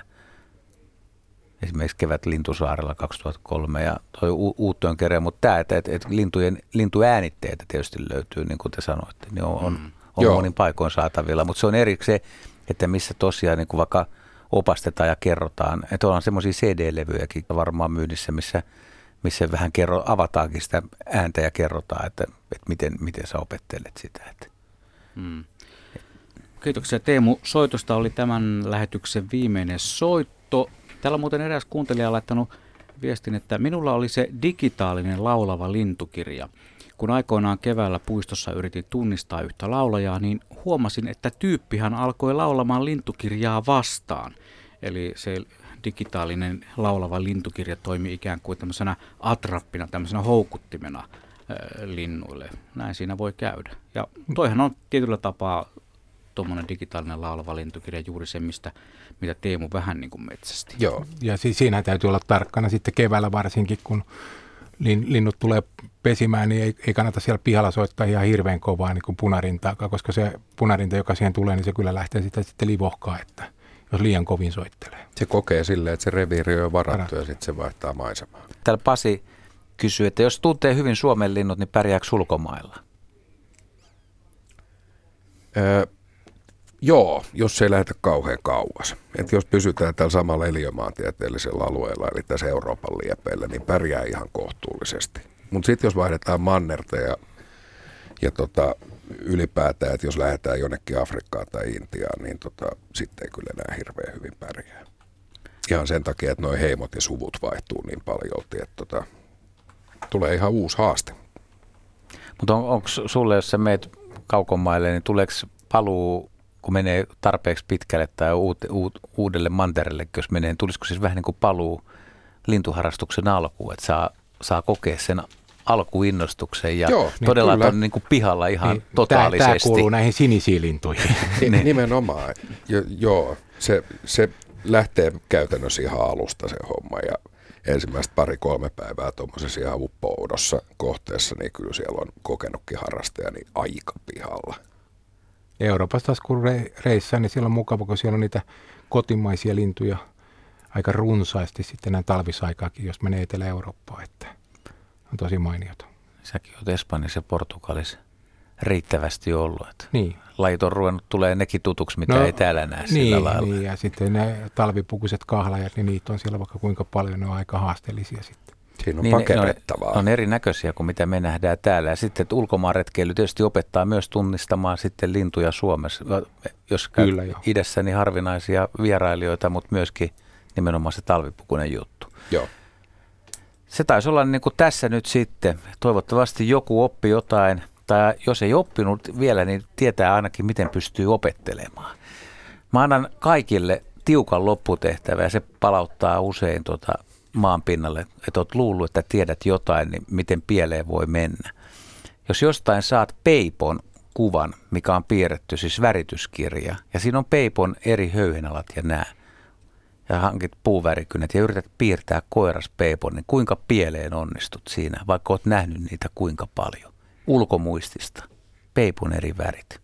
Esimerkiksi Kevät Lintusaarella 2003 ja toi u- Uuttojen kerran, mutta tämä, että, että, että lintujen, lintuäänitteitä tietysti löytyy, niin kuin te sanoitte, niin on, on, mm. on monin paikoin saatavilla, mutta se on erikseen, että missä tosiaan niin kuin vaikka opastetaan ja kerrotaan, että on semmoisia CD-levyjäkin varmaan myynnissä, missä missä vähän kerro, avataankin sitä ääntä ja kerrotaan, että, että miten, miten sä opettelet sitä. Että. Hmm. Kiitoksia Teemu. Soitosta oli tämän lähetyksen viimeinen soitto. Täällä on muuten eräs kuuntelija laittanut viestin, että minulla oli se digitaalinen laulava lintukirja. Kun aikoinaan keväällä puistossa yritin tunnistaa yhtä laulajaa, niin huomasin, että tyyppihän alkoi laulamaan lintukirjaa vastaan. Eli se digitaalinen laulava lintukirja toimi ikään kuin tämmöisenä atrappina, tämmöisenä houkuttimena linnuille. Näin siinä voi käydä. Ja toihan on tietyllä tapaa tuommoinen digitaalinen laulava lintukirja juuri se, mistä, mitä Teemu vähän niin kuin metsästi. Joo, ja siis siinä täytyy olla tarkkana sitten keväällä varsinkin, kun linnut tulee pesimään, niin ei, ei kannata siellä pihalla soittaa ihan hirveän kovaa niin kuin punarintaa, koska se punarinta, joka siihen tulee, niin se kyllä lähtee sitä sitten livohkaa, että jos liian kovin soittelee. Se kokee silleen, että se reviiri on varattu Varat. ja sitten se vaihtaa maisemaa. Täällä Pasi kysyy, että jos tuntee hyvin Suomen linnut, niin pärjääkö ulkomailla? Öö, joo, jos ei lähdetä kauhean kauas. Et jos pysytään tällä samalla eliömaantieteellisellä alueella, eli tässä Euroopan liepeillä, niin pärjää ihan kohtuullisesti. Mutta sitten jos vaihdetaan mannerta ja, ja tota, ylipäätään, että jos lähdetään jonnekin Afrikkaan tai Intiaan, niin tota, sitten ei kyllä enää hirveän hyvin pärjää. Ihan sen takia, että nuo heimot ja suvut vaihtuu niin paljon, että tota, tulee ihan uusi haaste. Mutta on, onko sulle, jos sä meet kaukomaille, niin tuleeko paluu, kun menee tarpeeksi pitkälle tai uut, uut, uudelle mantereelle, jos menee, niin tulisiko siis vähän niin kuin paluu lintuharrastuksen alkuun, että saa, saa kokea sen alkuinnostuksen ja Joo, niin todella kyllä. on niin kuin pihalla ihan niin, totaalisesti. Tämä, tämä kuuluu näihin sinisiin lintuihin. niin. Nimenomaan. Jo, joo, se, se lähtee käytännössä ihan alusta se homma ja ensimmäistä pari-kolme päivää tuommoisessa ihan uppoudossa kohteessa, niin kyllä siellä on kokenutkin harrastaja niin aika pihalla. Euroopassa taas kun reissaa, niin siellä on mukava, kun siellä on niitä kotimaisia lintuja aika runsaasti sitten näin talvisaikaakin, jos menee Etelä-Eurooppaan, että on tosi mainiota. Säkin olet Espanjassa ja Portugalissa riittävästi ollut. Että Niin. Lajit on ruvennut tulee nekin tutuksi, mitä No, ei täällä näe niin, sillä lailla. Niin, ja sitten ne talvipukuiset kahlajat, niin niitä on siellä vaikka kuinka paljon, ne on aika haasteellisia sitten. Siinä on Niin, ne- pakerettavaa. Ne on erinäköisiä kuin mitä me nähdään täällä. Ja sitten että ulkomaanretkeily tietysti opettaa myös tunnistamaan sitten lintuja Suomessa. Jos käy Kyllä, joo. idässä, niin harvinaisia vierailijoita, mutta myöskin nimenomaan se talvipukunen juttu. Joo. Se taisi olla niin kuin tässä nyt sitten. Toivottavasti joku oppi jotain, tai jos ei oppinut vielä, niin tietää ainakin, miten pystyy opettelemaan. Mä annan kaikille tiukan lopputehtävän ja se palauttaa usein tota maan pinnalle, että oot luullut, että tiedät jotain, niin miten pieleen voi mennä. Jos jostain saat peipon kuvan, mikä on piirretty, siis värityskirja, ja siinä on peipon eri höyhenalat ja nää, ja hankit puuvärikynät ja yrität piirtää koiras peipon, niin kuinka pieleen onnistut siinä, vaikka oot nähnyt niitä kuinka paljon. Ulkomuistista. Peipon eri värit.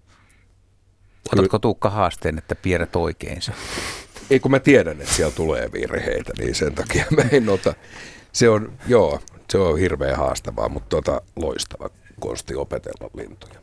Otatko Tuukka haasteen, että piirrät oikein sen? Ei kun mä tiedän, että siellä tulee virheitä, niin sen takia mä en ota. Se on, joo, se on hirveän haastavaa, mutta tota, loistava konsti opetella lintuja.